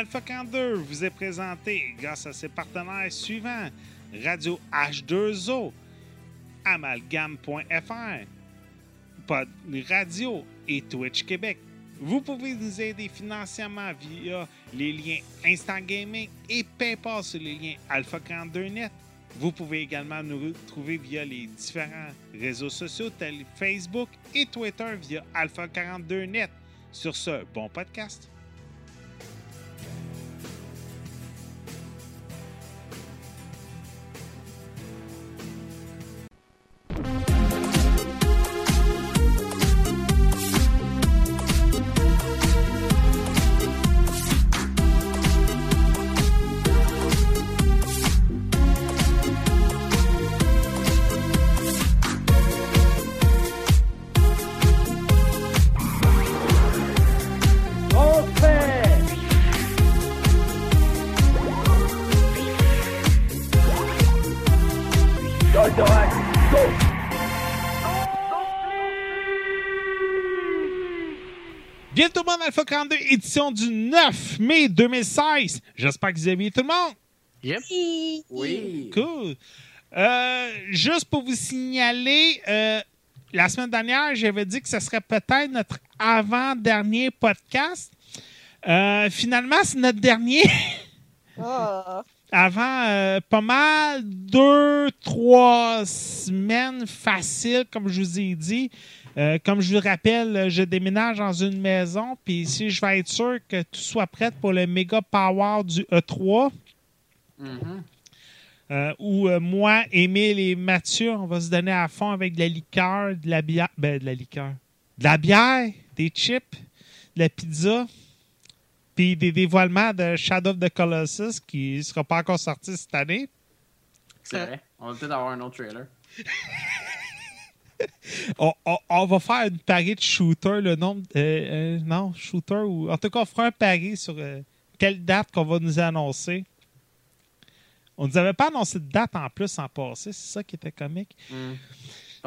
Alpha 42 vous est présenté grâce à ses partenaires suivants Radio H2O, Amalgam.fr, Pod Radio et Twitch Québec. Vous pouvez nous aider financièrement via les liens Instant Gaming et PayPal sur les liens Alpha 42net. Vous pouvez également nous retrouver via les différents réseaux sociaux tels Facebook et Twitter via Alpha 42net. Sur ce, bon podcast. Alpha 42, édition du 9 mai 2016. J'espère que vous avez bien tout le monde. Yep. Oui. Cool. Euh, juste pour vous signaler, euh, la semaine dernière, j'avais dit que ce serait peut-être notre avant-dernier podcast. Euh, finalement, c'est notre dernier. Ah. Avant euh, pas mal, deux, trois semaines faciles, comme je vous ai dit. Euh, comme je vous rappelle, je déménage dans une maison, puis si je vais être sûr que tout soit prêt pour le méga power du E3, Mhm. euh, où euh, moi, Émile et Mathieu, on va se donner à fond avec de la liqueur, de la bière, ben, de la liqueur, de la bière, des chips, de la pizza, puis des dévoilements de Shadow of the Colossus qui ne sera pas encore sorti cette année. C'est vrai. On va peut-être avoir un autre trailer. On, on- on va faire une pari de shooter, le nombre. euh, euh, non, shooter ou. En tout cas, on fera un pari sur euh, quelle date qu'on va nous annoncer. On nous avait pas annoncé de date en plus en passé, c'est ça qui était comique. Hmm.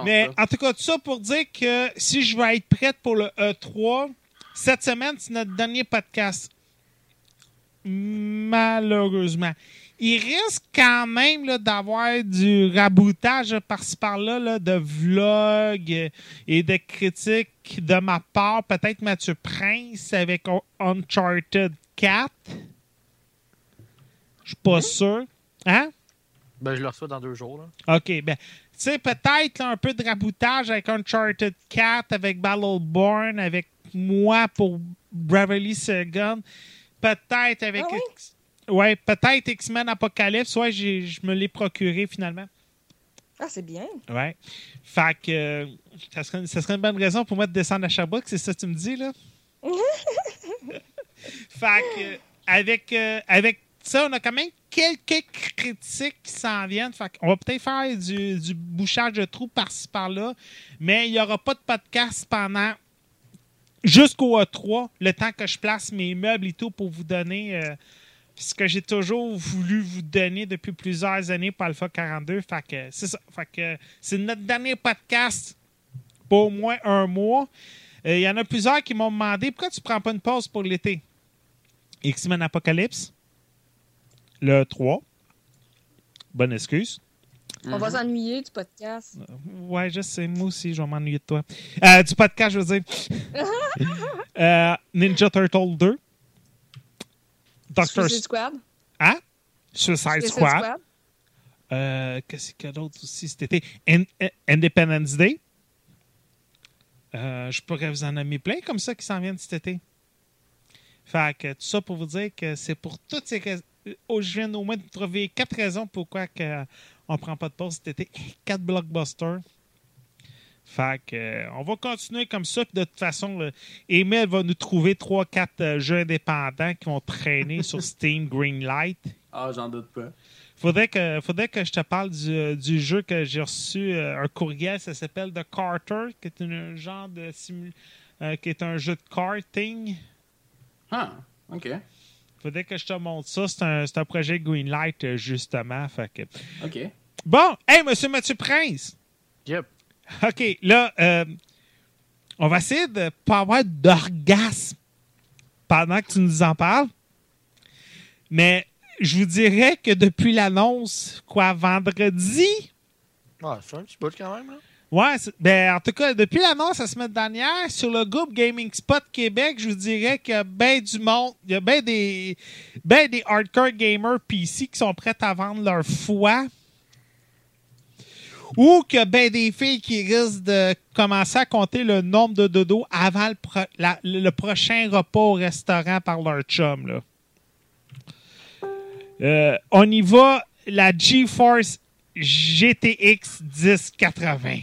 Mais en tout cas, tout ça pour dire que si je vais être prête pour le E3, cette semaine, c'est notre dernier podcast. Malheureusement. Il risque quand même là, d'avoir du raboutage par-ci par-là là, de vlogs et de critiques de ma part. Peut-être Mathieu Prince avec Un- Uncharted 4. Je suis pas sûr. Hein? Ben, je le reçois dans deux jours. Là. OK, ben, tu sais, peut-être là, un peu de raboutage avec Uncharted 4, avec Battleborn, avec moi pour Bravely Second. Peut-être avec. Ah? Ouais, peut-être X-Men Apocalypse. Ouais, je me l'ai procuré finalement. Ah, c'est bien. Ouais. Fait que. euh, ça, serait, ça serait une bonne raison pour moi de descendre à Sherbrooke, c'est ça que tu me dis, là? fait que. euh, Avec, euh, avec ça, on a quand même quelques critiques qui s'en viennent. Fait on va peut-être faire du, du bouchage de trous par-ci par-là, mais il n'y aura pas de podcast pendant jusqu'au E3, le temps que je place mes meubles et tout pour vous donner ce que j'ai toujours voulu vous donner depuis plusieurs années pour Alpha 42. Fait que c'est ça. Fait que c'est notre dernier podcast pour au moins un mois. Euh, Il y en a plusieurs qui m'ont demandé pourquoi tu prends pas une pause pour l'été? X-Men Apocalypse, le 3. Bonne excuse. On va s'ennuyer du podcast. Ouais, je sais, moi aussi, je vais m'ennuyer de toi. Euh, du podcast, je veux dire. Euh, Ninja Turtle 2. Doctor. Suicide Squad? Hein? Suicide Suicide Squad. Euh, Qu'est-ce qu'il y a d'autre aussi cet été? In- In- Independence Day. Euh, je pourrais vous en nommer plein comme ça qui s'en viennent cet été. Fait que tout ça pour vous dire que c'est pour toutes ces raisons. Oh, je viens au moins de trouver quatre raisons pourquoi que on prend pas de pause cet été. Quatre blockbusters. Fait que, euh, on va continuer comme ça. Puis de toute façon, là, Emile va nous trouver trois, quatre euh, jeux indépendants qui vont traîner sur Steam Greenlight. Ah, j'en doute pas. Faudrait que, faudrait que je te parle du, du jeu que j'ai reçu, euh, un courriel, ça s'appelle The Carter, qui est un genre de simu- euh, qui est un jeu de karting. Ah, ok. Faudrait que je te montre ça. C'est un, c'est un projet Greenlight, euh, justement. Fait que... Ok. Bon, hey, monsieur Mathieu Prince! Yep. OK, là, euh, on va essayer de pas avoir d'orgasme pendant que tu nous en parles. Mais je vous dirais que depuis l'annonce, quoi, vendredi? Ouais, c'est un petit bout quand même. Là. Ouais, ben, en tout cas, depuis l'annonce la semaine dernière, sur le groupe Gaming Spot Québec, je vous dirais qu'il y a bien du monde, il y a bien des, ben des hardcore gamers PC qui sont prêts à vendre leur foi. Ou a bien des filles qui risquent de commencer à compter le nombre de dodo avant le, le prochain repas au restaurant par leur chum. Là. Euh, on y va, la GeForce GTX 1080.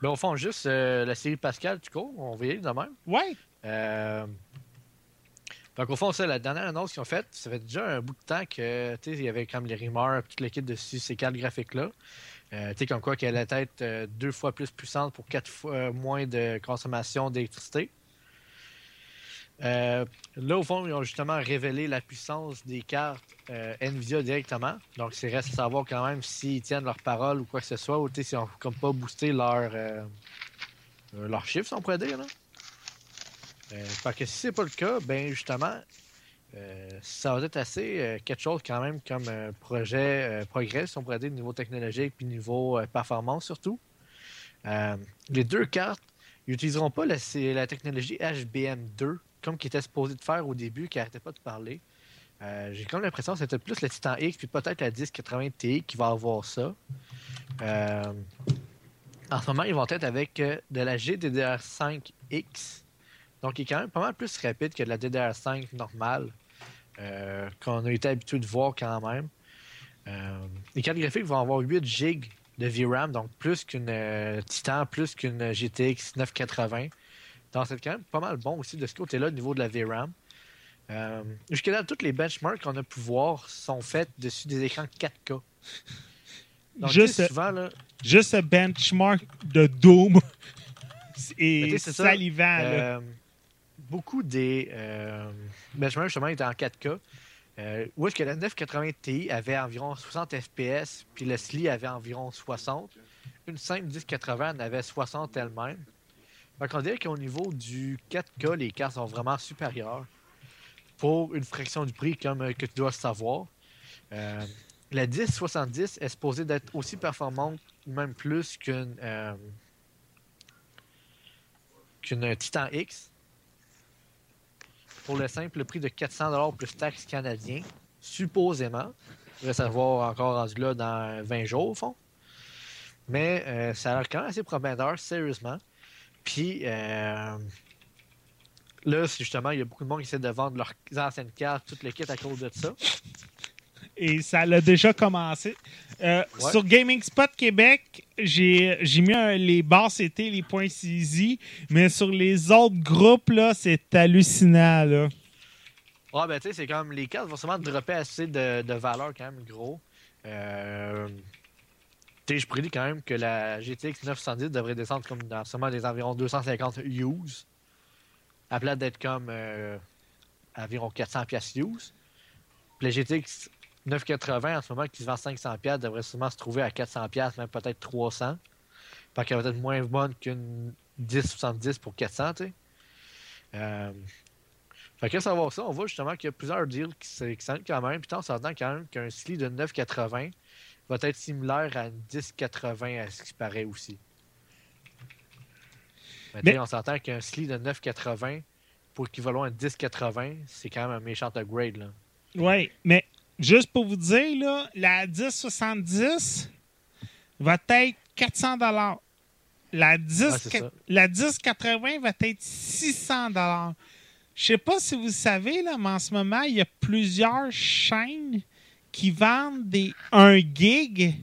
Ben, au fond, juste euh, la série Pascal, tu cours, on va y aller de même. Ouais. Euh, donc, au fond, ça, la dernière annonce qu'ils ont faite, ça fait déjà un bout de temps que, tu sais, il y avait comme les rumeurs, toute l'équipe dessus ces cartes graphiques-là. Tu sais, comme quoi qu'elle allait être deux fois plus puissante pour quatre fois moins de consommation d'électricité. Euh, là, au fond, ils ont justement révélé la puissance des cartes euh, Nvidia directement. Donc, c'est reste à savoir quand même s'ils tiennent leur parole ou quoi que ce soit, ou s'ils n'ont comme pas boosté leur, euh, leur chiffre, si on pourrait dire. Là. parce que si c'est pas le cas, ben justement, ça va être assez quelque chose quand même comme un projet progrès, si on pourrait dire, niveau technologique puis niveau performance surtout. les deux cartes, n'utiliseront pas la, technologie HBM2 comme qui était supposé de faire au début, qui n'arrêtait pas de parler. Euh, j'ai comme l'impression que c'était plus le Titan X, puis peut-être la 1080 Ti qui va avoir ça. Euh, en ce moment, ils vont être avec euh, de la GDDR5X. Donc, il est quand même pas mal plus rapide que de la DDR5 normale, qu'on a été habitué de voir quand même. les cartes graphiques vont avoir 8 GB de VRAM, donc plus qu'une Titan, plus qu'une GTX 980. Donc, c'est quand même pas mal bon aussi de ce côté-là au niveau de la VRAM. Euh, Jusqu'à là, toutes les benchmarks qu'on a pu voir sont faites dessus des écrans 4K. Donc, juste, souvent, là, juste ce benchmark de Doom et salivant. Beaucoup des euh, benchmarks justement étaient en 4K. Euh, où est-ce que la 980 Ti avait environ 60 FPS, puis le SLI avait environ 60. Une simple 1080 en avait 60 elle-même. Donc, on dirait qu'au niveau du 4K, les cartes sont vraiment supérieures pour une fraction du prix, comme euh, que tu dois savoir. Euh, la 1070 est supposée d'être aussi performante, même plus qu'une euh, qu'une Titan X. Pour le simple prix de 400$ plus taxes canadiens, supposément. Vais savoir encore rendu là dans 20 jours, au fond. Mais ça a l'air quand même assez prometteur, sérieusement. Puis euh, là, justement, il y a beaucoup de monde qui essaie de vendre leurs anciennes cartes, toutes les kits à cause de ça. Et ça l'a déjà commencé. Euh, sur Gaming Spot Québec, j'ai mis les bars, c'était les points saisis, mais sur les autres groupes, là, c'est hallucinant. Là. Ouais, ben tu sais, c'est comme les cartes vont sûrement dropper assez de, de valeur quand même gros. Euh, je prédis quand même que la GTX 910 devrait descendre comme dans seulement des environs 250 use. À place d'être comme euh, environ 400 pièces use. Puis la GTX 980 en ce moment qui se vend 500 pièces devrait sûrement se trouver à 400 pièces, même peut-être 300. Parce qu'elle va être moins bonne qu'une 1070 pour 400, tu sais. Euh, fait que savoir ça, on voit justement qu'il y a plusieurs deals qui s'enlèvent quand même. Puis on s'entend quand même qu'un SLI de 980 va être similaire à une 1080 à ce qui paraît aussi. Mais, on s'entend qu'un SLI de 980 pour équivalent à 1080, c'est quand même un méchant upgrade. Là. Oui, mais juste pour vous dire, là, la 1070 va être 400 la 10, la 1080 va être 600 Je sais pas si vous savez, là, mais en ce moment, il y a plusieurs chaînes qui vendent des 1 gig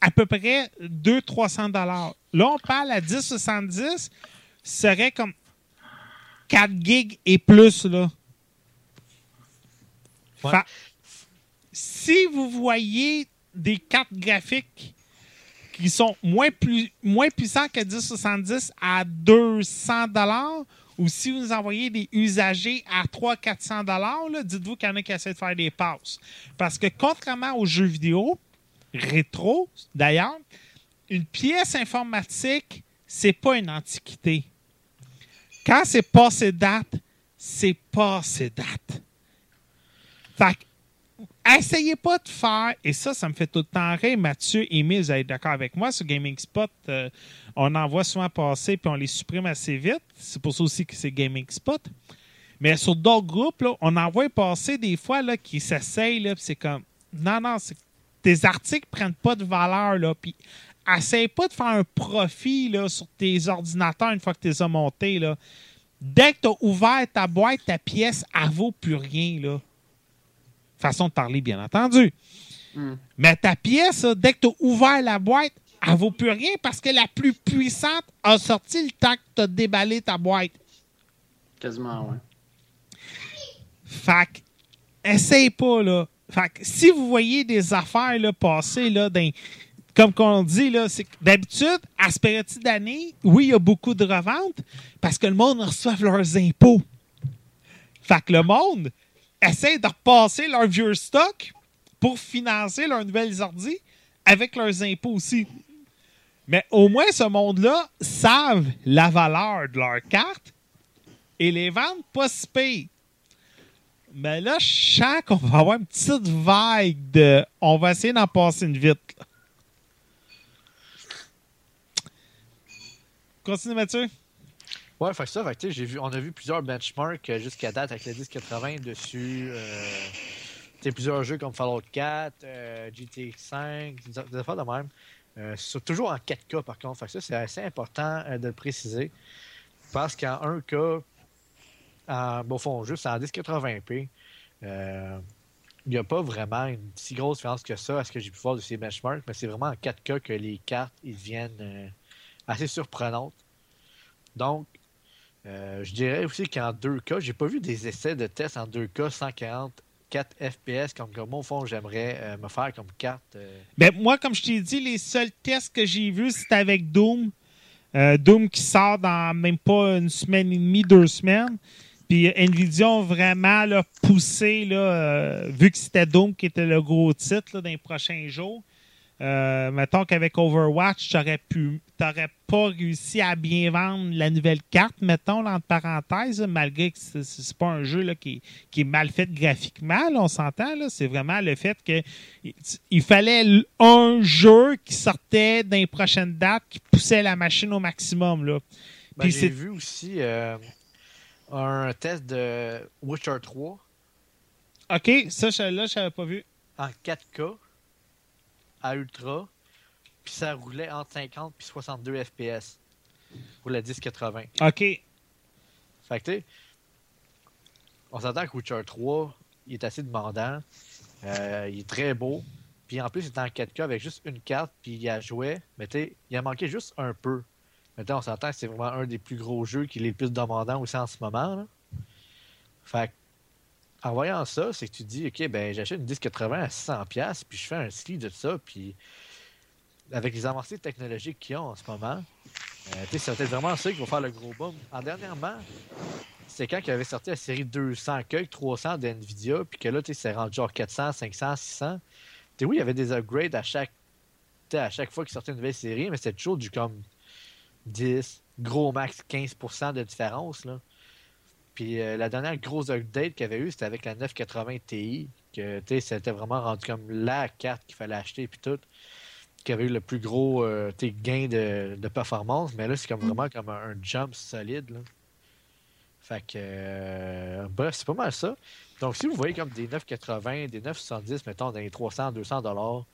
à peu près 200-300 dollars. Là, on parle à 10,70, serait comme 4 gigs et plus. Là. Si vous voyez des cartes graphiques qui sont moins, plus, moins que 1070 à 200 dollars, ou si vous envoyez des usagers à 300-400 dollars, dites-vous qu'il y en a qui essaient de faire des passes. Parce que contrairement aux jeux vidéo, rétro d'ailleurs, une pièce informatique, c'est pas une antiquité. Quand c'est passé date, c'est passé date. Fait que, essayez pas de faire, et ça, ça me fait tout le temps rire. Mathieu et Emile, vous êtes d'accord avec moi, sur Gaming Spot, euh, on en voit souvent passer puis on les supprime assez vite. C'est pour ça aussi que c'est Gaming Spot. Mais sur d'autres groupes, là, on en voit passer des fois là, qui s'essayent, puis c'est comme. Non, non, tes articles prennent pas de valeur, là, puis essaye pas de faire un profit là, sur tes ordinateurs une fois que tu les as montés. Là. Dès que tu as ouvert ta boîte, ta pièce, elle vaut plus rien. Là. Façon de parler, bien entendu. Hmm. Mais ta pièce, dès que tu as ouvert la boîte, elle vaut plus rien parce que la plus puissante a sorti le temps que tu as déballé ta boîte. Quasiment, ouais. Fait que, essaye pas, là. Fait que, si vous voyez des affaires là, passer là, dans, comme on dit, là, c'est d'habitude, à ce période d'année, oui, il y a beaucoup de reventes parce que le monde reçoit leurs impôts. Fait que le monde essaie de repasser leur vieux stock pour financer leurs nouvelles ordi avec leurs impôts aussi. Mais au moins, ce monde-là savent la valeur de leur carte et les vendent pas si pire. Mais là, je sens qu'on va avoir une petite vague de. On va essayer d'en passer une vite. Continue, Mathieu. Ouais, fait ça, fait j'ai vu, on a vu plusieurs benchmarks euh, jusqu'à date avec le 1080 dessus. Euh, plusieurs jeux comme Fallout 4, euh, GTA 5, des affaires de même. Euh, toujours en 4K par contre. Fait que ça, c'est assez important euh, de le préciser. Parce qu'en 1K, en, bon, fond, juste en 1080p, euh, il n'y a pas vraiment une si grosse différence que ça à ce que j'ai pu voir de ces benchmarks, mais c'est vraiment en 4K que les cartes ils deviennent assez surprenantes. Donc, euh, je dirais aussi qu'en 2K, j'ai pas vu des essais de tests en 2K 144 FPS comme, comme au fond j'aimerais euh, me faire comme carte. euh. Ben, moi, comme je t'ai dit, les seuls tests que j'ai vus, c'était avec Doom. Doom qui sort dans même pas une semaine et demie, deux semaines. Puis Nvidia ont vraiment là, poussé, là, vu que c'était Doom qui était le gros titre dans les prochains jours. Euh, mettons qu'avavec Overwatch, tu n'aurais pas réussi à bien vendre la nouvelle carte, mettons, là, entre parenthèses, là, malgré que c'est- c'est pas un jeu là, qui, est- qui est mal fait graphiquement, là, on s'entend. là. C'est vraiment le fait que il- fallait un jeu qui sortait dans les prochaines dates qui poussait la machine au maximum. Là. Ben, Puis j'ai c'est- vu aussi euh, un test de Witcher 3 OK, ça, là, je n'avais pas vu. en 4K à Ultra, puis ça roulait entre 50 et 62 FPS pour la 1080. OK. Fait que, on s'entend que Witcher 3, il est assez demandant. Euh, il est très beau. Puis en plus, il est en 4K avec juste une carte, puis il a joué. Mais tu sais, il a manqué juste un peu. Maintenant, on s'entend que c'est vraiment un des plus gros jeux qui est le plus demandant aussi en ce moment. Là. Fait que, en voyant ça, c'est que tu dis, OK, ben j'achète une 1080 à 600$, puis je fais un sleeve de ça, puis avec les avancées technologiques qu'ils ont en ce moment, euh, c'est peut-être vraiment ça qui va faire le gros boom. En dernièrement, c'est quand il avait sorti la série 200 que 300 de Nvidia, puis que là, tu c'est rendu genre 400, 500, 600. Tu oui, il y avait des upgrades à chaque, à chaque fois qu'il sortait une nouvelle série, mais c'était toujours du comme 10, gros max 15% de différence. Là. Puis euh, la dernière grosse update qu'il y avait eu, c'était avec la 980 Ti, que c'était vraiment rendu comme la carte qu'il fallait acheter, puis tout qui avait eu le plus gros euh, gain de, de performance, mais là, c'est comme vraiment comme un, un jump solide. Là. Fait que, euh, bref, c'est pas mal ça. Donc, si vous voyez comme des 9,80, des 9,70, mettons, dans les 300, 200 dollars,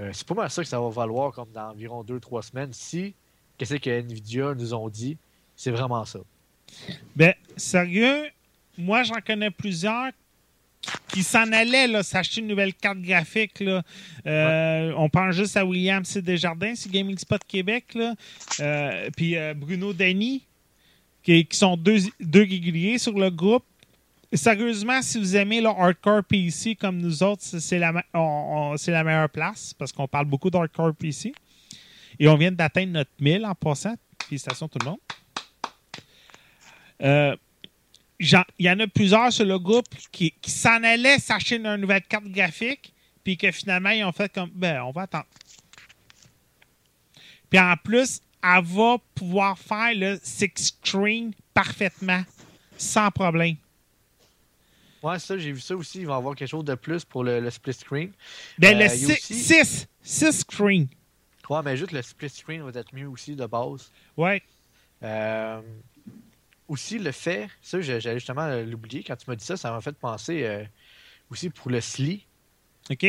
euh, c'est pas mal ça que ça va valoir comme dans environ 2-3 semaines. Si, qu'est-ce que Nvidia nous ont dit, c'est vraiment ça. Ben, sérieux, moi, j'en connais plusieurs qui, s'en allaient s'acheter une nouvelle carte graphique. Là. Euh, On pense juste à William C. Desjardins, c'est Gaming Spot Québec. Euh, puis euh, Bruno Denis, qui, sont deux, deux réguliers sur le groupe. Sérieusement, si vous aimez le hardcore PC comme nous autres, c'est- la, la meilleure place parce qu'on parle beaucoup d'hardcore PC. Et on vient d'atteindre notre 1000 en passant. Félicitations tout le monde. Euh, Il y en a plusieurs sur le groupe qui, qui s'en allaient s'acheter une nouvelle carte graphique, puis que finalement, ils ont fait comme, ben, on va attendre. Puis en plus, elle va pouvoir faire le six screen parfaitement, sans problème. Ouais, ça, j'ai vu ça aussi. Ils vont avoir quelque chose de plus pour le, le split screen. Ben, Euh, le il y a 6 aussi- screen. Ouais, mais juste le split screen va être mieux aussi de base. Ouais. Euh, aussi, le fait, ça, j'allais justement l'oublier quand tu m'as dit ça, ça m'a fait penser euh, aussi pour le SLI. OK.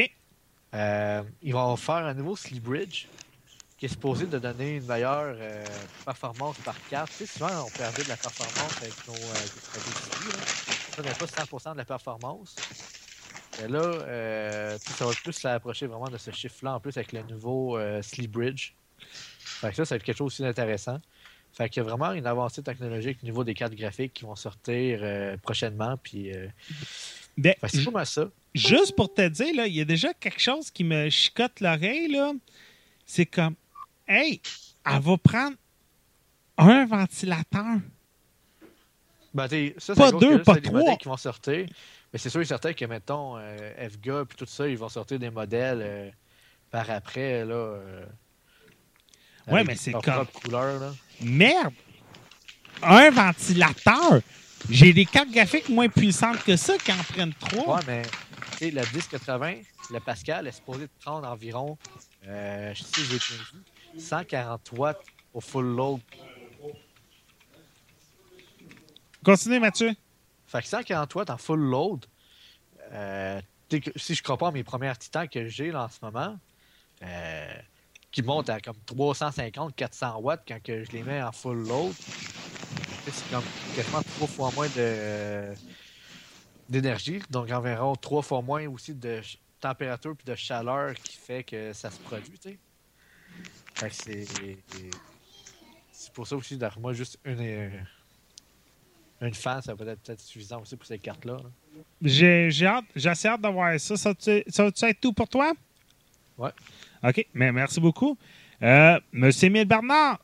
Euh, ils vont faire un nouveau SLI Bridge qui est supposé de donner une meilleure euh, performance par carte. Tu sais, souvent, on perdait de la performance avec nos, euh, SLI, là. Ça n'est pas 100% de la performance. Mais là, euh, ça va plus s'approcher vraiment de ce chiffre-là, en plus avec le nouveau euh, SLI Bridge. Fait que ça, ça va être quelque chose aussi d'intéressant. Fait qu'il y a vraiment une avancée technologique au niveau des cartes graphiques qui vont sortir euh, prochainement. Puis, euh, Ben, c'est pas mal ça. juste pour te dire, là, il y a déjà quelque chose qui me chicote l'oreille. là. C'est comme, hey, elle va prendre un ventilateur. Ben, ça, c'est Pas deux, pas trois. modèles qui vont sortir. Mais c'est sûr et certain que, mettons, euh, FGA puis tout ça, ils vont sortir des modèles par après, là. Ouais, mais c'est comme- couleur, là. Merde! Un ventilateur! J'ai des cartes graphiques moins puissantes que ça qui en prennent trois. Ouais, mais, tu sais, la 1080, le Pascal est supposé prendre environ, euh, je sais, j'ai bien vu, 140 watts au full load. Continue, Mathieu. Fait que 140 watts en full load, euh, si je crois pas à mes premiers titans que j'ai là en ce moment, euh, qui montent à comme 350, 400 watts quand que je les mets en full load, c'est comme quasiment trois fois moins de d'énergie, donc environ trois fois moins aussi de température puis de chaleur qui fait que ça se produit, c'est c'est pour ça aussi d'avoir moi juste une euh, une fan, ça peut être peut-être suffisant aussi pour ces cartes-là. là. J'ai hâte, j'ai assez hâte de voir ça. Ça va-tu ça va-tu être tout pour toi? Ouais. OK, mais merci beaucoup. Euh, Monsieur Émile Bernard.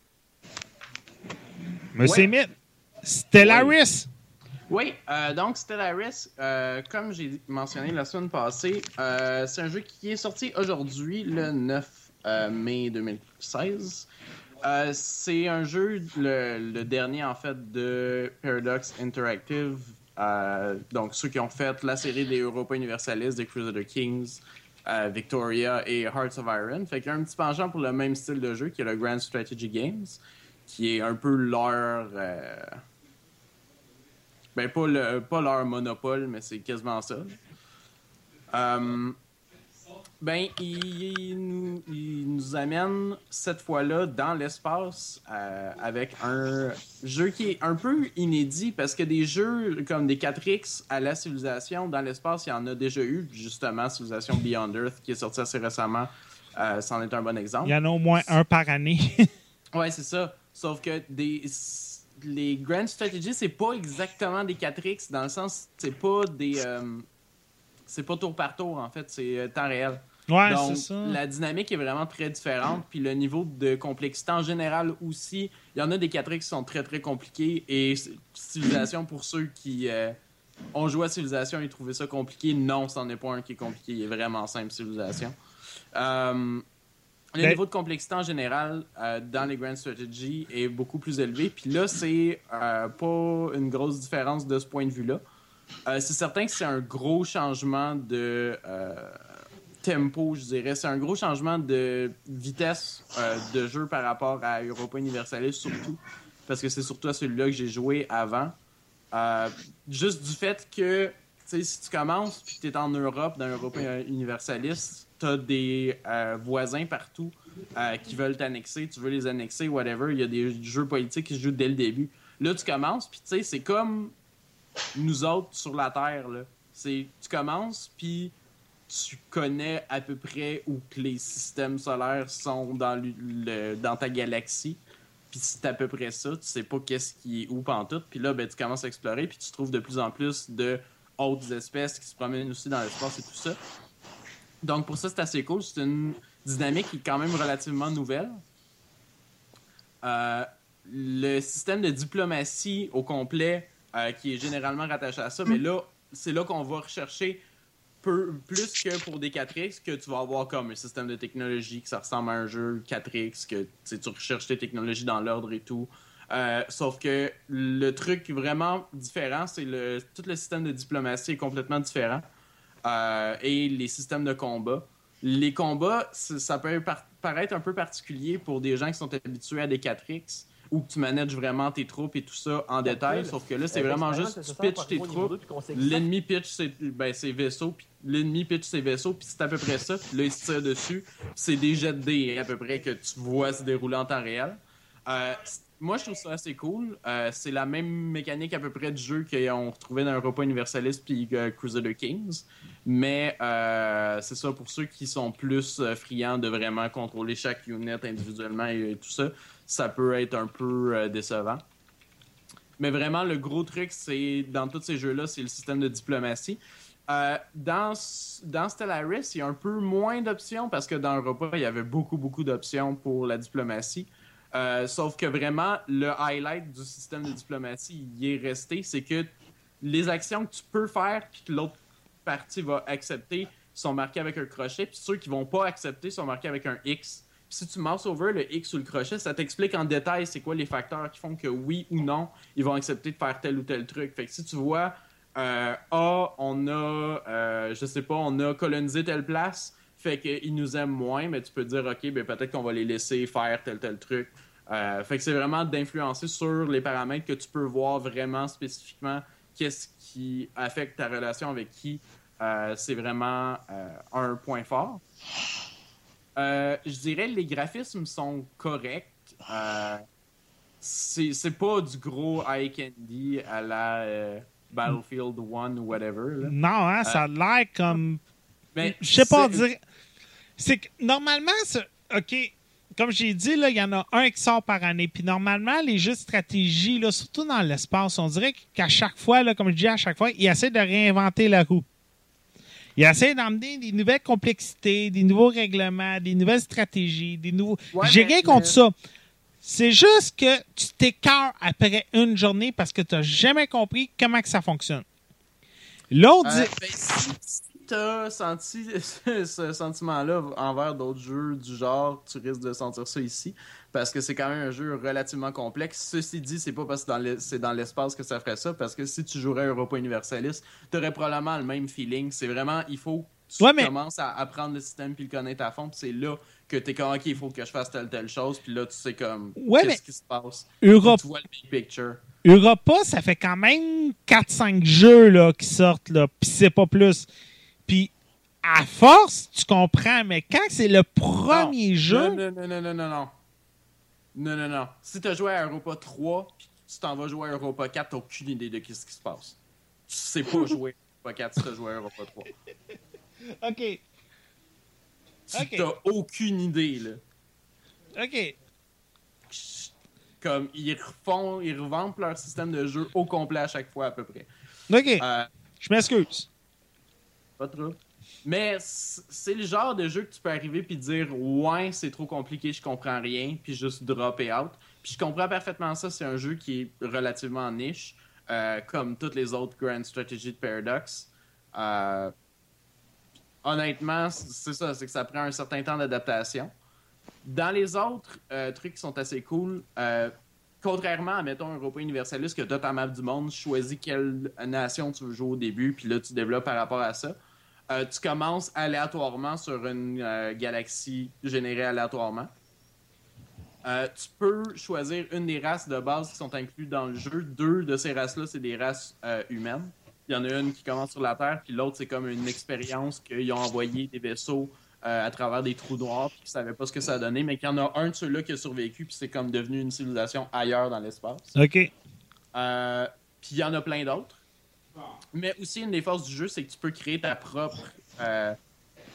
Monsieur Ouais. Émile. Stellaris. Oui, euh, donc Stellaris, euh, comme j'ai mentionné la semaine passée, c'est un jeu qui est sorti aujourd'hui, le 9 euh, mai 2016. Euh, c'est un jeu, le, le dernier en fait, de Paradox Interactive. Donc ceux qui ont fait la série des Europa Universalis, des Crusader Kings, euh, Victoria et Hearts of Iron. Fait qu'il y a un petit penchant pour le même style de jeu qui est le Grand Strategy Games, qui est un peu leur... euh, ben, pas, le, pas leur monopole, mais c'est quasiment ça. Euh, ben, il, nous, il nous amène cette fois-là dans l'espace euh, avec un jeu qui est un peu inédit parce que des jeux comme des 4X à la civilisation dans l'espace, il y en a déjà eu. Justement, Civilisation Beyond Earth qui est sorti assez récemment, euh, c'en est un bon exemple. Il y en a au moins un par année. Ouais, c'est ça. Sauf que des les Grand Strategy, c'est pas exactement des 4X dans le sens c'est pas des euh, c'est pas tour par tour en fait, c'est euh, temps réel. ouais, Donc c'est ça. la dynamique est vraiment très différente puis le niveau de complexité en général aussi, il y en a des 4X qui sont très très compliqués et Civilisation pour ceux qui euh, ont joué à Civilisation et trouvé ça compliqué, non, c'en est pas un qui est compliqué, il est vraiment simple Civilisation. Euh, le niveau de complexité en général euh, dans les Grand Strategy est beaucoup plus élevé. Puis là, c'est pas une grosse différence de ce point de vue-là. Euh, c'est certain que c'est un gros changement de euh, tempo, je dirais. C'est un gros changement de vitesse euh, de jeu par rapport à Europa Universalis, surtout. Parce que c'est surtout à celui-là que j'ai joué avant. Juste du fait que, si tu commences puis tu es en Europe, dans Europa Universalis, tu as des voisins partout qui veulent t'annexer, tu veux les annexer, whatever. Il y a des jeux politiques qui se jouent dès le début. Là, tu commences, puis tu sais, c'est comme nous autres sur la Terre. Là. C'est, tu commences, puis tu connais à peu près où que les systèmes solaires sont dans, le- dans ta galaxie. Puis c'est à peu près ça. Tu sais pas qu'est-ce qui est où pantoute. Puis là, ben, tu commences à explorer, puis tu trouves de plus en plus de autres espèces qui se promènent aussi dans l'espace et tout ça. Donc pour ça, c'est assez cool. C'est une dynamique qui est quand même relativement nouvelle. Euh, le système de diplomatie au complet, euh, qui est généralement rattaché à ça, mais là, c'est là qu'on va rechercher plus que pour des 4X, que tu vas avoir comme un système de technologie que ça ressemble à un jeu 4X, que tu recherches tes technologies dans l'ordre et tout. Euh, sauf que le truc vraiment différent, c'est le tout le système de diplomatie est complètement différent. Euh, et les systèmes de combat. Les combats, ça peut par- paraître un peu particulier pour des gens qui sont habitués à des 4X où tu manages vraiment tes troupes et tout ça en détail. Sauf que là, c'est vraiment juste tu pitches tes troupes, l'ennemi pitch ses, ben, ses vaisseaux, puis l'ennemi pitch ses vaisseaux, puis c'est à peu près ça. Puis là, il se tire dessus. C'est des jets de dés à peu près que tu vois se dérouler en temps réel. Euh, moi, je trouve ça assez cool. Euh, c'est la même mécanique à peu près du jeu qu'on retrouvait dans Europa Universalis puis euh, Crusader Kings. Mais euh, c'est ça, pour ceux qui sont plus friands de vraiment contrôler chaque unit individuellement et, et tout ça, ça peut être un peu euh, décevant. Mais vraiment, le gros truc, c'est dans tous ces jeux-là, c'est le système de diplomatie. Euh, dans, dans Stellaris, il y a un peu moins d'options parce que dans Europa, il y avait beaucoup, beaucoup d'options pour la diplomatie. Euh, sauf que vraiment, le highlight du système de diplomatie, il est resté, c'est que les actions que tu peux faire puis que l'autre partie va accepter sont marquées avec un crochet, puis ceux qui vont pas accepter sont marqués avec un X. Si tu mouse over le X ou le crochet, ça t'explique en détail c'est quoi les facteurs qui font que oui ou non, ils vont accepter de faire tel ou tel truc. Fait que si tu vois euh, A, on a, euh, je sais pas, on a colonisé telle place, fait qu'ils nous aiment moins, mais tu peux dire, OK, ben peut-être qu'on va les laisser faire tel tel truc. Euh, fait que c'est vraiment d'influencer sur les paramètres que tu peux voir vraiment spécifiquement qu'est-ce qui affecte ta relation avec qui. Euh, c'est vraiment un point fort. Euh, je dirais les graphismes sont corrects. Euh, c'est pas du gros eye candy à la euh, Battlefield 1 ou whatever. là. Non, hein, ça a l'air comme. Mais Je sais pas dire. C'est que normalement, OK, comme j'ai dit, il y en a un qui sort par année. Puis normalement, les jeux de stratégie, là, surtout dans l'espace, on dirait qu'à chaque fois, là, comme je dis à chaque fois, ils essaient de réinventer la roue. Ils essaient d'emmener des nouvelles complexités, des nouveaux règlements, des nouvelles stratégies, des nouveaux. Ouais, j'ai rien contre mais- ça. C'est juste que tu t'écœures après une journée parce que tu n'as jamais compris comment que ça fonctionne. Là, on dit. Euh, ben, si t'as senti ce, sentiment-là envers d'autres jeux du genre, tu risques de sentir ça ici, parce que c'est quand même un jeu relativement complexe. Ceci dit, c'est pas parce que c'est dans l'espace que ça ferait ça, parce que si tu jouerais Europa Universalis, t'aurais probablement le même feeling. C'est vraiment, il faut que tu Ouais, mais- commences à apprendre le système puis le connaître à fond, puis c'est là que t'es comme, ok, il faut que je fasse telle telle chose, puis là, tu sais comme, Ouais, qu'est-ce mais- qui se passe? Europe, Tu vois le big picture. Europa, ça fait quand même 4-5 jeux là, qui sortent, là, puis c'est pas plus. Puis à force, tu comprends, mais quand c'est le premier Non. jeu, Non, non, non, non, non, non, non. Non, non. Si t'as joué à Europa 3, puis tu t'en vas jouer à Europa 4, t'as aucune idée de ce qui se passe. Tu sais pas jouer à Europa 4 si t'as joué à Europa 3. OK, Tu t'as aucune idée, là. OK. Comme, ils refont, ils revampent leur système de jeu au complet à chaque fois, à peu près. OK, Euh, je m'excuse. Pas trop. Mais c'est le genre de jeu que tu peux arriver puis dire ouais c'est trop compliqué je comprends rien puis juste dropper out. Puis je comprends parfaitement ça c'est un jeu qui est relativement niche euh, comme toutes les autres Grand Strategy de Paradox. Euh, honnêtement c'est ça c'est que ça prend un certain temps d'adaptation. Dans les autres euh, trucs qui sont assez cool, contrairement à, mettons, Europa Universalis, que tu as ta map du monde, choisis quelle nation tu veux jouer au début, puis là, tu développes par rapport à ça. Euh, tu commences aléatoirement sur une euh, galaxie générée aléatoirement. Euh, tu peux choisir une des races de base qui sont incluses dans le jeu. Deux de ces races-là, c'est des races humaines. Il y en a une qui commence sur la Terre, puis l'autre, c'est comme une expérience qu'ils ont envoyé des vaisseaux à travers des trous noirs, puis qu'ils savaient pas ce que ça a donné, mais qu'il y en a un de ceux-là qui a survécu, puis c'est comme devenu une civilisation ailleurs dans l'espace. OK. Puis il y en a plein d'autres. Mais aussi, une des forces du jeu, c'est que tu peux créer ta propre euh,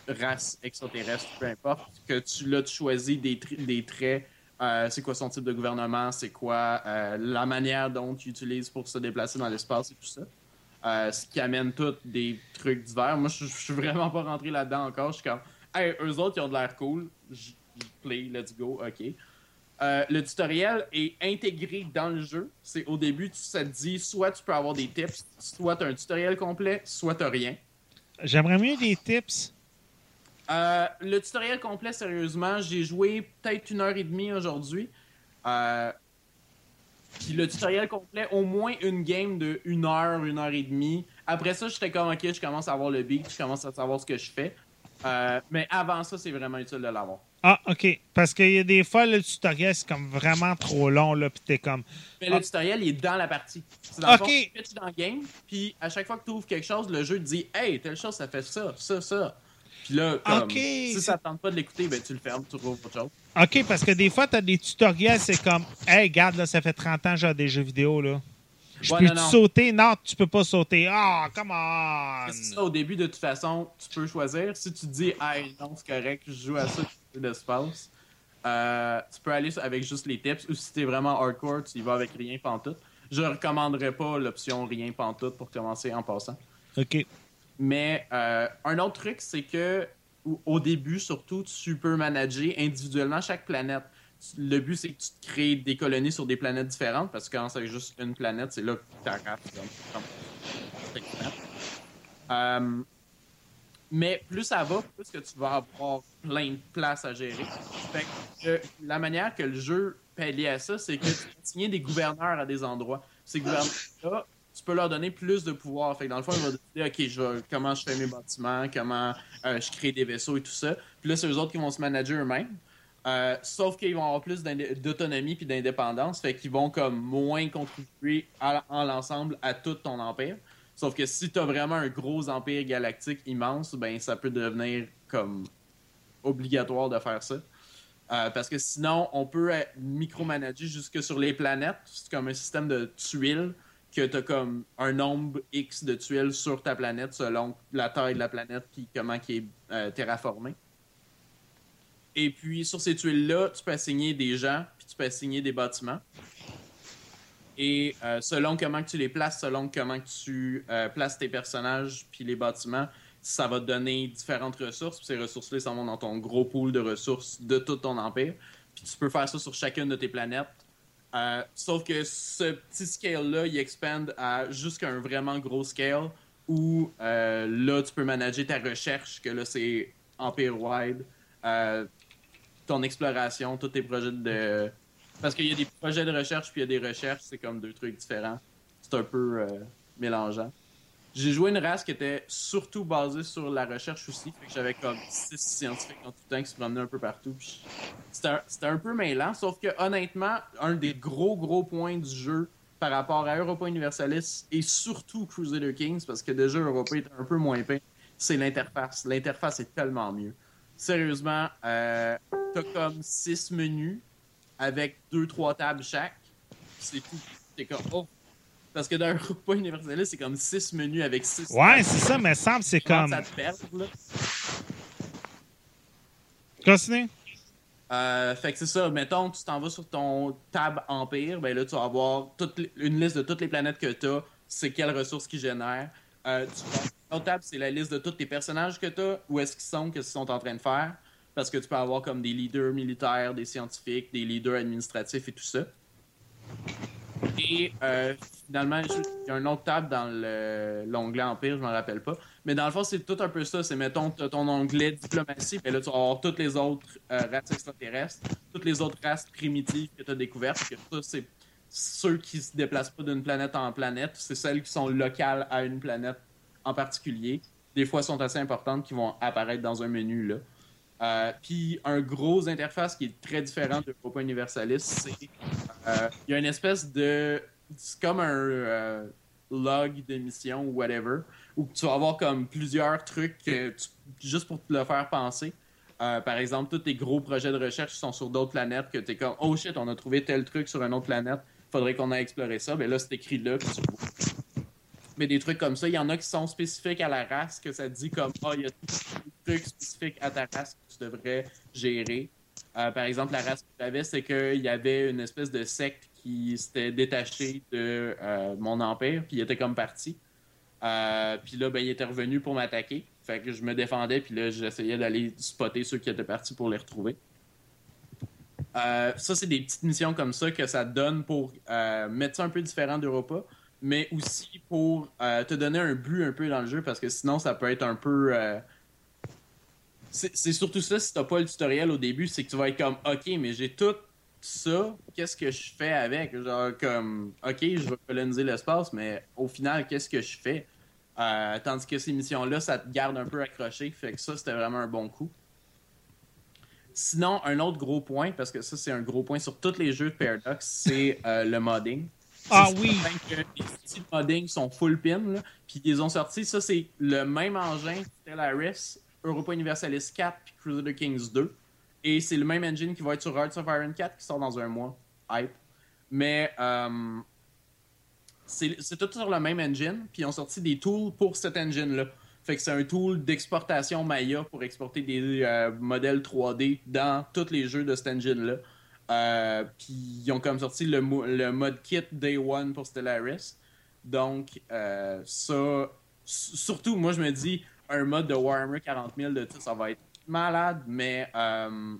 race extraterrestre, peu importe. Que tu, là, tu choisis des, des traits. euh, c'est quoi son type de gouvernement, c'est quoi euh, la manière dont tu utilises pour se déplacer dans l'espace et tout ça? Ce qui amène tout des trucs divers. Moi, je suis vraiment pas rentré là-dedans encore. Je suis comme, hey, eux autres, ils ont de l'air cool. Je play, let's go, ok. Euh, le tutoriel est intégré dans le jeu. C'est au début, tu, ça te dit soit tu peux avoir des tips, soit tu as un tutoriel complet, soit tu rien. J'aimerais mieux des tips. Euh, le tutoriel complet, sérieusement, j'ai joué peut-être une heure et demie aujourd'hui. Euh, Puis le tutoriel complet, au moins une game de une heure, une heure et demie. Après ça, j'étais comme, ok, je commence à avoir le beat, je commence à savoir ce que je fais. Mais avant ça, c'est vraiment utile de l'avoir. Ah, OK. Parce qu'il y a des fois, le tutoriel, c'est comme vraiment trop long, là, puis t'es comme... Mais Ah. le tutoriel, il est dans la partie. C'est dans le fond, Ok. tu dans le game, puis à chaque fois que tu ouvres quelque chose, le jeu te dit Hey, telle chose, ça fait ça, ça, ça. Puis là, comme, Ok. si ça te tente pas de l'écouter, ben tu le fermes, tu trouves autre chose. OK, parce que des fois, t'as des tutoriels, c'est comme... Hey, regarde, là, ça fait 30 ans que j'ai des jeux vidéo, là. Je Ouais, peux non, non. sauter? Non, tu peux pas sauter. Ah, come on! C'est ça, au début, de toute façon, tu peux choisir. Si tu dis Hey, non, c'est correct, je joue à ça, d'espace, euh, tu peux aller avec juste les tips, ou si t'es vraiment hardcore, tu y vas avec rien pantoute. Je recommanderais pas l'option rien pantoute pour commencer en passant. OK. Mais euh, un autre truc, c'est que au- début, surtout, tu peux manager individuellement chaque planète. Le but, c'est que tu te crées des colonies sur des planètes différentes, parce que quand c'est juste une planète, c'est là que tu arraches. Euh, mais plus ça va, plus que tu vas avoir plein de places à gérer. Fait que, euh, la manière que le jeu pallie à ça, c'est que tu peux signer des gouverneurs à des endroits. Ces gouverneurs-là, tu peux leur donner plus de pouvoir. Fait que dans le fond, ils vont décider, OK, je vais- comment je fais mes bâtiments, comment euh, je crée des vaisseaux et tout ça. Puis là, c'est eux autres qui vont se manager eux-mêmes. Euh, sauf qu'ils vont avoir plus d'autonomie puis d'indépendance, fait qu'ils vont comme moins contribuer à- en l'ensemble à tout ton empire. Sauf que si tu as vraiment un gros empire galactique immense, ben ça peut devenir comme obligatoire de faire ça. Euh, parce que sinon, on peut micromanager jusque sur les planètes. C'est comme un système de tuiles que tu as comme un nombre X de tuiles sur ta planète selon la taille de la planète puis comment qui est euh, terraformé. Et puis, sur ces tuiles-là, tu peux assigner des gens puis tu peux assigner des bâtiments. Et euh, selon comment tu les places, selon comment tu euh, places tes personnages puis les bâtiments, ça va te donner différentes ressources. Ces ressources-là s'en vont dans ton gros pool de ressources de tout ton empire. Puis tu peux faire ça sur chacune de tes planètes. Euh, sauf que ce petit scale-là, il expand à jusqu'à un vraiment gros scale où là, tu peux manager ta recherche, que là, c'est empire-wide, ton exploration, tous tes projets de... Parce qu'il y a des projets de recherche puis il y a des recherches, c'est comme deux trucs différents. C'est un peu euh, mélangeant. J'ai joué une race qui était surtout basée sur la recherche aussi. Fait que j'avais comme six scientifiques en tout temps qui se promenaient un peu partout. puis C'était un, c'était un peu mêlant, sauf que honnêtement, un des gros gros points du jeu par rapport à Europa Universalis et surtout Crusader Kings, parce que déjà Europa est un peu moins peint, c'est l'interface. L'interface est tellement mieux. Sérieusement, euh, t'as comme six menus avec deux, trois tables chaque. C'est tout. C'est comme, oh. Parce que dans Europa Universalis, c'est comme six menus avec six Ouais, c'est ça, mais semble c'est comme... ça te perd, là? Continue. Euh, fait que c'est ça, mettons, tu t'en vas sur ton tab Empire, ben là, tu vas avoir toute une liste de toutes les planètes que tu as, c'est quelles ressources qu'ils génèrent. Euh, tu vas- L'autre tab, c'est la liste de tous tes personnages que tu as, où est-ce qu'ils sont, qu'est-ce qu'ils sont en train de faire. Parce que tu peux avoir comme des leaders militaires, des scientifiques, des leaders administratifs et tout ça. Et euh, finalement, il y a un autre tab dans le- l'onglet Empire, je m'en rappelle pas. Mais dans le fond, c'est tout un peu ça. C'est, mettons, t'as ton onglet diplomatie, puis là, tu vas avoir toutes les autres euh, races extraterrestres, toutes les autres races primitives que tu as découvertes. Que ça, c'est ceux qui se déplacent pas d'une planète en planète. C'est celles qui sont locales à une planète en particulier. Des fois, sont assez importantes qui vont apparaître dans un menu, là. Euh, Puis un gros interface qui est très différent de Europa Universalis, c'est euh, y a une espèce de c'est comme un euh, log de mission ou whatever où tu vas avoir comme plusieurs trucs tu- juste pour te le faire penser. Euh, par exemple, tous tes gros projets de recherche sont sur d'autres planètes que tu es comme oh shit, on a trouvé tel truc sur une autre planète, faudrait qu'on aille explorer ça. Ben là, c'est écrit là. Mais des trucs comme ça, il y en a qui sont spécifiques à la race, que ça dit comme Ah, il y a des trucs spécifiques à ta race devrais gérer. Euh, par exemple, la race que j'avais, c'est qu'il y avait une espèce de secte qui s'était détachée de euh, mon empire, puis il était comme parti. Euh, puis là, ben, il était revenu pour m'attaquer. Fait que je me défendais, puis là, j'essayais d'aller spotter ceux qui étaient partis pour les retrouver. Ça, c'est des petites missions comme ça que ça donne pour mettre ça un peu différent d'Europa, mais aussi pour te donner un but un peu dans le jeu, parce que sinon, ça peut être un peu. C'est surtout ça, si t'as pas le tutoriel au début, c'est que tu vas être comme, ok, mais j'ai tout ça, qu'est-ce que je fais avec? Genre, comme, OK, je vais coloniser l'espace, mais au final, qu'est-ce que je fais? Euh, tandis que ces missions-là, ça te garde un peu accroché. Fait que ça, c'était vraiment un bon coup. Sinon, un autre gros point, parce que ça, c'est un gros point sur tous les jeux de Paradox, c'est euh, le modding. Ah oui. que les de modding sont full pin, là, puis ils ont sorti, ça, c'est le même engin Stellaris, Europa Universalis 4 puis Crusader Kings 2. Et c'est le même engine qui va être sur Hearts of Iron 4 qui sort dans un mois. Hype. Mais euh, c'est tout sur le même engine, puis ils ont sorti des tools pour cet engine-là. Fait que c'est un tool d'exportation Maya pour exporter des euh, modèles 3D dans tous les jeux de cet engine-là. Euh, puis ils ont comme sorti le, le mode kit Day One pour Stellaris. Donc, ça, surtout, moi, je me dis, un mode de Warhammer 40 000 de tout, ça va être malade, mais euh,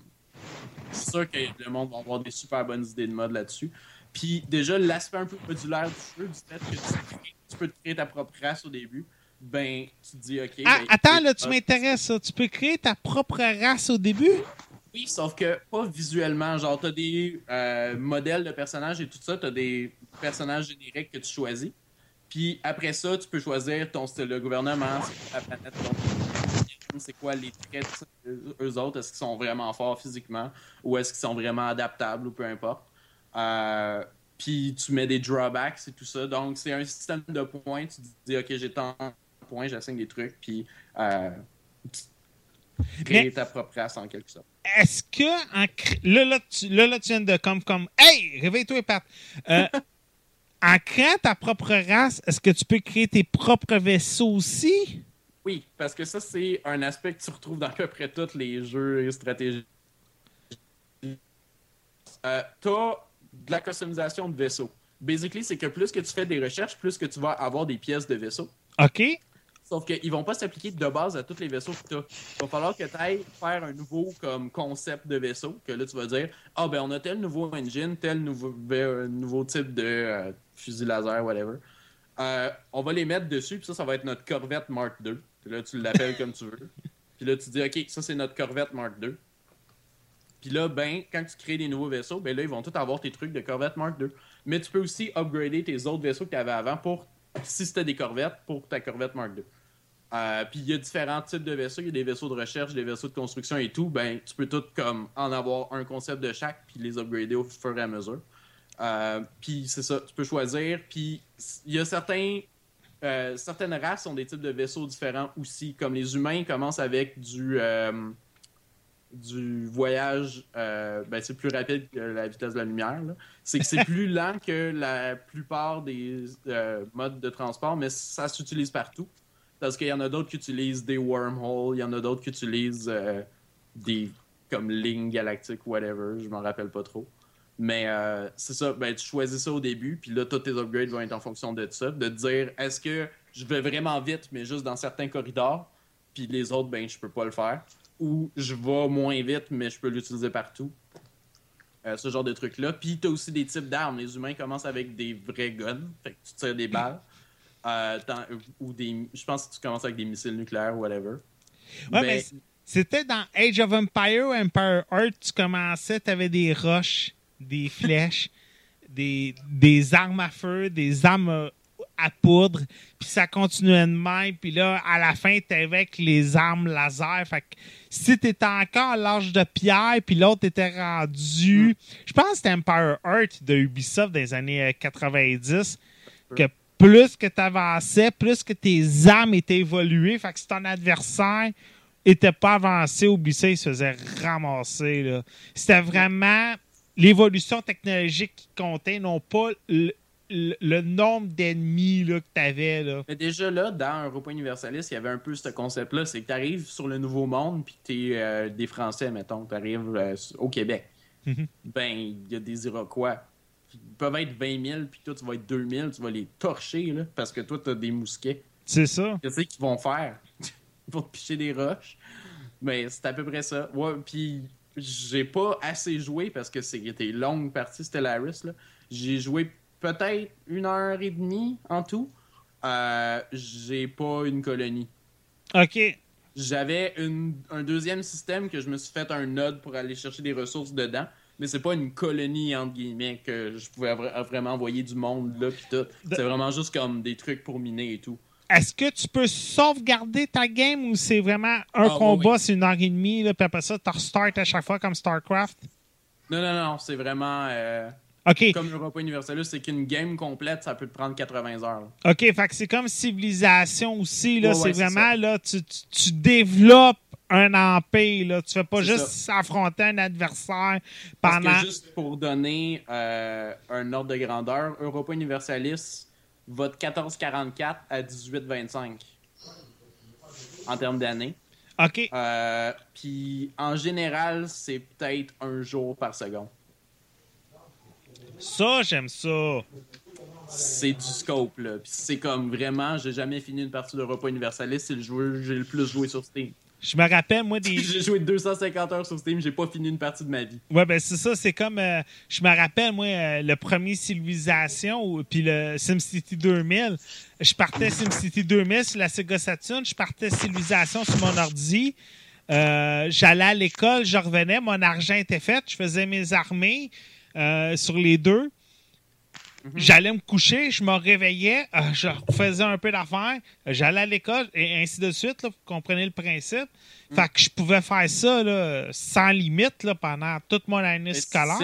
c'est sûr que le monde va avoir des super bonnes idées de mode là-dessus. Puis déjà, l'aspect un peu modulaire du jeu, du fait que tu, peux te créer ta propre race au début, ben, tu te dis, OK. Ah, ben, attends, là, tu m'intéresses, ça. Tu peux créer ta propre race au début? Oui, sauf que pas visuellement. Genre, t'as des euh, modèles de personnages et tout ça, t'as des personnages génériques que tu choisis. Puis après ça, tu peux choisir ton style de gouvernement, c'est quoi la planète, ton- c'est quoi les traits, eux- autres, est-ce qu'ils sont vraiment forts physiquement ou est-ce qu'ils sont vraiment adaptables ou peu importe. Euh, puis tu mets des drawbacks et tout ça. Donc, c'est un système de points. Tu dis, OK, j'ai tant de points, j'assigne des trucs, puis euh, créer Mais- ta propre race en quelque sorte. Est-ce que en là, là, tu, là, là, tu viens de comme comme Hey, réveille-toi Pat. Euh, en créant ta propre race, est-ce que tu peux créer tes propres vaisseaux aussi? Oui, parce que ça, c'est un aspect que tu retrouves dans à peu près tous les jeux et stratégies. Euh, T'as de la customisation de vaisseaux. Basically, c'est que plus que tu fais des recherches, plus que tu vas avoir des pièces de vaisseaux. OK. Sauf qu'ils vont pas s'appliquer de base à tous les vaisseaux que tu as. Il va falloir que tu ailles faire un nouveau comme concept de vaisseau, que là tu vas dire Ah ben on a tel nouveau engine, tel nouveau, euh, nouveau type de euh, fusil laser, whatever. Euh, on va les mettre dessus, puis ça, ça va être notre Corvette Mark II. Puis là, tu l'appelles comme tu veux. Puis là, tu dis OK, ça c'est notre Corvette Mark II. Puis là, ben, quand tu crées des nouveaux vaisseaux, ben là, ils vont tous avoir tes trucs de Corvette Mark II. Mais tu peux aussi upgrader tes autres vaisseaux que tu avais avant pour, si c'était des Corvettes, pour ta Corvette Mark II. Euh, puis il y a différents types de vaisseaux. Il y a des vaisseaux de recherche, des vaisseaux de construction et tout. Ben, tu peux tout comme en avoir un concept de chaque, puis les upgrader au fur et à mesure. Euh, puis c'est ça, tu peux choisir. Puis il y a certains, euh, certaines races ont des types de vaisseaux différents aussi. Comme les humains commencent avec du, euh, du voyage, ben, c'est plus rapide que la vitesse de la lumière. C'est que c'est plus lent que la plupart des modes de transport, mais ça s'utilise partout. Parce qu'il y en a d'autres qui utilisent des wormholes, il y en a d'autres qui utilisent des comme lignes galactiques, whatever, je m'en rappelle pas trop. Mais euh, c'est ça, ben, tu choisis ça au début, puis là, tous tes upgrades vont être en fonction de ça, de te dire est-ce que je vais vraiment vite, mais juste dans certains corridors, puis les autres, ben, je peux pas le faire. Ou je vais moins vite, mais je peux l'utiliser partout. Euh, ce genre de trucs-là. Puis tu as aussi des types d'armes. Les humains commencent avec des vrais guns, fait que tu tires des balles. Euh, ou des, je pense que tu commences avec des missiles nucléaires, whatever. Ouais, Ben, mais c'était dans Age of Empire ou Empire Earth, tu commençais, tu avais des roches, des flèches, des, des armes à feu, des armes euh, à poudre, puis ça continuait de même, puis là, à la fin, tu avec les armes laser. Fait que si tu étais encore à l'âge de pierre, puis l'autre était rendu. Je pense que c'était Empire Earth de Ubisoft des années euh, 90, que plus que tu avançais, plus que tes armes étaient évoluées. Fait que si ton adversaire était pas avancé, ça, il se faisait ramasser. là. C'était vraiment l'évolution technologique qui comptait, non pas le, le- le nombre d'ennemis là, que tu avais. Là. Mais déjà là, dans Europa Universalis, il y avait un peu ce concept-là. C'est que tu arrives sur le Nouveau Monde, puis tu es des Français, mettons. Tu arrives au Québec. Mhm. Ben, il y a des Iroquois. Ils peuvent être 20 000, puis toi, tu vas être 2 000. Tu vas les torcher, là, parce que toi, tu as des mousquets. C'est ça. Qu'est-ce qu'ils vont faire? Ils vont te picher des roches. Mais c'est à peu près ça. Ouais, puis j'ai pas assez joué parce que c'était une longue partie Stellaris. là. J'ai joué peut-être une heure et demie en tout. Euh, j'ai pas une colonie. OK. J'avais un deuxième système que je me suis fait un node pour aller chercher des ressources dedans. mais c'est pas une colonie, entre guillemets, que je pouvais vra- vraiment envoyer du monde là, pis tout. C'est vraiment juste comme des trucs pour miner et tout. Est-ce que tu peux sauvegarder ta game ou c'est vraiment un Ah, combat, oui. c'est une heure et demie, là, puis après ça, tu restart à chaque fois comme StarCraft? Non, non, non, c'est vraiment. euh, OK. comme Europa Universalis, c'est qu'une game complète, ça peut te prendre 80 heures. là. OK, fait que c'est comme Civilisation aussi, là. C'est ouais, vraiment, ça. là, tu, tu, tu développes un empire, là. Tu fais pas juste affronter un adversaire Parce pendant... que juste pour donner euh, un ordre de grandeur, Europa Universalis de 14,44 à 18,25 en termes d'années. OK. Euh, Puis en général, c'est peut-être un jour par seconde. Ça, j'aime ça. C'est du scope, là. Puis c'est comme vraiment, j'ai jamais fini une partie d'Europa Universalis, c'est le jeu que j'ai le plus joué sur Steam. Je me rappelle, moi, des... j'ai joué 250 heures sur Steam, j'ai pas fini une partie de ma vie. Ouais, ben c'est ça, c'est comme. euh, je me rappelle, moi, euh, le premier Civilisation, ou- puis le SimCity 2000. Je partais SimCity 2000 sur la Sega Saturn, je partais Civilisation sur mon ordi. Euh, J'allais à l'école, je revenais, mon argent était fait, je faisais mes armées sur les deux. J'allais me coucher, je me réveillais, euh, je faisais un peu d'affaires, j'allais à l'école et ainsi de suite. Là, vous comprenez le principe. Fait que je pouvais faire ça là, sans limite là, pendant toute mon année Mais scolaire.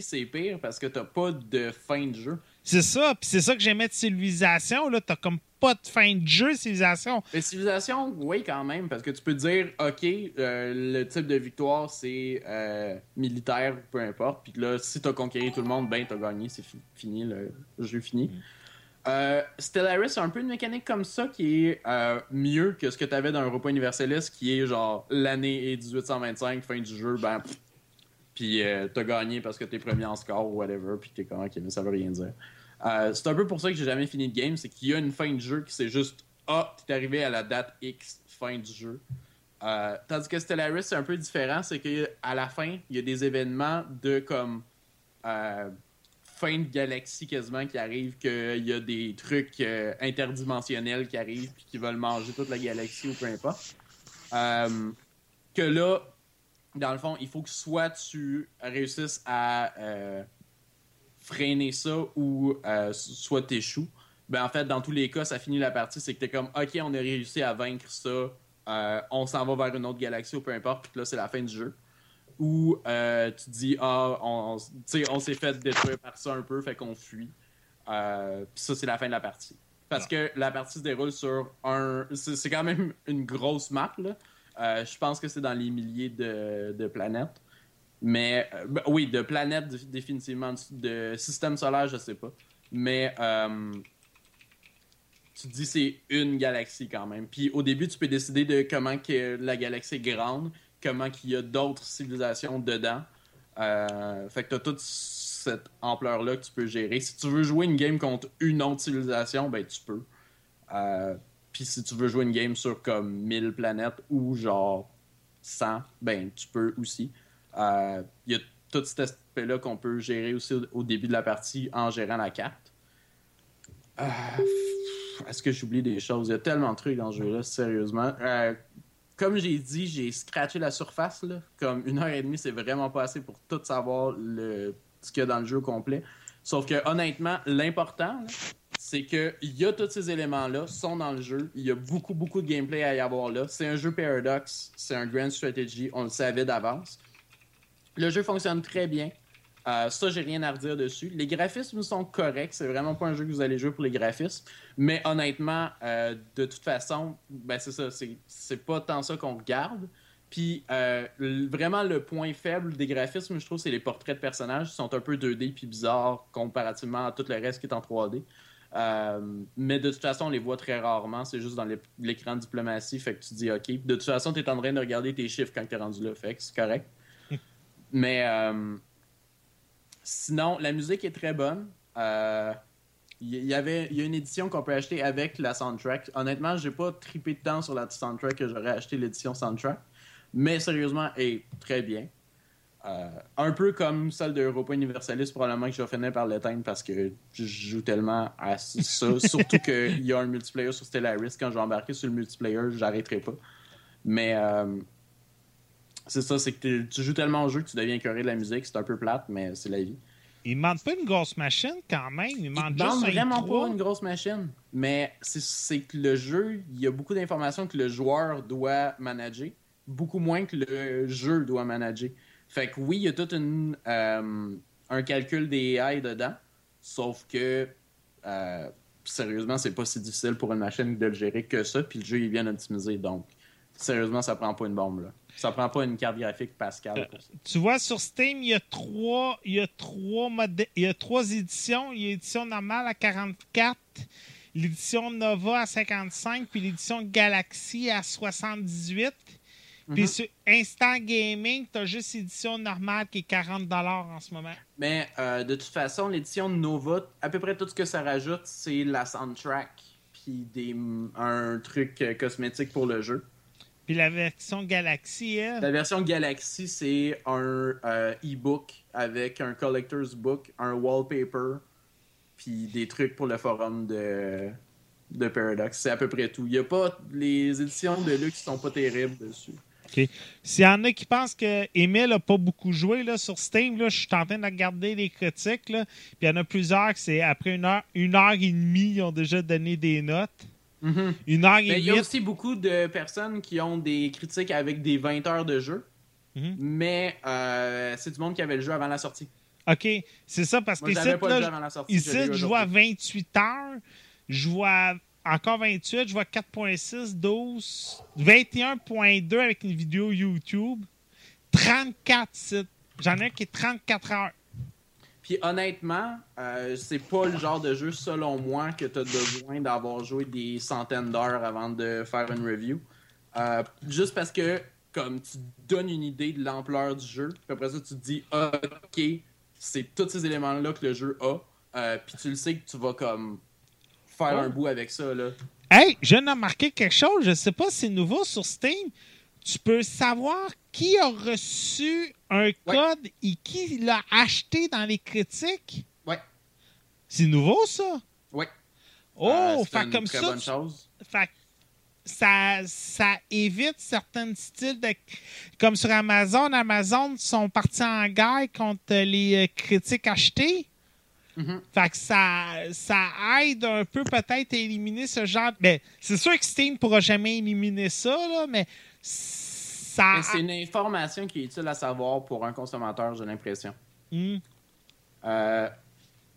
c'est pire parce que t'as pas de fin de jeu. C'est ça, puis c'est ça que j'aimais de Civilisation. Là, t'as comme pas de fin de jeu, Civilisation. Mais civilisation, oui, quand même, parce que tu peux dire, OK, euh, le type de victoire, c'est euh, militaire, peu importe. Puis là, si t'as conquéri tout le monde, ben, t'as gagné, c'est fi- fini, le jeu fini. Euh, Stellaris, c'est un peu une mécanique comme ça qui est euh, mieux que ce que t'avais dans Europa Universalis, qui est genre l'année est 1825, fin du jeu, ben, puis euh, t'as gagné parce que t'es premier en score ou whatever, puis t'es comme, OK, mais ça veut rien dire. Euh, c'est un peu pour ça que j'ai jamais fini de game, c'est qu'il y a une fin de jeu qui c'est juste Ah, t'es arrivé à la date X, fin du jeu. Euh, tandis que Stellaris, c'est un peu différent, c'est qu'à la fin, il y a des événements de comme euh, fin de galaxie quasiment qui arrivent, qu'il y a des trucs euh, interdimensionnels qui arrivent puis qui veulent manger toute la galaxie ou peu importe. Que là, dans le fond, il faut que soit tu réussisses à freiner ça ou euh, soit t'échoues. Ben, en fait, dans tous les cas, ça finit la partie, c'est que t'es comme, OK, on a réussi à vaincre ça, euh, on s'en va vers une autre galaxie ou peu importe, puis là, c'est la fin du jeu. Ou euh, tu dis, ah, on, s'est fait détruire par ça un peu, fait qu'on fuit. Puis ça, c'est la fin de la partie. Parce que la partie se déroule sur un. C'est c'est quand même une grosse map, là. Je pense que c'est dans les milliers de, de planètes. Mais euh, ben, oui, de planètes dé- définitivement. De système solaire, je sais pas. Mais euh, tu te dis c'est une galaxie quand même. Puis au début, tu peux décider de comment que la galaxie est grande, comment qu'il y a d'autres civilisations dedans. Euh, fait que t'as toute cette ampleur-là que tu peux gérer. Si tu veux jouer une game contre une autre civilisation, ben tu peux. Euh, Puis si tu veux jouer une game sur comme 1000 planètes ou genre 100, ben tu peux aussi. Euh, Il y a tout cet aspect-là qu'on peut gérer aussi au, début de la partie en gérant la carte. Euh, Est-ce que j'oublie des choses? Il y a tellement de trucs dans ce jeu-là, sérieusement. Euh, comme j'ai dit, j'ai scratché la surface. Là. Comme une heure et demie, c'est vraiment pas assez pour tout savoir le, ce qu'il y a dans le jeu complet. Sauf que honnêtement, l'important, c'est qu'il y a tous ces éléments-là, sont dans le jeu. Il y a beaucoup, beaucoup de gameplay à y avoir là. C'est un jeu Paradox, c'est un grand strategy, on le savait d'avance. Le jeu fonctionne très bien. Euh, ça, j'ai rien à redire dessus. Les graphismes sont corrects. C'est vraiment pas un jeu que vous allez jouer pour les graphismes. Mais honnêtement, euh, de toute façon, ben c'est ça. C'est, pas tant ça qu'on regarde. Puis euh, vraiment, le point faible des graphismes, je trouve, c'est les portraits de personnages qui sont un peu 2D puis bizarres comparativement à tout le reste qui est en 3D. Euh, mais de toute façon, on les voit très rarement. C'est juste dans l'écran diplomatie. Fait que tu dis OK. De toute façon, tu es en train de regarder tes chiffres quand tu es rendu là. Fait que c'est correct. Mais euh, sinon, la musique est très bonne. Euh, Il y, avait, y a une édition qu'on peut acheter avec la soundtrack. Honnêtement, j'ai pas tripé de temps sur la soundtrack que j'aurais acheté l'édition soundtrack. Mais sérieusement, elle est très bien. Euh, un peu comme celle de Europa Universalis, probablement que je vais finir par l'éteindre parce que je joue tellement à ça. Surtout qu'il y a un multiplayer sur Stellaris. Quand je vais embarquer sur le multiplayer, j'arrêterai pas. Mais euh, C'est ça, c'est que tu- joues tellement au jeu que tu deviens écœuré de la musique. C'est un peu plate, mais c'est la vie. Il ne demande pas une grosse machine quand même. Il Il demande te demande vraiment i3. pas une grosse machine. Mais c'est- que le jeu, il y a beaucoup d'informations que le joueur doit manager, beaucoup moins que le jeu doit manager. Fait que oui, il y a tout euh, un calcul des AI dedans, sauf que euh, sérieusement, c'est pas si difficile pour une machine de le gérer que ça, puis le jeu il vient optimiser. Donc, sérieusement, ça prend pas une bombe. Là. Ça prend pas une carte graphique Pascal pour ça. Tu vois, sur Steam, il y a trois, il y a trois, il y a trois éditions. Il y a l'édition normale à 44, l'édition Nova à 55, puis l'édition Galaxy à 78. Puis Mhm. sur Instant Gaming, tu as juste l'édition normale qui est 40 en ce moment. Mais euh, de toute façon, l'édition Nova, à peu près tout ce que ça rajoute, c'est la soundtrack, puis des, un truc euh, cosmétique pour le jeu. Puis la version Galaxy, elle, La version Galaxy, c'est un euh, e-book avec un collector's book, un wallpaper, puis des trucs pour le forum de, de Paradox. C'est à peu près tout. Il y a pas les éditions de luxe sont pas terribles dessus. S'il y en a qui pensent que Emile n'a pas beaucoup joué là, sur Steam, là, je suis en train de regarder les critiques. Là, puis il y en a plusieurs que c'est après une heure, une heure et demie, ils ont déjà donné des notes. Une heure et Mais il y a aussi beaucoup de personnes qui ont des critiques avec des 20 heures de jeu. Mhm. Mais euh, c'est du monde qui avait le jeu avant la sortie. OK, c'est ça, parce Moi, que ici, pas le jeu là, avant la sortie. ici, je vois aujourd'hui. 28 heures. Je vois encore 28, je vois 4.6, 12, 21.2 avec une vidéo YouTube, 34 sites. J'en ai un qui est 34 heures. Puis honnêtement, euh, c'est pas le genre de jeu, selon moi, que tu as besoin d'avoir joué des centaines d'heures avant de faire une review. Euh, juste parce que, comme tu donnes une idée de l'ampleur du jeu, puis après ça, tu te dis, OK, c'est tous ces éléments-là que le jeu a, euh, puis tu le sais que tu vas comme faire Oh. un bout avec ça. Là. Hey, je viens de quelque chose. Je sais pas si c'est nouveau sur Steam. Tu peux savoir qui a reçu un code et qui l'a acheté dans les critiques? Ouais. C'est nouveau, ça? Ouais. Oh, Euh, fait comme très ça, bonne tu- chose. fait ça, ça évite certains styles de. Comme sur Amazon, Amazon sont partis en guerre contre les euh, critiques achetées. Mhm. Fait que ça, ça aide un peu peut-être à éliminer ce genre. Mais c'est sûr que Steam pourra jamais éliminer ça, là, mais ça. C'est une information qui est utile à savoir pour un consommateur, j'ai l'impression. Hmm. Euh,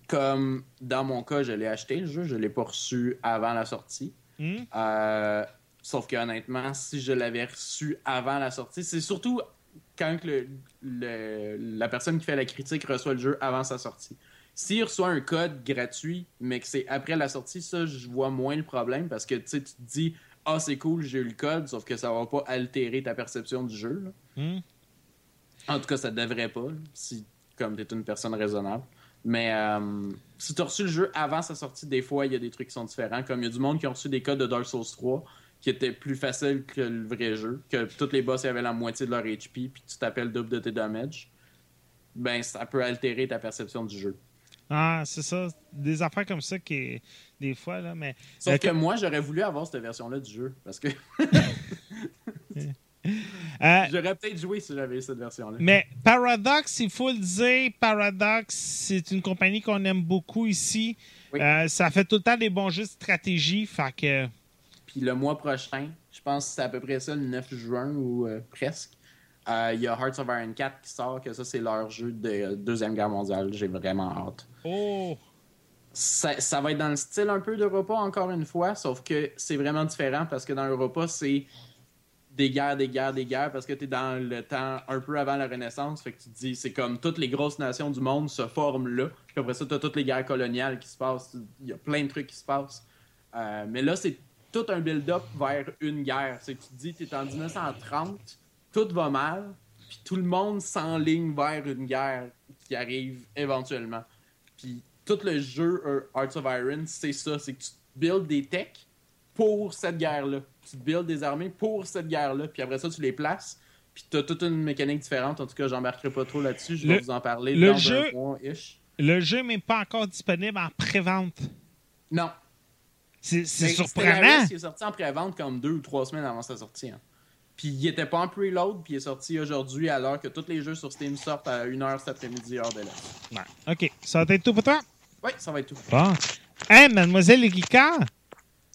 comme dans mon cas, je l'ai acheté le jeu, je l'ai pas reçu avant la sortie. Hmm. Euh, sauf que honnêtement, si je l'avais reçu avant la sortie, c'est surtout quand le, le- la personne qui fait la critique reçoit le jeu avant sa sortie. S'il reçoit un code gratuit, mais que c'est après la sortie, ça, je vois moins le problème parce que tu te dis Ah, c'est cool, j'ai eu le code, sauf que ça va pas altérer ta perception du jeu. là. Hmm. En tout cas, ça devrait pas, si comme tu es une personne raisonnable. Mais euh, si tu as reçu le jeu avant sa sortie, des fois, il y a des trucs qui sont différents. Comme il y a du monde qui a reçu des codes de Dark Souls 3 qui étaient plus faciles que le vrai jeu, que tous les boss avaient la moitié de leur HP, puis tu t'appelles double de tes damage. Ben, ça peut altérer ta perception du jeu. Ah, c'est ça. Des affaires comme ça qui. Des fois, là, mais. Sauf Euh, que moi, j'aurais voulu avoir cette version-là du jeu, parce que Euh, j'aurais peut-être joué si j'avais eu cette version-là. Mais Paradox, il faut le dire, Paradox, c'est une compagnie qu'on aime beaucoup ici. Oui. Euh, ça fait tout le temps des bons jeux de stratégie. Fait que. Puis le mois prochain, je pense que c'est à peu près ça, le 9 juin ou euh, euh, Il y a Hearts of Iron 4 qui sort, que ça, c'est leur jeu de Deuxième Guerre mondiale. J'ai vraiment hâte. Oh! Ça, ça va être dans le style un peu d'Europa, encore une fois, sauf que c'est vraiment différent parce que dans Europa, c'est des guerres, des guerres, des guerres, parce que tu es dans le temps un peu avant la Renaissance. Fait que tu te dis, c'est comme toutes les grosses nations du monde se forment là. Puis après ça, tu as toutes les guerres coloniales qui se passent. Il y a plein de trucs qui se passent. Euh, mais là, c'est tout un build-up vers une guerre. C'est que tu te dis, tu es en 1930, tout va mal, puis tout le monde s'enligne vers une guerre qui arrive éventuellement. Puis tout le jeu euh, Hearts of Iron, c'est ça, c'est que tu builds des techs pour cette guerre-là. Tu builds des armées pour cette guerre-là, puis après ça, tu les places. Puis tu as toute une mécanique différente. En tout cas, j'embarquerai pas trop là-dessus. Je vais Le- vous en parler le dans jeu- un mois-ish. Le jeu n'est pas encore disponible en pré-vente. Non. C'est c'est surprenant. Stellaris, il est sorti en pré-vente comme deux ou trois semaines avant sa sortie. hein. Puis il était pas en preload, puis il est sorti aujourd'hui alors que tous les jeux sur Steam sortent à 1h cet après-midi hors de l'Est. Ouais. OK. Ça va être tout pour toi? Oui, ça va être tout. Bon. Hey, mademoiselle Ricard,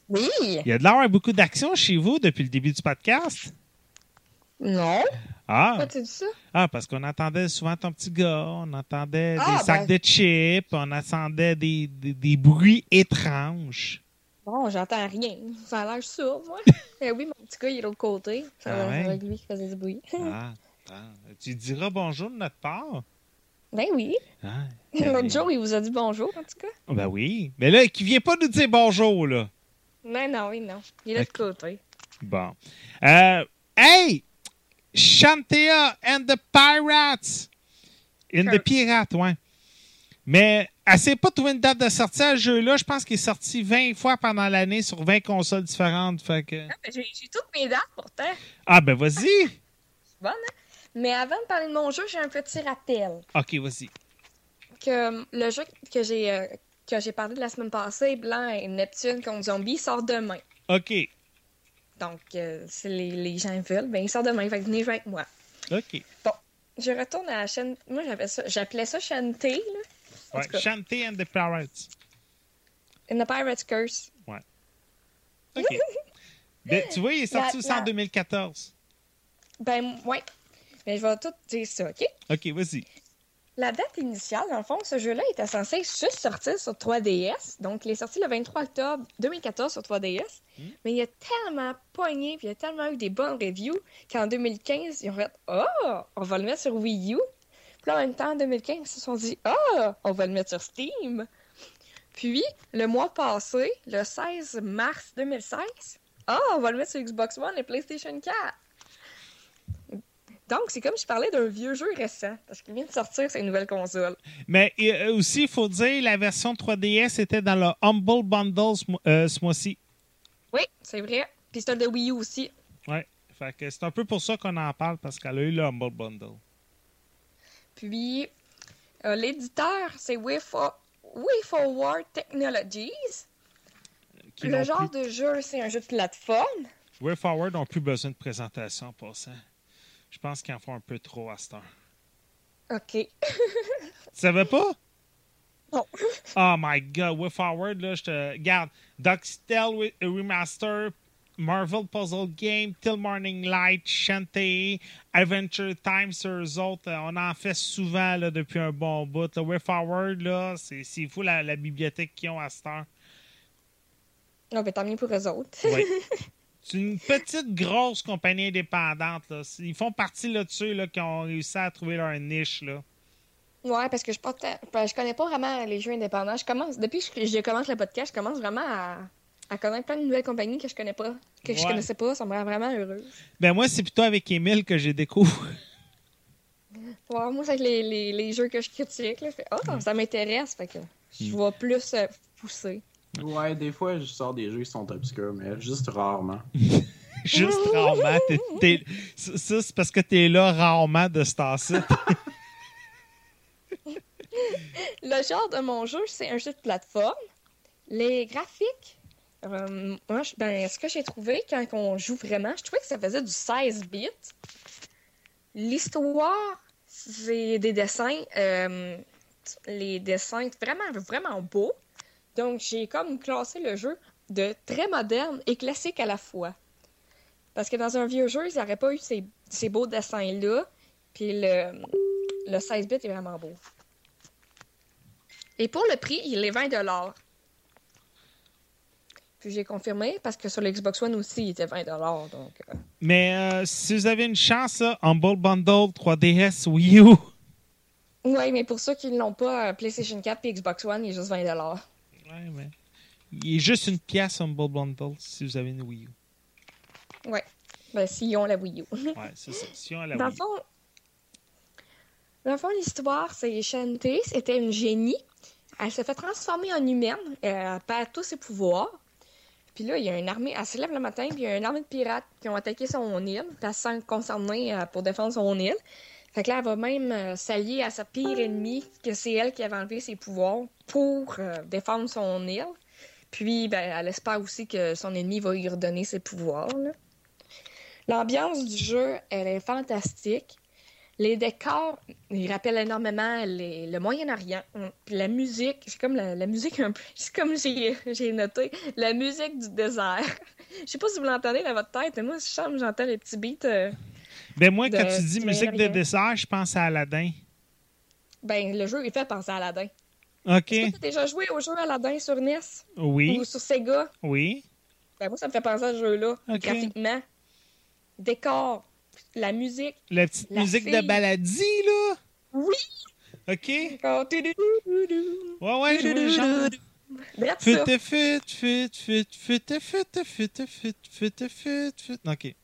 Oui? il y a de l'air beaucoup d'action chez vous depuis le début du podcast? Non. Ah, Pourquoi tu dis ça? ah parce qu'on entendait souvent ton petit gars, on entendait Ah, des sacs ben. de chips, on entendait des, des, des bruits étranges. Bon, j'entends rien. Ça a l'air sourd, moi. Eh oui, mon petit gars, il est de l'autre côté. Ça Ah ouais? avec lui qui faisait du bruit. Ah, ah. Tu diras bonjour de notre part? Ben oui. Ah, L'autre jour, il vous a dit bonjour, en tout cas. Ben oui. Mais là, qui vient pas nous dire bonjour, là? Non, non, oui, non. Il est de l'autre côté. Bon. Euh, hey! Shantea and the Pirates! In the Sure. Pirates, ouais. Mais elle s'est pas trouvé une date de sortie à ce jeu-là. Je pense qu'il est sorti 20 fois pendant l'année sur 20 consoles différentes. Fait que... Ah, ben, J'ai toutes mes dates pourtant. Ah, ben vas-y! Bonne, hein? Mais avant de parler de mon jeu, j'ai un petit rappel. Ok, vas-y. Que euh, le jeu que j'ai euh, que j'ai parlé de la semaine passée, Blanc et Neptune contre Zombie, sort demain. Ok. Donc, euh, si les, les gens veulent, ben il sort demain. Fait que venez jouer avec moi. Ok. Je retourne à la chaîne. Moi, j'appelais ça, j'appelais ça Shantae, là. Ouais. and the Pirates. In the Pirate's Curse. Ok. Ben, tu vois, il est sorti La- aussi en la- 2014. Ben, ouais. Mais je vais tout dire ça, OK? Ok, vas-y. La date initiale, dans le fond, ce jeu-là était censé juste sortir sur 3DS. Donc, il est sorti le 23 octobre 2014 sur 3DS. Hmm. Mais il a tellement pogné, puis il a tellement eu des bonnes reviews qu'en 2015, ils ont fait « Oh, on va le mettre sur Wii U. » là, en même temps, en 2015, ils se sont dit « Oh, on va le mettre sur Steam. » Puis, le mois passé, le 16 mars 2016, « Oh, on va le mettre sur Xbox One et PlayStation 4. » Donc, c'est comme si je parlais d'un vieux jeu récent, parce qu'il vient de sortir sur une nouvelle console. Mais euh, aussi, il faut dire, la version 3DS était dans le Humble Bundle ce, euh, ce mois-ci. Oui, c'est vrai. Puis c'est un de Wii U aussi. Que c'est un peu pour ça qu'on en parle, parce qu'elle a eu le Humble Bundle. Puis euh, l'éditeur, c'est WayFo- WayForward Technologies. Qui Le genre plus- de jeu, c'est un jeu de plateforme. Way Forward n'ont plus besoin de présentation en passant. Je pense qu'ils en font un peu trop à cette heure. OK. Tu savais pas? Non. Oh my god, Way Forward, là, je te. Regarde, Duckstell Remaster, Marvel Puzzle Game, Till Morning Light, Shantae, Adventure Time sur eux autres. On en fait souvent là, depuis un bon bout. Là. Way Forward, là, c'est c'est fou la, la bibliothèque qu'ils ont à cette heure. Ah, ben tant mieux pour eux autres. Oui. C'est une petite, grosse compagnie indépendante. Là. Ils font partie là-dessus là, qui ont réussi à trouver leur niche. Là. Ouais, parce que je, ben, je connais pas vraiment les jeux indépendants. Je commence, depuis que je commence le podcast, je commence vraiment à, à connaître plein de nouvelles compagnies que je connais pas, que je connaissais pas. Ça me rend vraiment heureuse. Ben moi, c'est plutôt avec Emile que j'ai découvert. Ouais, moi, c'est avec les, les, les jeux que je critique. Là, oh, ça m'intéresse. Fait que je vais plus euh, pousser. Ouais, des fois, je sors des jeux qui sont obscurs, mais juste rarement. Juste rarement. T'es- t'es- ça, ça, c'est parce que t'es là rarement de ce temps-ci. Le genre de mon jeu, c'est un jeu de plateforme. Les graphiques, euh, moi, ben, ce que j'ai trouvé quand on joue vraiment, je trouvais que ça faisait du 16 bits. L'histoire, c'est des dessins, euh, les dessins vraiment, vraiment beaux. Donc, j'ai comme classé le jeu de très moderne et classique à la fois. Parce que dans un vieux jeu, ils n'auraient pas eu ces, ces beaux dessins-là. Puis le, le 16 bits est vraiment beau. Et pour le prix, il est 20 Puis j'ai confirmé parce que sur l'Xbox One aussi, il était 20 donc euh, Mais euh, si vous avez une chance, là, Humble Bundle 3DS Wii U. Ouais, mais pour ceux qui ne l'ont pas, euh, PlayStation 4 et Xbox One, il est juste 20 Ouais, mais. Il est juste une pièce Humble Bundle si vous avez une Wii U. Ouais. Ben, s'ils ont la Wii U. Ouais, c'est ça. Si on la Dans le Wii U. fond, dans le fond, l'histoire, c'est Shantae, c'était une génie. Elle s'est fait transformer en humaine. Elle perd tous ses pouvoirs. Puis là, il y a une armée. Elle se lève le matin, puis il y a une armée de pirates qui ont attaqué son île. Puis elle se euh, pour défendre son île. Fait que là, elle va même euh, s'allier à sa pire ennemie, que c'est elle qui avait enlevé ses pouvoirs pour euh, défendre son île. Puis, ben, elle espère aussi que son ennemi va lui redonner ses pouvoirs. L'ambiance du jeu, elle est fantastique. Les décors, ils rappellent énormément les- le Moyen-Orient. Hum, la musique, c'est comme la, la musique un peu. C'est comme j'ai noté, la musique du désert. Je sais pas si vous l'entendez dans votre tête, mais moi, je chante, j'entends les petits beats. euh, Ben moi, quand tu dis musique de dessert, je pense à Aladdin. Ben, le jeu est fait penser à Aladdin. OK. Est-ce que tu as déjà joué au jeu Aladdin sur NES Oui. ou sur Sega? Oui. Ben, moi, ça me fait penser à ce jeu-là, graphiquement. Décor, la musique. La petite La musique de baladie, là? Oui! OK. Oh. Ouais, ouais, je vois le genre. Bref, ça. Fut, fut, fut, fut, fut, fut, fut, fut, fut, fut, fut, fut. OK.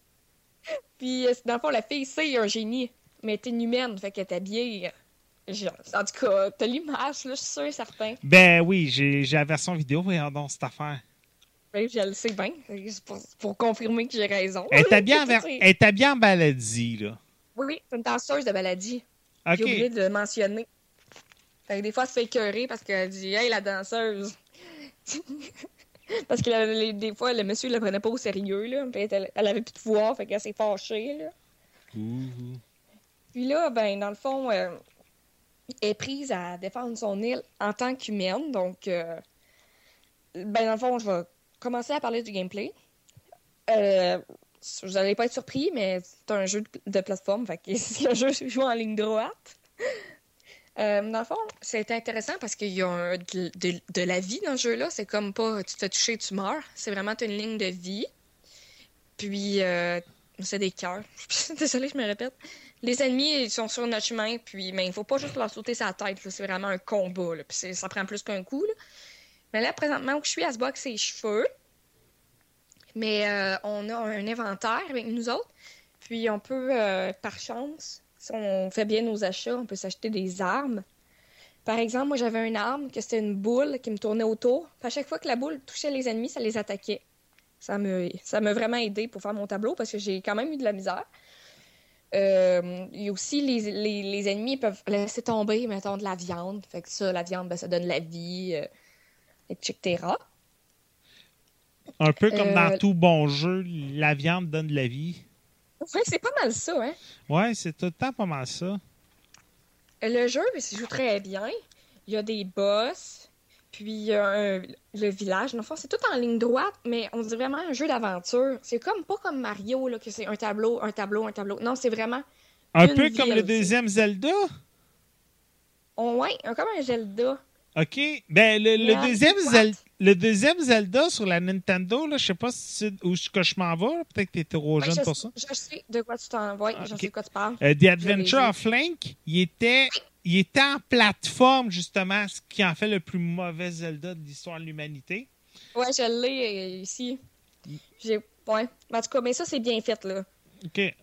Puis, euh, dans le fond, la fille, c'est un génie, mais elle est inhumaine, fait qu'elle est habillée. euh, genre- En tout cas, t'as l'image, là, je suis sûr et certain. Ben oui, j'ai j'ai la version vidéo. Voyons donc cette affaire. Ben, je le sais bien. C'est pour, pour confirmer que j'ai raison. Elle est habillée en, habillée baladie, là. Oui, c'est une danseuse de maladie. J'ai oublié de le mentionner. Fait que des fois, elle se fait écœurer parce qu'elle dit Hey, la danseuse. parce que la- les- des fois, le monsieur le prenait pas au sérieux. Là. Puis elle, elle avait plus de pouvoir, fait qu'elle s'est fâchée. Là. Puis là, ben, dans le fond, euh, elle est prise à défendre son île en tant qu'humaine. Donc, euh, ben, dans le fond, je vais commencer à parler du gameplay. Euh, vous n'allez pas être surpris, mais c'est un jeu de, plateforme. C'est un jeu qui joue en ligne droite. Euh, dans le fond, c'est intéressant parce qu'il y a de, la vie dans ce jeu-là. C'est comme pas tu te touché, tu meurs. C'est vraiment une ligne de vie. Puis, euh, c'est des cœurs. Désolée, je me répète. Les ennemis, ils sont sur notre chemin, puis mais il faut pas juste leur sauter sa tête. C'est vraiment un combat. Ça prend plus qu'un coup. Mais là, présentement, où je suis, à se boxe ses cheveux. Mais euh, on a un inventaire avec nous autres. Puis on peut, euh, par chance, si on fait bien nos achats, on peut s'acheter des armes. Par exemple, moi j'avais une arme que c'était une boule qui me tournait autour. Puis à chaque fois que la boule touchait les ennemis, ça les attaquait. Ça me, ça m'a vraiment aidé pour faire mon tableau parce que j'ai quand même eu de la misère. Euh, il y a aussi les, les, les ennemis peuvent laisser tomber, mettons, de la viande. Fait que ça, la viande, ben, ça donne la vie, euh, etc. Un peu comme Euh, dans tout bon jeu, la viande donne de la vie. Ouais, c'est pas mal ça, hein? Ouais, c'est tout le temps pas mal ça. Le jeu, il se joue très bien. Il y a des boss, puis il y a un- le village. Dans c'est tout en ligne droite, mais on dit vraiment un jeu d'aventure. C'est comme pas comme Mario, là, que c'est un tableau, un tableau, un tableau. Non, c'est vraiment. Un peu comme le deuxième Zelda? on- ouais, un- comme un Zelda. OK. Ben, le, le Ouais, deuxième what? Zel- le deuxième Zelda sur la Nintendo, là, je sais pas si où que je m'en vais. Peut-être que tu es trop jeune je, pour ça. je sais de quoi tu t'en vas, Ah, je sais de quoi tu parles. Euh, The Adventure of Link, il était, il était en plateforme, justement, ce qui en fait le plus mauvais Zelda de l'histoire de l'humanité. Ouais, je l'ai euh, ici. J'ai. Ouais. En tout cas, mais ça, c'est bien fait, là. OK.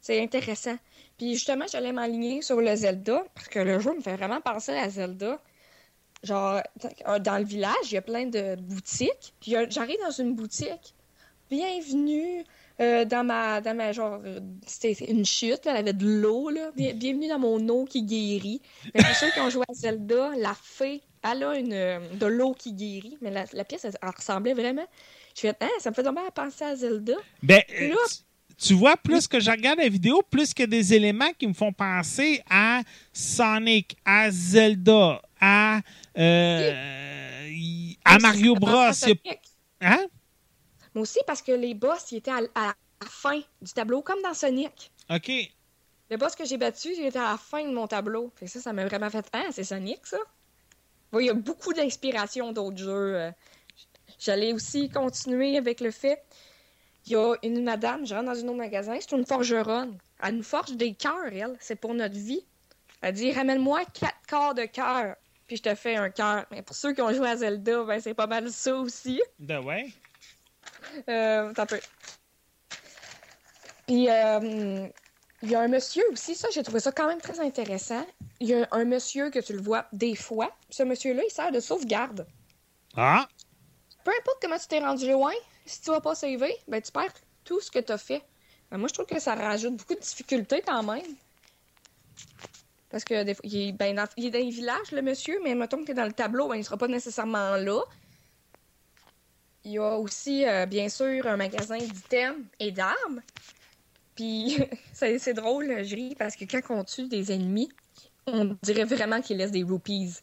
C'est intéressant. Puis justement, j'allais m'aligner sur le Zelda, parce que le jeu me fait vraiment penser à Zelda. Genre, dans le village, il y a plein de boutiques. Puis y a- j'arrive dans une boutique. Bienvenue euh, dans ma. Dans ma genre. euh, C'était une chute, là, elle avait de l'eau, là. Bien- bienvenue dans mon eau qui guérit. Mais pour ceux qui ont joué à Zelda, la fée, elle a une, euh, de l'eau qui guérit. Mais la, la pièce, elle, elle ressemblait vraiment. Je fais, hein, ça me fait vraiment penser à Zelda. Ben, euh, Là- tu, vois, plus que je regarde la vidéo, plus que des éléments qui me font penser à Sonic, à Zelda, à, euh, à Mario Bros. Il y a- Hein? Moi aussi, parce que les boss, ils étaient à, à la fin du tableau, comme dans Sonic. OK. Le boss que j'ai battu, il était à la fin de mon tableau. Fait que ça, ça m'a vraiment fait Ah, c'est Sonic, ça? Bon, il y a beaucoup d'inspiration d'autres jeux. euh. J'allais aussi continuer avec le fait. Il y a une madame, je rentre dans un autre magasin, c'est une forgeronne. Elle nous forge des cœurs, elle. C'est pour notre vie. Elle dit Ramène-moi quatre quarts de cœur, puis je te fais un cœur. Mais pour ceux qui ont joué à Zelda, ben, c'est pas mal ça aussi. Ben ouais. Euh, un peu. Puis, euh, il y a un monsieur aussi, ça, j'ai trouvé ça quand même très intéressant. Il y a un monsieur que tu le vois des fois. Ce monsieur-là, il sert de sauvegarde. Ah! Peu importe comment tu t'es rendu loin, si tu vas pas sauver, ben tu perds tout ce que tu as fait. Ben, moi, je trouve que ça rajoute beaucoup de difficultés quand même. Parce que des fois, il, est, ben, dans, il est dans les villages, le monsieur, mais mettons que dans le tableau, ben, il sera pas nécessairement là. Il y a aussi, euh, bien sûr, un magasin d'items et d'armes. Puis c'est drôle, je ris, parce que quand on tue des ennemis, on dirait vraiment qu'ils laissent des rupees.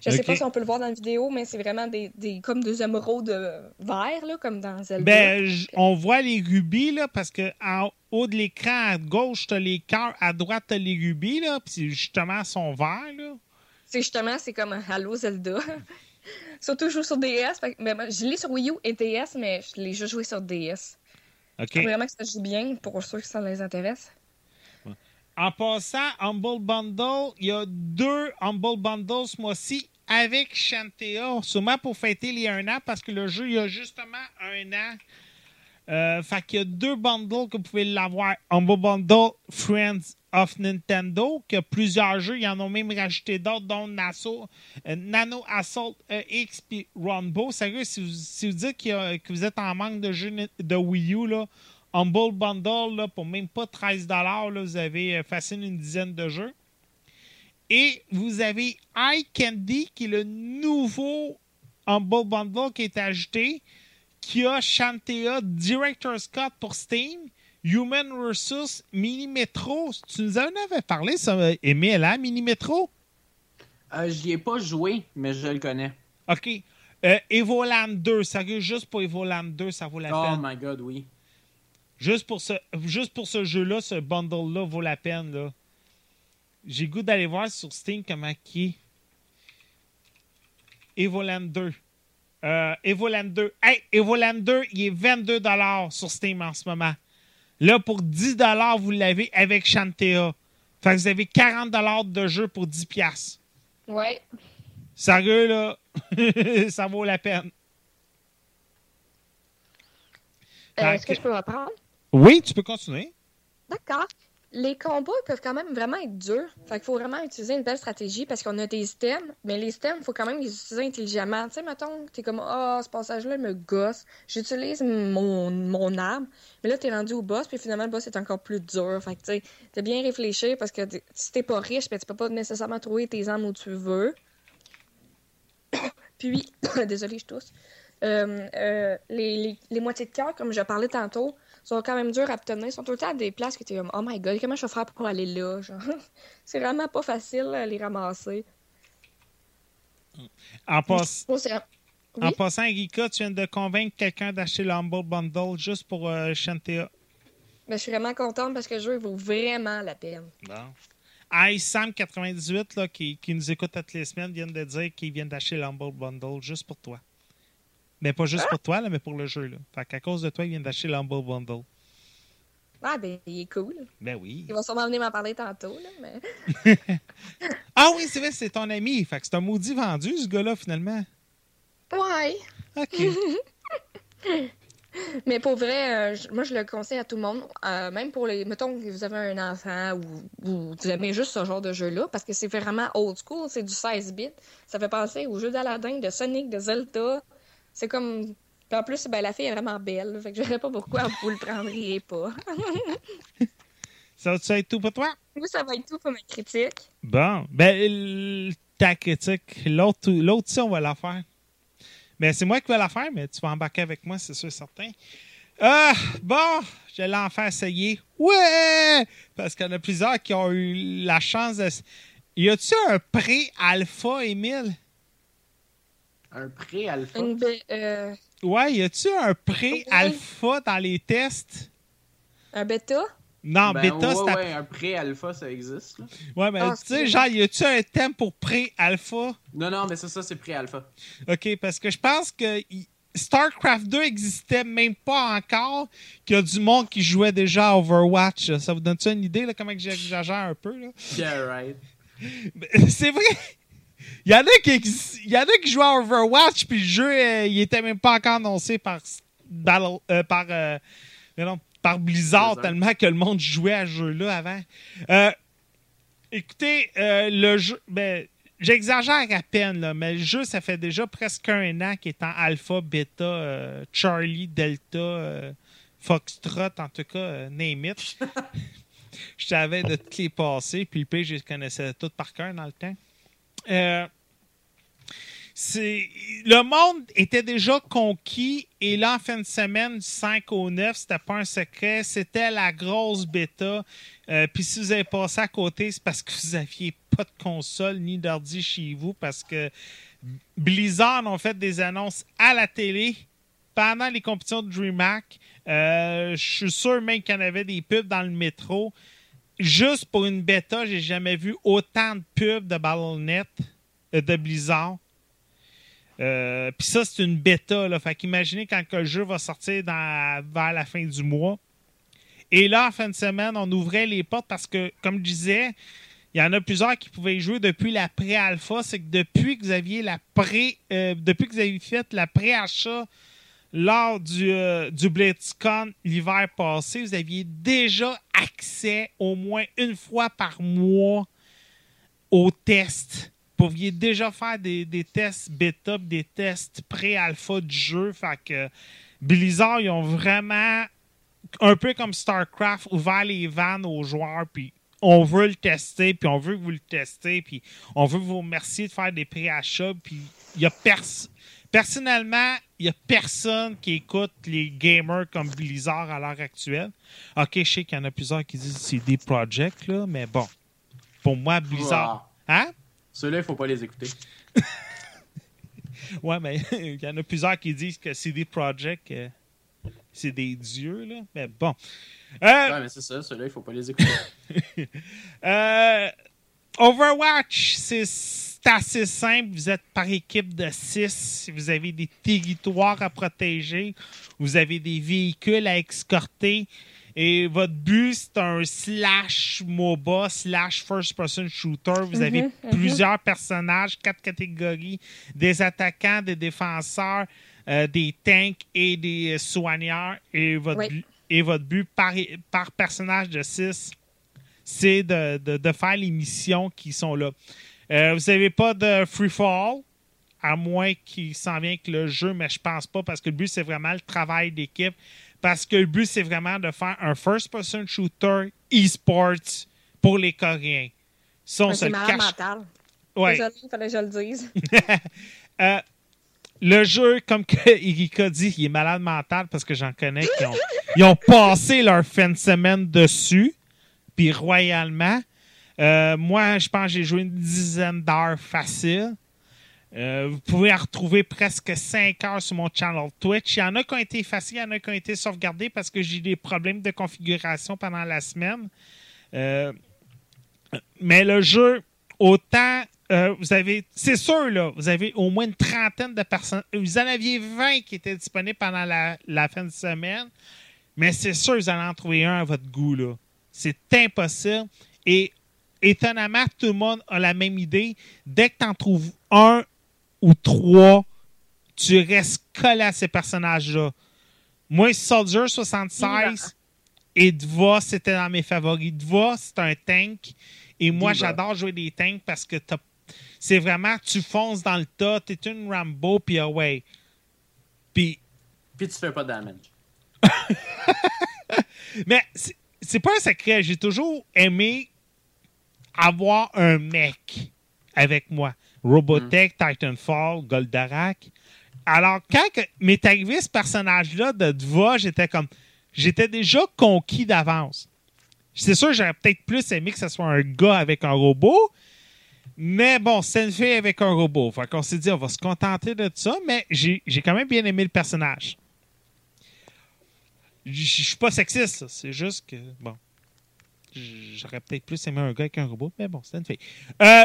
Je sais Ok. pas si on peut le voir dans la vidéo, mais c'est vraiment des, des comme des émeraudes euh, verts, là, comme dans Zelda. Ben, on voit les rubis, là, parce que en haut de l'écran, à gauche, t'as les cœurs, à droite, t'as les rubis, là, puis justement, ils sont verts, là. C'est justement, c'est comme Halo Zelda. Surtout, je joue sur DS. fait mais moi, je l'ai sur Wii U et DS, mais je l'ai juste joué sur DS. OK. Je trouve vraiment que ça joue bien pour ceux que ça les intéresse. En passant, Humble Bundle, il y a deux Humble Bundles ce mois-ci avec Shantea, sûrement pour fêter les un an, parce que le jeu, il y a justement un an. Euh, fait qu'il y a deux bundles que vous pouvez l'avoir. Humble Bundle Friends of Nintendo, que plusieurs jeux, ils en ont même rajouté d'autres, dont euh, Nano Assault euh, X puis Runbow. Sérieux, si vous, si vous dites que vous êtes en manque de jeux de Wii U, là, Humble Bundle, là, pour même pas 13 là, vous avez euh, facile une dizaine de jeux. Et vous avez iCandy, qui est le nouveau Humble Bundle qui est ajouté, qui a Shantea Director's Scott pour Steam, Human vs. Mini Metro. Tu nous en avais parlé, ça, Emile, hein, Mini Metro? Euh, J'y ai pas joué, mais je le connais. OK. Euh, Evoland 2, sérieux, juste pour Evoland 2, ça vaut la Oh peine. my god, oui. Juste pour ce, juste pour ce jeu-là, ce bundle-là vaut la peine. Là. J'ai goût d'aller voir sur Steam comment qui est. Evoland 2. Euh, Evoland 2. Hey, Evoland 2, il est 22 sur Steam en ce moment. Là, pour 10 vous l'avez avec Shantea. Fait que vous avez 40 de jeu pour 10 piastres. Ouais. Sérieux, là, ça vaut la peine. Euh, Est-ce que que- je peux reprendre? Oui, tu peux continuer. D'accord. Les combats peuvent quand même vraiment être durs. Fait qu'il faut vraiment utiliser une belle stratégie parce qu'on a des stems, mais les stems, il faut quand même les utiliser intelligemment. Tu sais, mettons, t'es comme, ah, ce passage-là me gosse. J'utilise mon, mon arme, mais là, t'es rendu au boss, puis finalement, le boss est encore plus dur. Fait que, tu sais, t'as bien réfléchi parce que si t'es pas riche, ben, tu peux pas nécessairement trouver tes armes où tu veux. Puis, désolé, je tousse. Euh, euh, les, les moitiés de cœur, comme je parlais tantôt, sont quand même durs à obtenir. Ils sont tout le temps à des places que tu es comme, oh my god, comment je vais faire pour aller là? Genre, c'est vraiment pas facile à les ramasser. En, passe- c'est- en Oui? passant, Rika, tu viens de convaincre quelqu'un d'acheter le Humble Bundle juste pour euh, Shantea. Ben, je suis vraiment contente parce que le jeu il vaut vraiment la peine. Bon. Sam98, là, qui, qui nous écoute toutes les semaines, vient de dire qu'il vient d'acheter le Humble Bundle juste pour toi. Mais pas juste pour toi, là, mais pour le jeu. Là. Fait qu'à cause de toi, il vient d'acheter le Humble Bundle. Ah, ben, il est cool. Ben oui. Il va sûrement venir m'en parler tantôt, là, mais... Ah oui, c'est vrai, c'est ton ami. Fait que c'est un maudit vendu, ce gars-là, finalement. Ouais. OK. Mais pour vrai, euh, moi, je le conseille à tout le monde. Euh, même pour les... Mettons que vous avez un enfant ou, ou vous aimez juste ce genre de jeu-là, parce que c'est vraiment old school, c'est du 16 bits. Ça fait penser aux jeux d'Aladdin, de Sonic, de Zelda. C'est comme... Puis en plus, ben, la fille est vraiment belle, fait que je ne sais pas pourquoi vous le prendriez pas. ça va être tout pour toi? Moi, ça va être tout pour ma critique. Bon. Ben, ta critique, l'autre, l'autre, ça, on va la faire. Mais c'est moi qui vais la faire, mais tu vas embarquer avec moi, c'est sûr, certain. Ah, bon, je l'ai enfin essayé. Ouais! Parce qu'il y en a plusieurs qui ont eu la chance de. Y a-tu un pré-alpha, Émile? Un pré-alpha. Euh, Ouais, y a-tu un pré-alpha dans les tests? un bêta? Non, Ben, bêta, ouais, c'est ouais, un pré-alpha, ça existe. là. Ouais, mais Ah, tu sais, genre, y a-tu un thème pour pré-alpha? Non, non, mais ça, ça c'est pré-alpha. OK, parce que je pense que y- StarCraft 2 existait même pas encore, qu'il y a du monde qui jouait déjà à Overwatch. Ça vous donne-tu une idée, là, comment que j'exagère un peu? Là? Yeah, right. C'est vrai! Il y, en a qui exi- il y en a qui jouaient à Overwatch, puis le jeu, euh, il était même pas encore annoncé par, Battle- euh, par, euh, mais non, par Blizzard, Blizzard. tellement que le monde jouait à ce jeu-là avant. Écoutez, le jeu, ben, j'exagère à peine, là, mais le jeu, ça fait déjà presque un an qu'il est en alpha, bêta, euh, Charlie, Delta, Foxtrot, en tout cas, name it. Je savais de toutes les passées, puis le je les connaissais toutes par cœur dans le temps. Euh, le monde était déjà conquis et là, en fin de semaine, du 5 au 9, c'était pas un secret, c'était la grosse bêta. Euh, Puis si vous avez passé à côté, c'est parce que vous aviez pas de console ni d'ordi chez vous parce que Blizzard ont fait des annonces à la télé pendant les compétitions de DreamHack. Euh, je suis sûr même qu'il y en avait des pubs dans le métro. Juste pour une bêta, j'ai jamais vu autant de pubs de BattleNet euh, de Blizzard. Euh, Puis ça, c'est une bêta. Là. Fait qu'imaginez quand le jeu va sortir vers la fin du mois. Et là, en fin de semaine, on ouvrait les portes parce que, comme je disais, il y en a plusieurs qui pouvaient jouer depuis la pré-alpha. C'est que depuis que vous aviez la pré, euh, depuis que vous avez fait la pré-achat lors du, euh, du BlitzCon l'hiver passé, vous aviez déjà accès au moins une fois par mois aux tests. Vous pouviez déjà faire des, des tests bêta, des tests pré-alpha du jeu. Fait Blizzard, ils ont vraiment, un peu comme StarCraft, ouvert les vannes aux joueurs. Puis on veut le tester, puis on veut que vous le testez, puis on veut vous remercier de faire des pré-achats. Il y a personne. Personnellement, il n'y a personne qui écoute les gamers comme Blizzard à l'heure actuelle. Ok, je sais qu'il y en a plusieurs qui disent que c'est des projects, là, mais bon. Pour moi, Blizzard. Hein? Ceux-là, il faut pas les écouter. Ouais, mais il y en a plusieurs qui disent que CD Projekt, euh, c'est des dieux, là. Mais bon. Euh, Ouais, mais c'est ça, ceux-là, il faut pas les écouter. euh, Overwatch, c'est c'est assez simple. Vous êtes par équipe de 6. Vous avez des territoires à protéger. Vous avez des véhicules à escorter. Et votre but, c'est un slash MOBA, slash first-person shooter. Vous avez Mhm, mhm. plusieurs personnages, quatre catégories, des attaquants, des défenseurs, euh, des tanks et des euh, soigneurs. Et votre, Oui. but, et votre but par, par personnage de 6, c'est de, de- de faire les missions qui sont là. Euh, vous n'avez pas de free fall, à moins qu'il s'en vienne avec le jeu, mais je pense pas parce que le but, c'est vraiment le travail d'équipe. Parce que le but, c'est vraiment de faire un first-person shooter e-sports pour les Coréens. Ça, on se le cache. mental. Ouais. Désolé, il fallait que je le dise. Euh, le jeu, comme que Erika dit, il est malade mental parce que j'en connais qui ont, ils ont passé leur fin de semaine dessus, puis royalement. Euh, moi, je pense que j'ai joué une dizaine d'heures facile. Euh, vous pouvez en retrouver presque 5 heures sur mon channel Twitch. Il y en a qui ont été faciles, il y en a qui ont été sauvegardés parce que j'ai des problèmes de configuration pendant la semaine. Euh, mais le jeu, autant vous avez, c'est sûr, là, vous avez au moins une trentaine de personnes. Vous en aviez 20 qui étaient disponibles pendant la, fin de semaine, mais c'est sûr vous allez en trouver un à votre goût. là. C'est impossible. Et étonnamment, tout le monde a la même idée. Dès que tu en trouves un ou trois, tu restes collé à ces personnages-là. Moi, Soldier 76 et Dva, c'était dans mes favoris. Dva, c'est un tank. Et moi, j'adore jouer des tanks parce que c'est vraiment, tu fonces dans le tas, t'es une Rambo, puis away. Puis, Puis tu fais pas de damage. mais c'est pas un secret. J'ai toujours aimé avoir un mec avec moi. Robotech, Titanfall, Goldorak. Alors, quand que- m'est arrivé ce personnage-là de Dva, j'étais comme. J'étais déjà conquis d'avance. C'est sûr, j'aurais peut-être plus aimé que ce soit un gars avec un robot. Mais bon, c'est une fille avec un robot. Fait qu'on s'est dit, on va se contenter de ça. Mais j'ai j'ai quand même bien aimé le personnage. Je suis pas sexiste, c'est juste que, bon, j'aurais peut-être plus aimé un gars avec un robot, mais bon, c'est une fille. Euh,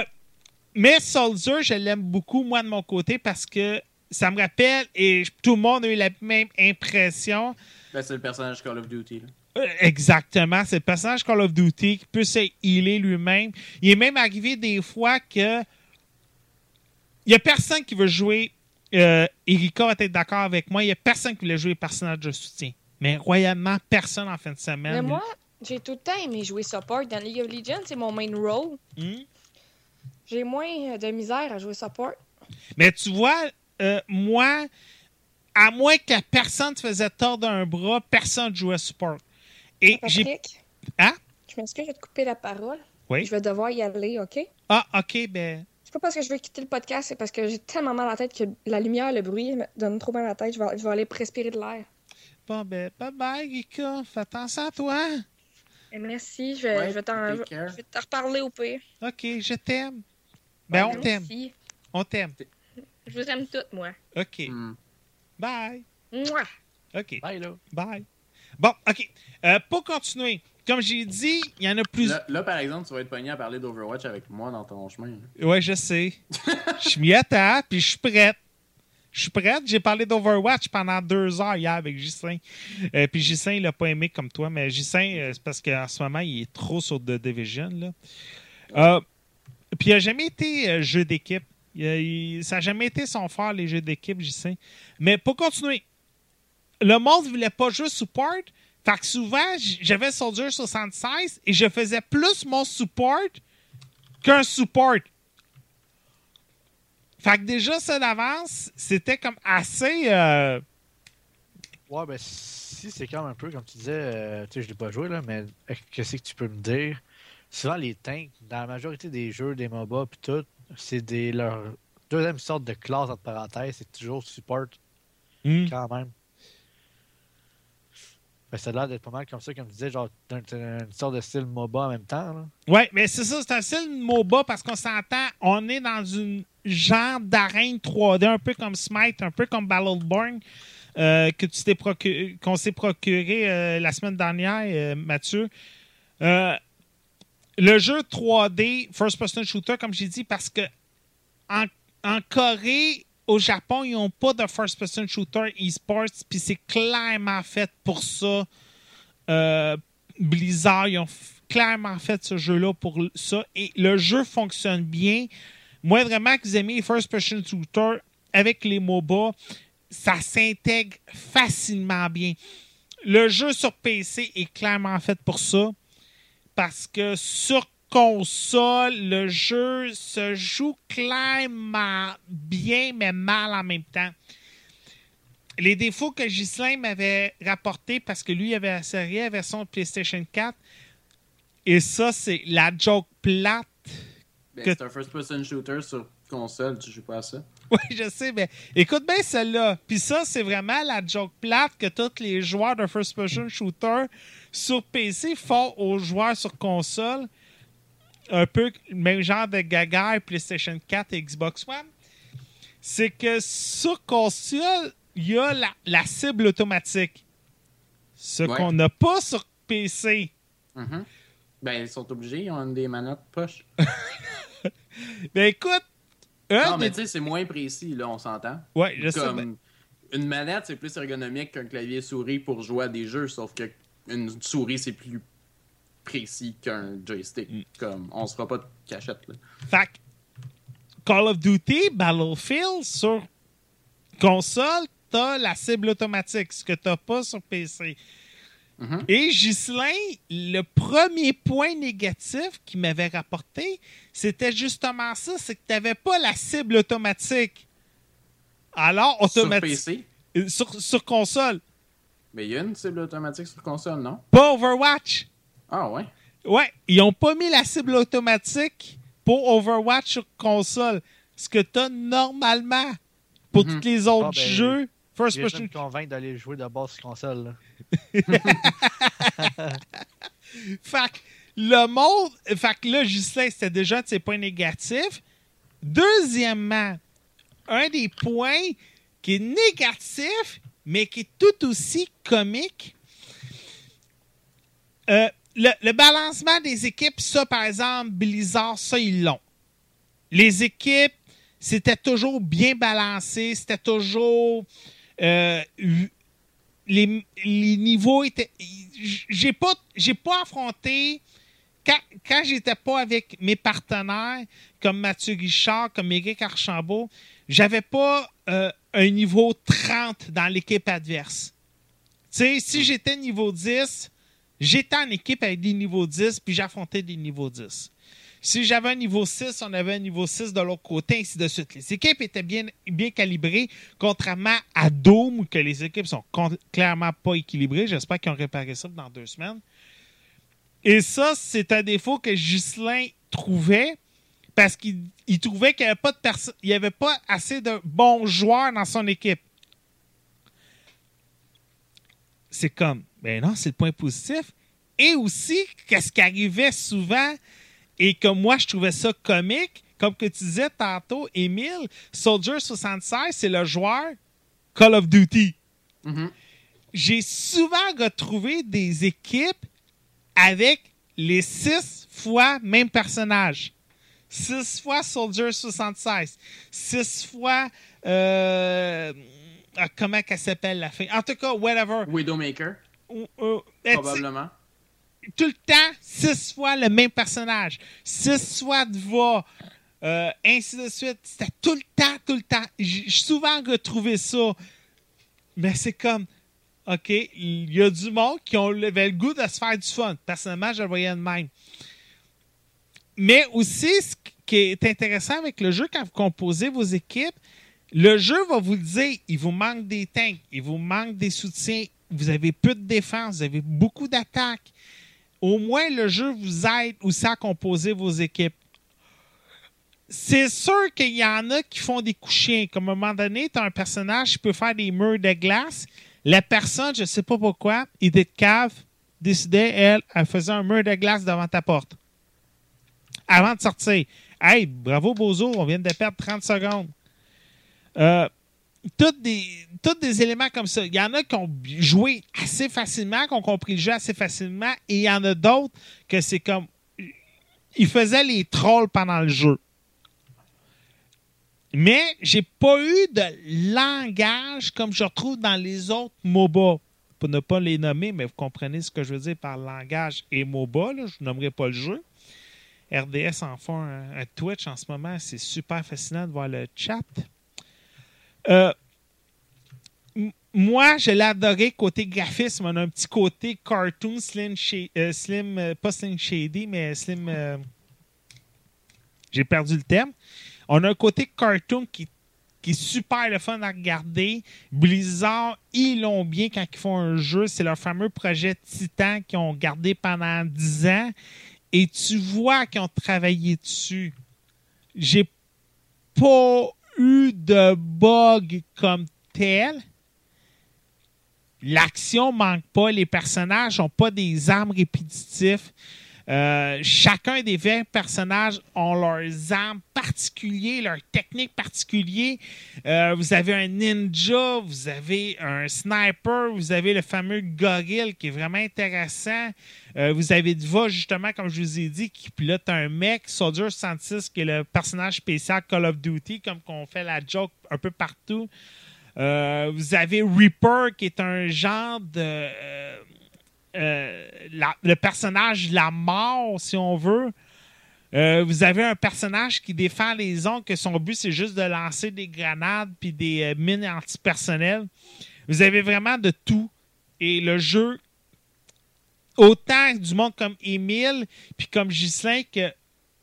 mais Soldier, je l'aime beaucoup, moi, de mon côté, parce que ça me rappelle, et tout le monde a eu la même impression, Ben, c'est le personnage Call of Duty. là. euh, Exactement. C'est le personnage Call of Duty qui peut se healer lui-même. Il est même arrivé des fois que il n'y a personne qui veut jouer. Euh, Erika va être d'accord avec moi. Il n'y a personne qui voulait jouer personnage de soutien. Mais royalement, personne en fin de semaine. Mais moi, j'ai tout le temps aimé jouer support. Dans League of Legends, c'est mon main role. Hmm? J'ai moins de misère à jouer support. Mais tu vois, euh, moi, à moins que la personne te faisait tordre un bras, personne ne jouait support. Et j'ai. Hein? je m'excuse, je vais te couper la parole. Oui. Je vais devoir y aller, OK? Ah, ok, ben. C'est pas parce que je veux quitter le podcast, c'est parce que j'ai tellement mal à la tête que la lumière, le bruit me donne trop mal à la tête. Je vais, je vais aller respirer de l'air. Bon, ben, bye bye, Rika. Fais attention à toi. Et merci, je Ouais, je vais t'en- reparler au pire. OK, je t'aime. Ben, on t'aime. Merci. On t'aime. Je vous aime toutes, moi. OK. Hmm. Bye. Mouah! OK. Bye, là. Bye. Bon, OK. Euh, pour continuer, comme j'ai dit, il y en a plus. Là, là, par exemple, tu vas être pogné à parler d'Overwatch avec moi dans ton chemin. hein. Ouais, je sais. Je m'y attends, puis je suis prête. Je suis prête. J'ai parlé d'Overwatch pendant deux heures hier avec Gislain. Euh, puis Gislain, il l'a pas aimé comme toi, mais Gislain, euh, c'est parce qu'en ce moment, il est trop sur The Division. Euh, puis il n'a jamais été euh, jeu d'équipe. Ça n'a jamais été son fort, les jeux d'équipe, Gislain. Mais pour continuer, le monde ne voulait pas jouer support. Fait que souvent, j'avais Soldier 76 et je faisais plus mon support qu'un support. Fait que déjà, ça d'avance, c'était comme assez. euh, Ouais, ben si c'est comme un peu, comme tu disais, euh, tu sais, je l'ai pas joué, là, mais euh, qu'est-ce que tu peux me dire? Souvent, les tanks, dans la majorité des jeux, des MOBA, puis tout, c'est des leur deuxième sorte de classe, entre parenthèses, c'est toujours support, hmm. quand même. Ben, ça a l'air d'être pas mal comme ça, comme tu disais, genre, une sorte de style MOBA en même temps. Ouais, mais c'est ça, c'est un style MOBA parce qu'on s'entend, on est dans une genre d'arène 3D, un peu comme Smite, un peu comme Battleborn, euh, que tu t'es procu- qu'on s'est procuré euh, la semaine dernière, euh, Mathieu. Euh, le jeu 3D, First Person Shooter, comme j'ai dit, parce que en Corée, au Japon, ils n'ont pas de First Person Shooter e-sports, puis c'est clairement fait pour ça. Euh, Blizzard, ils ont clairement fait ce jeu-là pour ça. Et le jeu fonctionne bien. Moi, vraiment, que vous aimez les First Person Shooter avec les MOBA, ça s'intègre facilement bien. Le jeu sur PC est clairement fait pour ça. Parce que sur console, le jeu se joue clairement bien, mais mal en même temps. Les défauts que Ghislain m'avait rapportés, parce que lui, il avait la série la version de PlayStation 4, et ça, c'est la joke plate. Ben, Que- C'est un first-person shooter sur console, tu joues pas à ça. Oui, je sais, mais écoute bien celle-là. Puis ça, c'est vraiment la joke plate que tous les joueurs de first-person shooter sur PC font aux joueurs sur console. Un peu le même genre de gaga PlayStation 4 et Xbox One. C'est que sur console, il y a la, la cible automatique. Ce Ouais. qu'on n'a pas sur PC. Mhm. Ben, ils sont obligés, ils ont des manettes poche. Ben écoute, Non, mais tu sais, c'est moins précis, là, on s'entend. Ouais, je sais, ben- une manette, c'est plus ergonomique qu'un clavier souris pour jouer à des jeux, sauf que une souris, c'est plus précis qu'un joystick. Mm. Comme, on se fera pas de cachette, là. Fait Call of Duty, Battlefield, sur console, t'as la cible automatique, ce que t'as pas sur PC. Mhm. Et Ghislain, le premier point négatif qu'il m'avait rapporté, c'était justement ça, c'est que t'avais pas la cible automatique. Alors, Sur automatique. PC, euh, Sur, sur console. mais il y a une cible automatique sur console, non? Pas Overwatch. Ah ouais? Ouais, ils ont pas mis la cible automatique pour Overwatch sur console. Ce que tu as normalement pour Mhm. tous les autres Ah, ben, jeux. First Je person. me convaincre d'aller jouer de base sur console. Fait que le monde. Fait que là, Gislain, c'était déjà un de ses points négatifs. Deuxièmement, un des points qui est négatif, mais qui est tout aussi comique. Euh, le, balancement des équipes, ça, par exemple, Blizzard, ça, ils l'ont. Les équipes, c'était toujours bien balancé, c'était toujours. euh, les, niveaux étaient. J'ai pas, pas affronté. Quand, quand j'étais pas avec mes partenaires, comme Mathieu Richard, comme Éric Archambault, j'avais pas euh, un niveau 30 dans l'équipe adverse. Tu sais, si j'étais niveau 10, j'étais en équipe avec des niveaux 10, puis j'affrontais des niveaux 10. Si j'avais un niveau 6, on avait un niveau 6 de l'autre côté, ainsi de suite. Les équipes étaient bien, bien calibrées, contrairement à Doom, que les équipes sont clairement pas équilibrées. J'espère qu'ils ont réparé ça dans deux semaines. Et ça, c'est un défaut que Ghislain trouvait, parce qu'il il trouvait qu'il n'y avait pas assez de bons joueurs dans son équipe. C'est comme, ben non, c'est le point positif. Et aussi, qu'est-ce qui arrivait souvent et que moi, je trouvais ça comique, comme que tu disais tantôt, Émile, Soldier 76, c'est le joueur Call of Duty. Mhm. J'ai souvent retrouvé des équipes avec les six fois même personnage. Six fois Soldier 76. Six fois. euh, ah, comment qu'elle s'appelle la fin? En tout cas, whatever. Widowmaker, Euh, euh, probablement. tout le temps, six fois le même personnage. Six fois Dva. Euh, ainsi de suite. C'était tout le temps, tout le temps. J'ai souvent retrouvé ça. Mais c'est comme, OK, il y a du monde qui ont avait le goût de se faire du fun. Personnellement, je le voyais de même. Mais aussi, ce qui est intéressant avec le jeu, quand vous composez vos équipes, le jeu va vous le dire, il vous manque des tanks, il vous manque des soutiens, vous avez peu de défense, vous avez beaucoup d'attaques. Au moins, le jeu vous aide aussi à composer vos équipes. C'est sûr qu'il y en a qui font des coups chiens. Comme à un moment donné, tu as un personnage qui peut faire des murs de glace. La personne, je ne sais pas pourquoi, idée de cave, décidait, elle, elle faisait un mur de glace devant ta porte. Avant de sortir. Hey, bravo Bozo, on vient de perdre 30 secondes. Euh, tous des, tous des éléments comme ça. Il y en a qui ont joué assez facilement, qui ont compris le jeu assez facilement, et il y en a d'autres que c'est comme. Ils faisaient les trolls pendant le jeu. Mais j'ai pas eu de langage comme je retrouve dans les autres MOBA. Pour ne pas les nommer, mais vous comprenez ce que je veux dire par langage et MOBA. là. Je nommerai pas le jeu. RDS en font un Twitch en ce moment. C'est super fascinant de voir le chat. Euh, moi, je l'ai adoré côté graphisme. On a un petit côté cartoon, slim, euh, euh, pas slim shady, mais slim. J'ai perdu le terme. On a un côté cartoon qui, qui est super le fun à regarder. Blizzard, ils l'ont bien quand ils font un jeu. C'est leur fameux projet Titan qu'ils ont gardé pendant 10 ans. Et tu vois qu'ils ont travaillé dessus. J'ai pas de bug comme tel. L'action manque pas, les personnages n'ont pas des armes répétitifs. Euh, chacun des 20 personnages ont leurs armes particulières, leurs techniques particulières. Euh, vous avez un ninja, vous avez un sniper, vous avez le fameux gorille qui est vraiment intéressant. Euh, vous avez Dva, justement, comme je vous ai dit, qui pilote un mec. Soldier 66, qui est le personnage spécial Call of Duty, comme qu'on fait la joke un peu partout. Vous avez Reaper, qui est un genre de. Euh, la- le personnage de la mort, si on veut. Euh, vous avez un personnage qui défend les ondes, que son but, c'est juste de lancer des grenades puis des euh, mines antipersonnelles. Vous avez vraiment de tout. Et le jeu, autant du monde comme Émile puis comme Ghislain, que,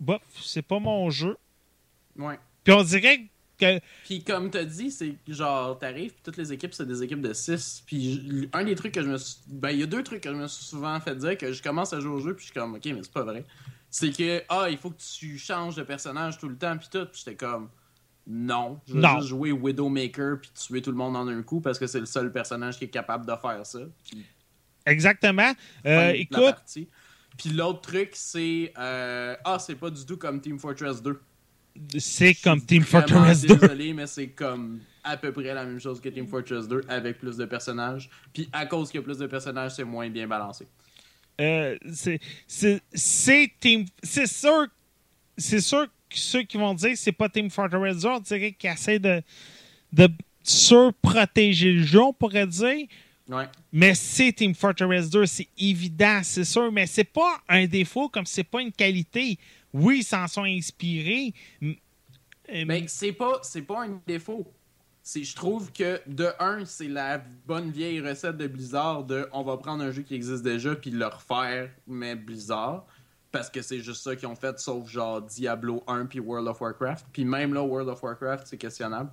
bof, c'est pas mon jeu. Ouais. Puis on dirait que Puis comme t'as dit, c'est que, genre t'arrives puis toutes les équipes c'est des équipes de 6. Puis un des trucs que je me suis ben il y a deux trucs que je me suis souvent fait dire que je commence à jouer au jeu puis je suis comme OK, mais c'est pas vrai. C'est que ah, il faut que tu changes de personnage tout le temps puis tout, puis j'étais comme non, je veux Non. juste jouer Widowmaker puis tuer tout le monde en un coup parce que c'est le seul personnage qui est capable de faire ça. Puis exactement. Euh, la écoute. Puis l'autre truc c'est euh, ah, c'est pas du tout comme Team Fortress 2. C'est comme Team Fortress 2. Désolé, mais c'est comme à peu près la même chose que Team Fortress 2 avec plus de personnages. Puis à cause qu'il y a plus de personnages, c'est moins bien balancé. Euh, c'est team c'est sûr c'est sûr que ceux qui vont dire que c'est pas Team Fortress 2 on dirait qu'ils essaient de de surprotéger le jeu on pourrait dire Ouais. mais c'est Team Fortress 2 c'est évident c'est sûr mais c'est pas un défaut comme c'est pas une qualité oui ils s'en sont inspirés euh, Mais c'est pas c'est pas un défaut. C'est je trouve que de un, c'est la bonne vieille recette de Blizzard de on va prendre un jeu qui existe déjà puis le refaire mais Blizzard parce que c'est juste ça qu'ils ont fait sauf genre Diablo 1 puis World of Warcraft. Puis même là World of Warcraft, c'est questionnable.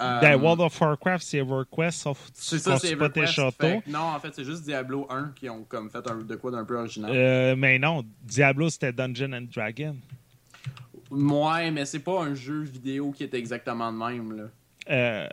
Euh, ben, World of Warcraft c'est EverQuest sauf C'est ça, c'est pas tes châteaux non, en fait, c'est juste Diablo 1 qui ont comme fait un, de quoi d'un peu original. Euh, mais non Diablo c'était Dungeon and Dragon Ouais, mais c'est pas un jeu vidéo qui est exactement de même. Là. Euh,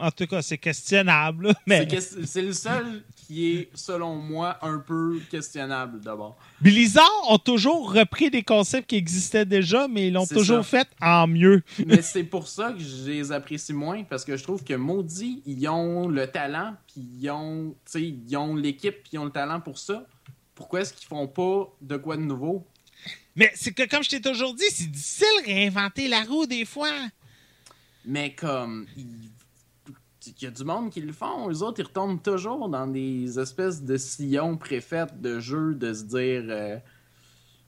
en tout cas, c'est questionnable. là, Mais C'est que- le seul qui est, selon moi, un peu questionnable d'abord. Blizzard ont toujours repris des concepts qui existaient déjà, mais ils l'ont toujours ça. fait en mieux. Mais c'est pour ça que je les apprécie moins, parce que je trouve que maudit, ils ont le talent, puis ils ont, ils ont l'équipe, puis ils ont le talent pour ça. Pourquoi est-ce qu'ils font pas de quoi de nouveau? Mais c'est que, comme je t'ai toujours dit, c'est difficile de réinventer la roue des fois. Mais comme, il y a du monde qui le font. Eux autres, ils retombent toujours dans des espèces de sillons préfaites de jeux, de se dire, euh,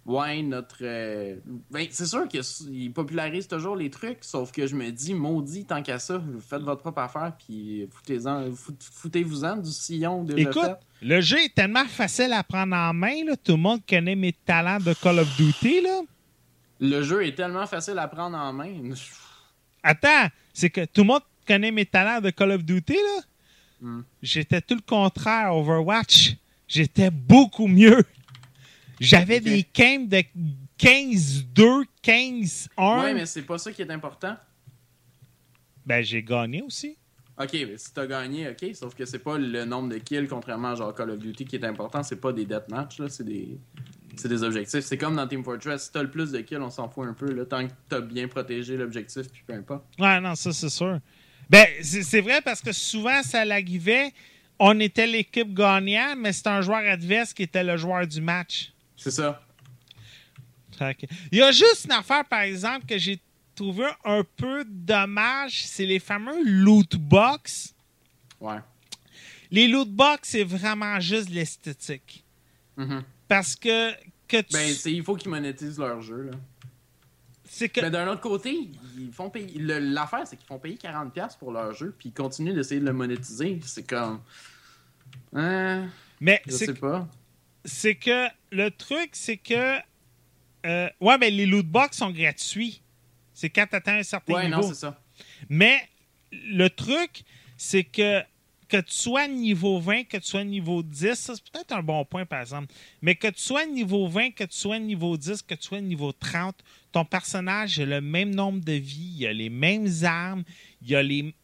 ouais, notre. euh, Ben, c'est sûr qu'ils popularisent toujours les trucs, sauf que je me dis, maudit, tant qu'à ça, faites votre propre affaire, puis foutez-en- fout- foutez-vous-en du sillon déjà Écoute, fait. le jeu est tellement facile à prendre en main. Là. Tout le monde connaît mes talents de Call of Duty. Là. Le jeu est tellement facile à prendre en main. Attends, c'est que tout le monde connaît mes talents de Call of Duty. Là? Hmm. J'étais tout le contraire à Overwatch. J'étais beaucoup mieux. J'avais des games de 15-2, 15-1. Ouais, mais c'est pas ça qui est important. Ben, j'ai gagné aussi. Ok, mais si t'as gagné, ok, sauf que c'est pas le nombre de kills, contrairement à genre Call of Duty qui est important, c'est pas des deathmatch, là, c'est des. C'est des objectifs. C'est comme dans Team Fortress, si t'as le plus de kills, on s'en fout un peu, là, tant que t'as bien protégé l'objectif, puis peu importe. Ouais, non, ça, c'est sûr. Ben, c'est c'est vrai parce que souvent, ça l'arrivait. On était l'équipe gagnante, mais c'était un joueur adverse qui était le joueur du match. C'est ça. Il y a juste une affaire, par exemple, que j'ai trouvé un peu dommage, c'est les fameux loot box. Ouais. Les loot box, c'est vraiment juste l'esthétique. Mhm. Parce que, que tu- Ben, c'est- il faut qu'ils monétisent leur jeu, là. Que Mais d'un autre côté, ils font payer. L'affaire, c'est qu'ils font payer 40$ pour leur jeu, puis ils continuent d'essayer de le monétiser. C'est comme. Hein, mais je c'est sais pas. c'est que le truc, c'est que euh, ouais, mais les loot box sont gratuits. C'est quand tu atteins un certain Ouais, non, niveau. c'est ça. mais le truc, c'est que que tu sois niveau 20, que tu sois niveau 10, ça, c'est peut-être un bon point, par exemple. Mais que tu sois niveau 20, que tu sois niveau 10, que tu sois niveau 30, ton personnage a le même nombre de vies, il a les mêmes armes, il a les.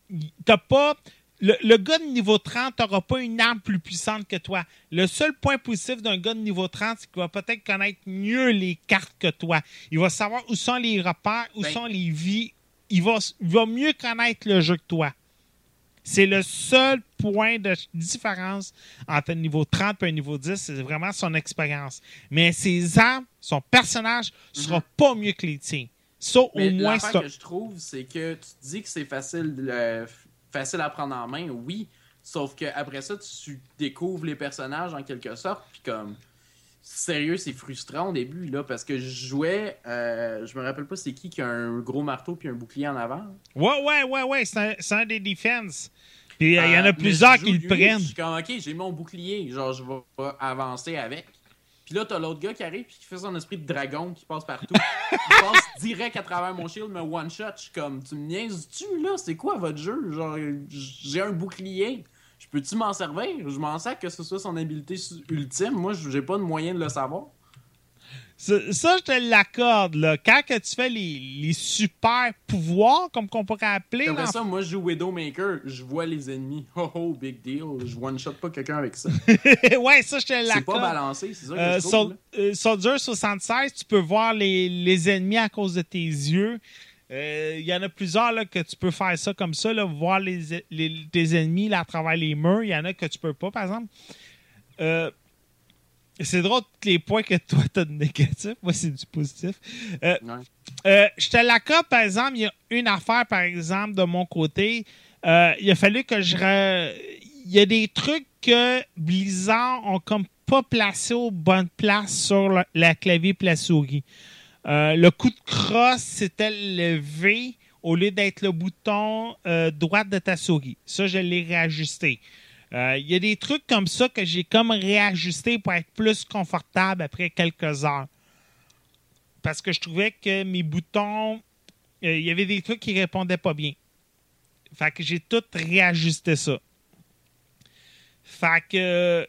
T'as pas. Le, le gars de niveau 30 n'aura pas une arme plus puissante que toi. Le seul point positif d'un gars de niveau 30, c'est qu'il va peut-être connaître mieux les cartes que toi. Il va savoir où sont les repères, où Ben- sont les vies. Il va, il va mieux connaître le jeu que toi. C'est le seul point de différence entre un niveau 30 et un niveau 10, c'est vraiment son expérience. Mais ses armes, son personnage, sera pas mieux que les tiens. Ça, au Mais moins, c'est que je trouve, c'est que tu te dis que c'est facile, à prendre en main, oui. Sauf que après ça, tu découvres les personnages en quelque sorte, puis comme sérieux, c'est frustrant au début là, parce que je jouais, euh, je me rappelle pas c'est qui qui a un gros marteau puis un bouclier en avant. Ouais, ouais, ouais, ouais, c'est un, un des defenses. Puis euh, il y en Euh, a mais plusieurs qui le prennent. Je suis comme ok, j'ai mon bouclier, genre je vais avancer avec. Puis là, t'as l'autre gars qui arrive puis qui fait son esprit de dragon qui passe partout. il passe direct à travers mon shield, me one shot. Je suis comme, tu me niaises-tu là? C'est quoi votre jeu? Genre, j'ai un bouclier. Je peux-tu m'en servir? Je m'en sers que ce soit son habileté su- ultime. Moi, j'ai pas de moyen de le savoir. Ça, je te l'accorde. là. Quand que tu fais les, les super pouvoirs, comme qu'on pourrait appeler, Après ça, moi, je joue Widowmaker. Je vois les ennemis. Oh oh, big deal. Je one shot pas quelqu'un avec ça. ouais, ça, je te C'est pas l'accorde. balancé, c'est ça que Euh, je trouve. Sol- là. euh, Soldier 76, tu peux voir les, les ennemis à cause de tes yeux. Euh, Il y en a plusieurs là, que tu peux faire ça comme ça, là, voir les, les- tes ennemis là, à travers les murs. Il y en a que tu peux pas, par exemple. C'est drôle, tous les points que toi, tu as de négatif. Moi, c'est du positif. Euh, Ouais. euh, je te l'accorde, par exemple, il y a une affaire, par exemple, de mon côté. Euh, il a fallu que je. re- Il y a des trucs que Blizzard ont comme pas placé aux bonnes places sur le- la clavier et la souris. Euh, le coup de crosse, c'était le V au lieu d'être le bouton euh, droite de ta souris. Ça, je l'ai réajusté. Euh, Il y a des trucs comme ça que j'ai comme réajusté pour être plus confortable après quelques heures parce que je trouvais que mes boutons, euh, il y avait des trucs qui répondaient pas bien. Fait que j'ai tout réajusté ça. Fait que euh,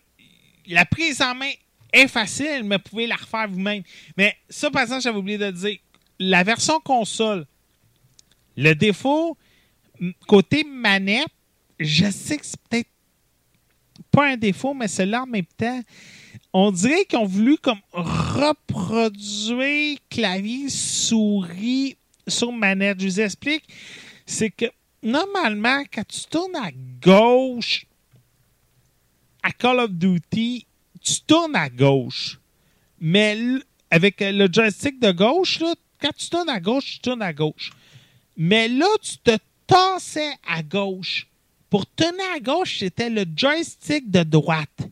la prise en main est facile, mais vous pouvez la refaire vous-même. Mais ça, par exemple, j'avais oublié de le dire. la version console, le défaut côté manette, je sais que c'est peut-être pas un défaut, mais c'est là en même temps. On dirait qu'ils ont voulu comme reproduire clavier souris sur manette. Je vous explique. C'est que normalement, quand tu tournes à gauche à Call of Duty, tu tournes à gauche. Mais avec euh, le joystick de gauche, là, quand tu tournes à gauche, tu tournes à gauche. Mais là, tu te tassais à gauche. Pour tourner à gauche, c'était le joystick de droite.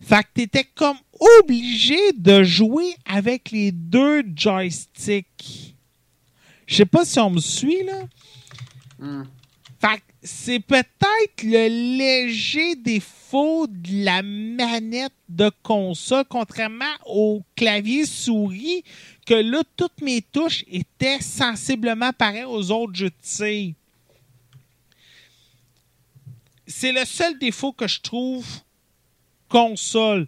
Fait que tu étais comme obligé de jouer avec les deux joysticks. Je sais pas si on me suit, là. Hmm. Fait que c'est peut-être le léger défaut de la manette de console, contrairement au clavier souris, que là, toutes mes touches étaient sensiblement pareilles aux autres jeux de tir. C'est le seul défaut que je trouve console.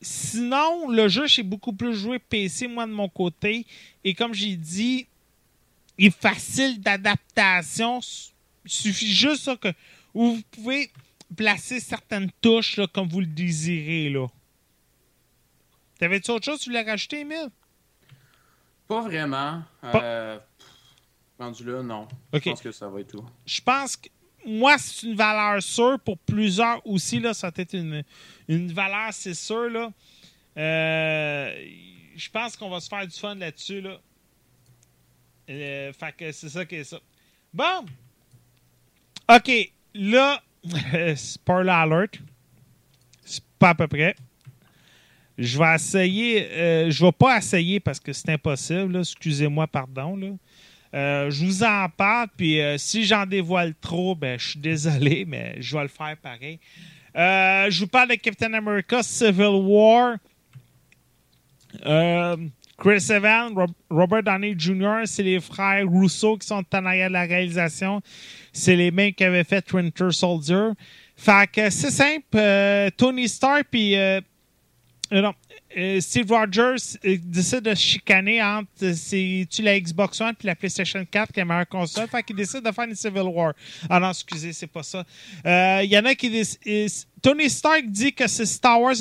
Sinon, le jeu, j'ai beaucoup plus joué PC, moi, de mon côté. Et comme j'ai dit, il est facile d'adaptation. Il suffit juste ça, que où vous pouvez placer certaines touches là, comme vous le désirez. là. T'avais-tu autre chose que tu voulais rajouter, Emile? Pas vraiment. Pas- Euh, rendu là, non. Ok. Je pense que ça va être tout. Je pense que moi, c'est une valeur sûre. Pour plusieurs aussi, là, ça a été une, une valeur, c'est sûr. Là. Euh, je pense qu'on va se faire du fun là-dessus. Là. Euh, fait que c'est ça qui est ça. Bon. OK. Là, spoiler alert. C'est pas à peu près. Je vais essayer. euh, je vais pas essayer parce que c'est impossible. Excusez-moi, pardon. Là. Euh, je vous en parle, puis euh, si j'en dévoile trop, ben, je suis désolé, mais je vais le faire pareil. Euh, je vous parle de Captain America Civil War. Chris Evans, Rob- Robert Downey Jr., c'est les frères Rousseau qui sont en arrière de la réalisation. C'est les mêmes qui avaient fait Winter Soldier. Fait que c'est simple. Tony Stark puis non, Steve Rogers euh, décide de chicaner entre euh, la Xbox One puis la PlayStation 4 qui est la meilleure console. Fait qu'il décide de faire une Civil War. Ah non, excusez, c'est pas ça. Euh, Il y en a qui déc- euh, Tony Stark dit que c'est Star Wars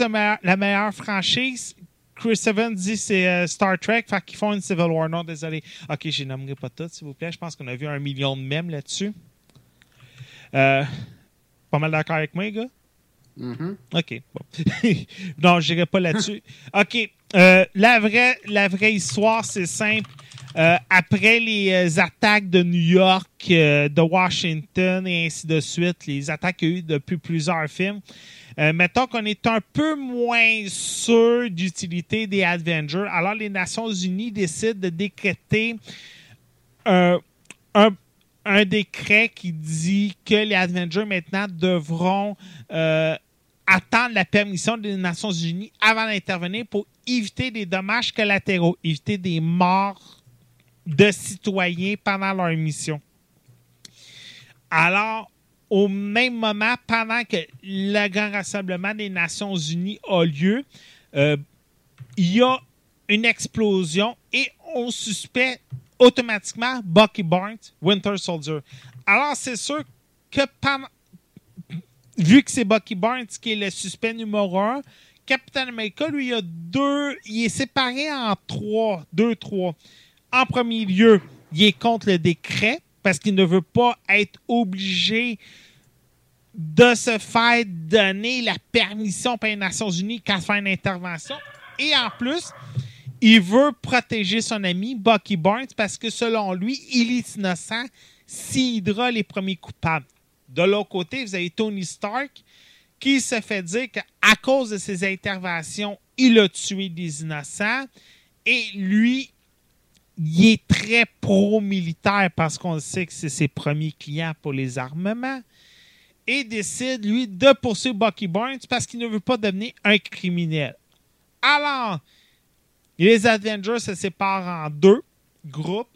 la meilleure, franchise. Chris Evans dit c'est euh, Star Trek, fait qu'ils font une Civil War. Non, désolé. Ok, je nommerai pas toutes, s'il vous plaît. Je pense qu'on a vu un million de mèmes là-dessus. Euh, pas mal d'accord avec moi, les gars? Mhm. OK. Non, je n'irai pas là-dessus. OK. euh, la, vraie, histoire, c'est simple. Euh, après les euh, attaques de New York, de Washington et ainsi de suite, les attaques qu'il y a eu depuis plusieurs films, mettons qu'on est un peu moins sûr d'utilité des Avengers. Alors, les Nations Unies décident de décréter un, décret qui dit que les Avengers maintenant devront attendre la permission des Nations Unies avant d'intervenir pour éviter des dommages collatéraux, éviter des morts de citoyens pendant leur mission. Alors, au même moment, pendant que le grand rassemblement des Nations Unies a lieu, euh, il y a une explosion et on suspecte automatiquement Bucky Barnes, Winter Soldier. Alors, c'est sûr que pendant, vu que c'est Bucky Barnes qui est le suspect numéro un, Captain America, lui, il a deux. Il est séparé en trois. Deux, trois. En premier lieu, il est contre le décret parce qu'il ne veut pas être obligé de se faire donner la permission par les Nations Unies il fait une intervention. Et en plus, il veut protéger son ami Bucky Barnes parce que selon lui, il est innocent s'il les premiers coupables. De l'autre côté, vous avez Tony Stark qui se fait dire qu'à cause de ses interventions, il a tué des innocents. Et lui, il est très pro-militaire parce qu'on sait que c'est ses premiers clients pour les armements. Et décide, lui, de poursuivre Bucky Barnes parce qu'il ne veut pas devenir un criminel. Alors, les Avengers se séparent en deux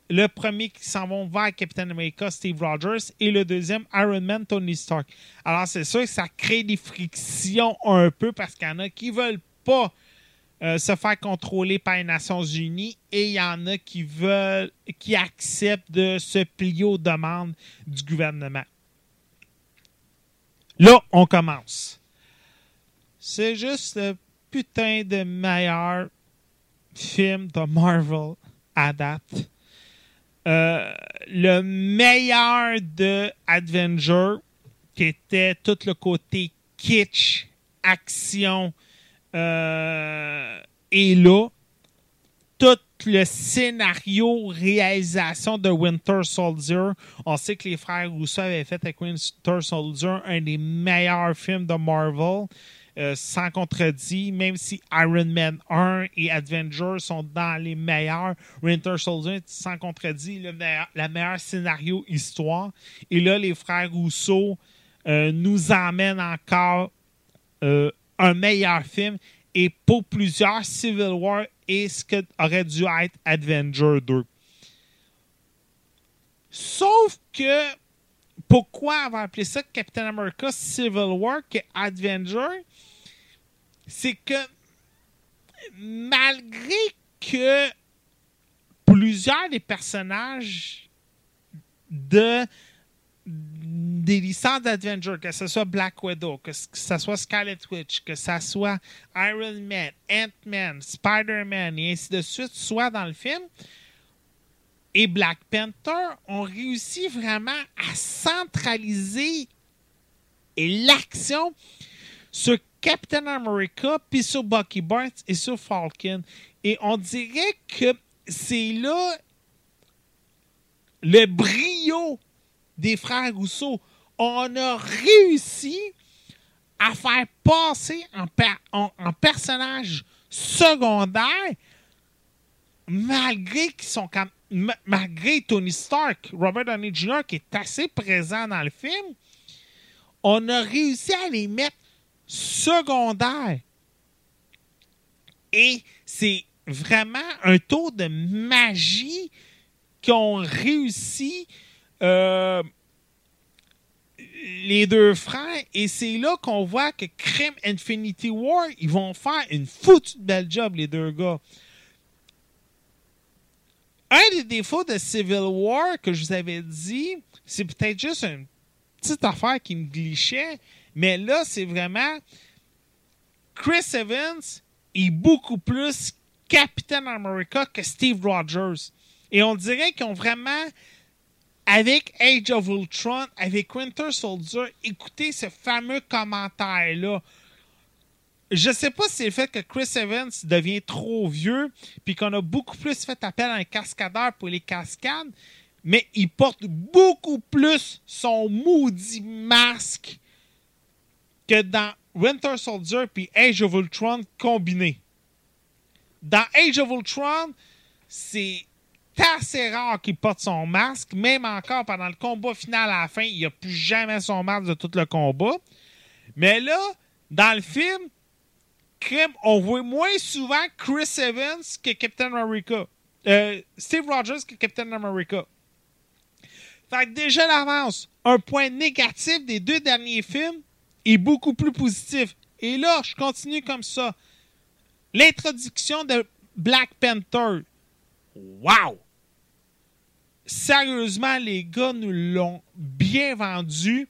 Le premier qui s'en vont vers Captain America, Steve Rogers, et le deuxième, Iron Man, Tony Stark. Alors, c'est sûr que ça crée des frictions un peu parce qu'il y en a qui veulent pas euh, se faire contrôler par les Nations Unies et il y en a qui veulent, qui acceptent de se plier aux demandes du gouvernement. Là, on commence. C'est juste le putain de meilleur film de Marvel à date. Euh, le meilleur de Avenger, qui était tout le côté kitsch, action, euh, est là. Tout le scénario, réalisation de Winter Soldier. On sait que les frères Rousseau avaient fait avec Winter Soldier un des meilleurs films de Marvel. Euh, sans contredit, même si Iron Man 1 et Avengers sont dans les meilleurs, Winter Soldier, sans contredit, le meilleur, scénario histoire. Et là, les frères Rousseau euh, nous emmènent encore euh, un meilleur film. Et pour plusieurs, Civil War est ce que aurait dû être Avenger 2. Sauf que pourquoi va appeler ça Captain America Civil War que Avenger? C'est que malgré que plusieurs des personnages de des licences d'Adventure, que ce soit Black Widow, que ce soit Scarlet Witch, que ce soit Iron Man, Ant-Man, Spider-Man et ainsi de suite, soit dans le film, et Black Panther ont réussi vraiment à centraliser l'action sur Captain America, puis sur Bucky Barnes et sur Falcon. Et on dirait que c'est là le brio des frères Rousseau. On a réussi à faire passer en, personnage secondaire malgré qu'ils sont malgré Tony Stark, Robert Downey Jr., qui est assez présent dans le film, on a réussi à les mettre secondaires. Et c'est vraiment un tour de magie qu'ont réussi euh, les deux frères. Et c'est là qu'on voit que Crime Infinity War, ils vont faire une foutue belle job, les deux gars un des défauts de Civil War que je vous avais dit, c'est peut-être juste une petite affaire qui me glitchait, mais là, c'est vraiment Chris Evans est beaucoup plus Captain America que Steve Rogers. Et on dirait qu'ils ont vraiment, avec Age of Ultron, avec Winter Soldier, écouté ce fameux commentaire-là je sais pas si c'est le fait que Chris Evans devient trop vieux, puis qu'on a beaucoup plus fait appel à un cascadeur pour les cascades, mais il porte beaucoup plus son maudit masque que dans Winter Soldier puis Age of Ultron combiné. Dans Age of Ultron, c'est assez rare qu'il porte son masque, même encore pendant le combat final à la fin, il n'a plus jamais son masque de tout le combat. Mais là, dans le film, on voit moins souvent Chris Evans que Captain America. Euh, Steve Rogers que Captain America. Fait que déjà d'avance, un point négatif des deux derniers films est beaucoup plus positif. Et là, je continue comme ça. L'introduction de Black Panther. Wow! Sérieusement, les gars nous l'ont bien vendu.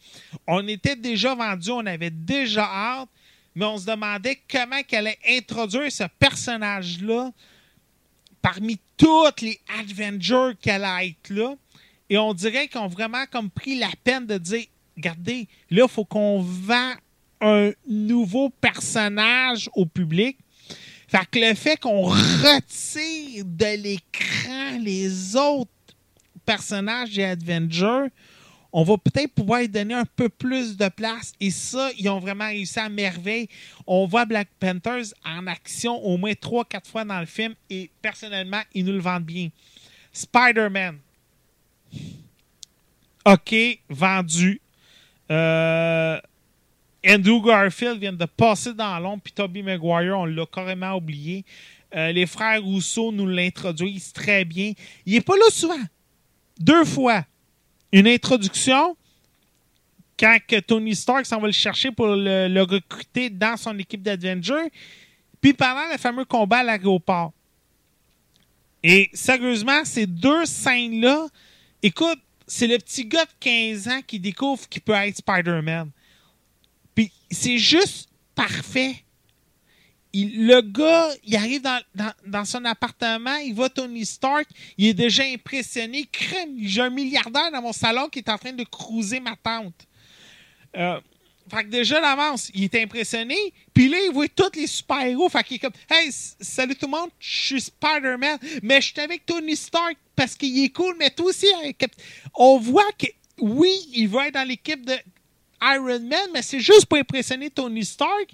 On était déjà vendu, on avait déjà hâte mais on se demandait comment qu'elle allait introduire ce personnage-là parmi toutes les Avengers qu'elle allait être là. Et on dirait qu'ils ont vraiment comme pris la peine de dire regardez, là, il faut qu'on vend un nouveau personnage au public. Fait que le fait qu'on retire de l'écran les autres personnages des Avengers, on va peut-être pouvoir donner un peu plus de place. Et ça, ils ont vraiment réussi à merveille. On voit Black Panthers en action au moins 3-4 fois dans le film et personnellement, ils nous le vendent bien. Spider-Man. OK, vendu. Euh, Andrew Garfield vient de passer dans l'ombre, puis Tobey Maguire, on l'a carrément oublié. Euh, les frères Rousseau nous l'introduisent très bien. Il n'est pas là souvent. Deux fois une introduction? Quand Tony Stark s'en va le chercher pour le, recruter dans son équipe d'Avenger. puis pendant le fameux combat à l'aéroport. Et sérieusement, ces deux scènes-là, écoute, c'est le petit gars de 15 ans qui découvre qu'il peut être Spider-Man. Puis c'est juste parfait. Le gars, il arrive dans, son appartement, il voit Tony Stark, il est déjà impressionné. Crème, j'ai un milliardaire dans mon salon qui est en train de cruiser ma tante. Euh, fait que déjà d'avance, il est impressionné. Puis là, il voit tous les super-héros. Fait qu'il est comme Hey, salut tout le monde, je suis Spider-Man, mais je suis avec Tony Stark parce qu'il est cool, mais toi aussi, hein, on voit que oui, il va être dans l'équipe de Iron Man, mais c'est juste pour impressionner Tony Stark.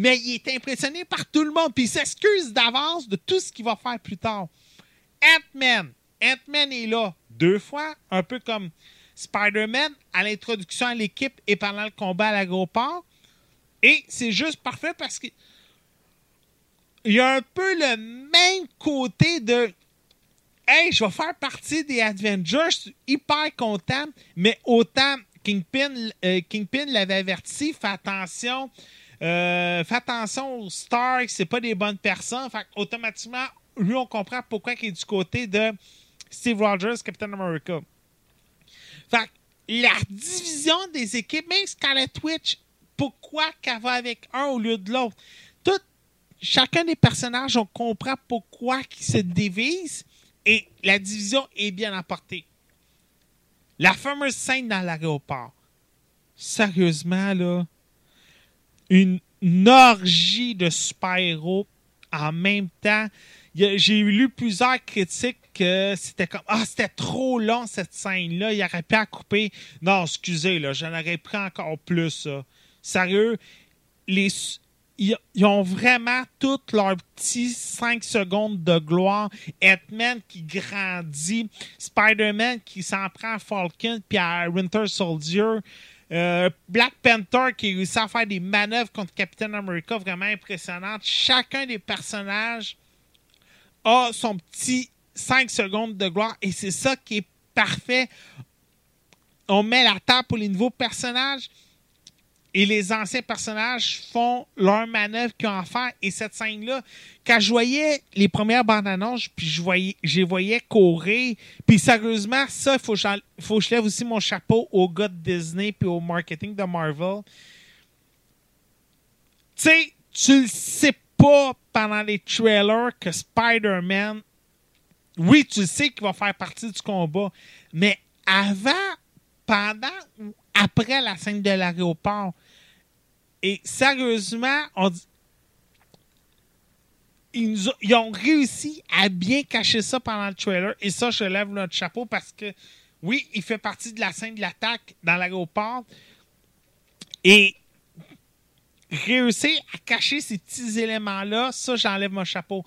Mais il est impressionné par tout le monde. Puis il s'excuse d'avance de tout ce qu'il va faire plus tard. Ant-Man. Ant-Man est là deux fois, un peu comme Spider-Man à l'introduction à l'équipe et pendant le combat à l'aéroport. Et c'est juste parfait parce que il y a un peu le même côté de Hey, je vais faire partie des Avengers, je suis hyper content, mais autant Kingpin, euh, Kingpin l'avait averti, fais attention, euh, fais attention aux Stark, c'est pas des bonnes personnes. Fait automatiquement, lui, on comprend pourquoi il est du côté de Steve Rogers, Captain America. Fait la division des équipes, même Scarlet Witch, pourquoi qu'elle va avec un au lieu de l'autre? Tout, chacun des personnages, on comprend pourquoi ils se divisent et la division est bien apportée. La fameuse scène dans l'aéroport. Sérieusement, là, une, orgie de super-héros en même temps. J'ai lu plusieurs critiques que c'était comme Ah, c'était trop long cette scène-là, il aurait pu à couper. Non, excusez, là, j'en aurais pris encore plus. Sérieux, ils ont vraiment toutes leurs petits 5 secondes de gloire. Ant-Man qui grandit, Spider-Man qui s'en prend à Falcon puis à Winter Soldier. Euh, Black Panther qui réussit à faire des manœuvres contre Captain America vraiment impressionnantes. Chacun des personnages a son petit 5 secondes de gloire et c'est ça qui est parfait. On met la table pour les nouveaux personnages et les anciens personnages font leur manœuvre qu'ils ont à faire. Et cette scène-là, quand je voyais les premières bandes annonces, puis je voyais, je voyais courir, puis sérieusement, ça, il faut, que je lève aussi mon chapeau aux gars de Disney puis au marketing de Marvel. Tu sais, tu le sais pas pendant les trailers que Spider-Man, oui, tu le sais qu'il va faire partie du combat, mais avant, pendant après la scène de l'aéroport, et sérieusement, on dit- ils, ont, ont réussi à bien cacher ça pendant le trailer. Et ça, je lève notre chapeau parce que, oui, il fait partie de la scène de l'attaque dans l'aéroport. Et réussir à cacher ces petits éléments-là, ça, j'enlève mon chapeau.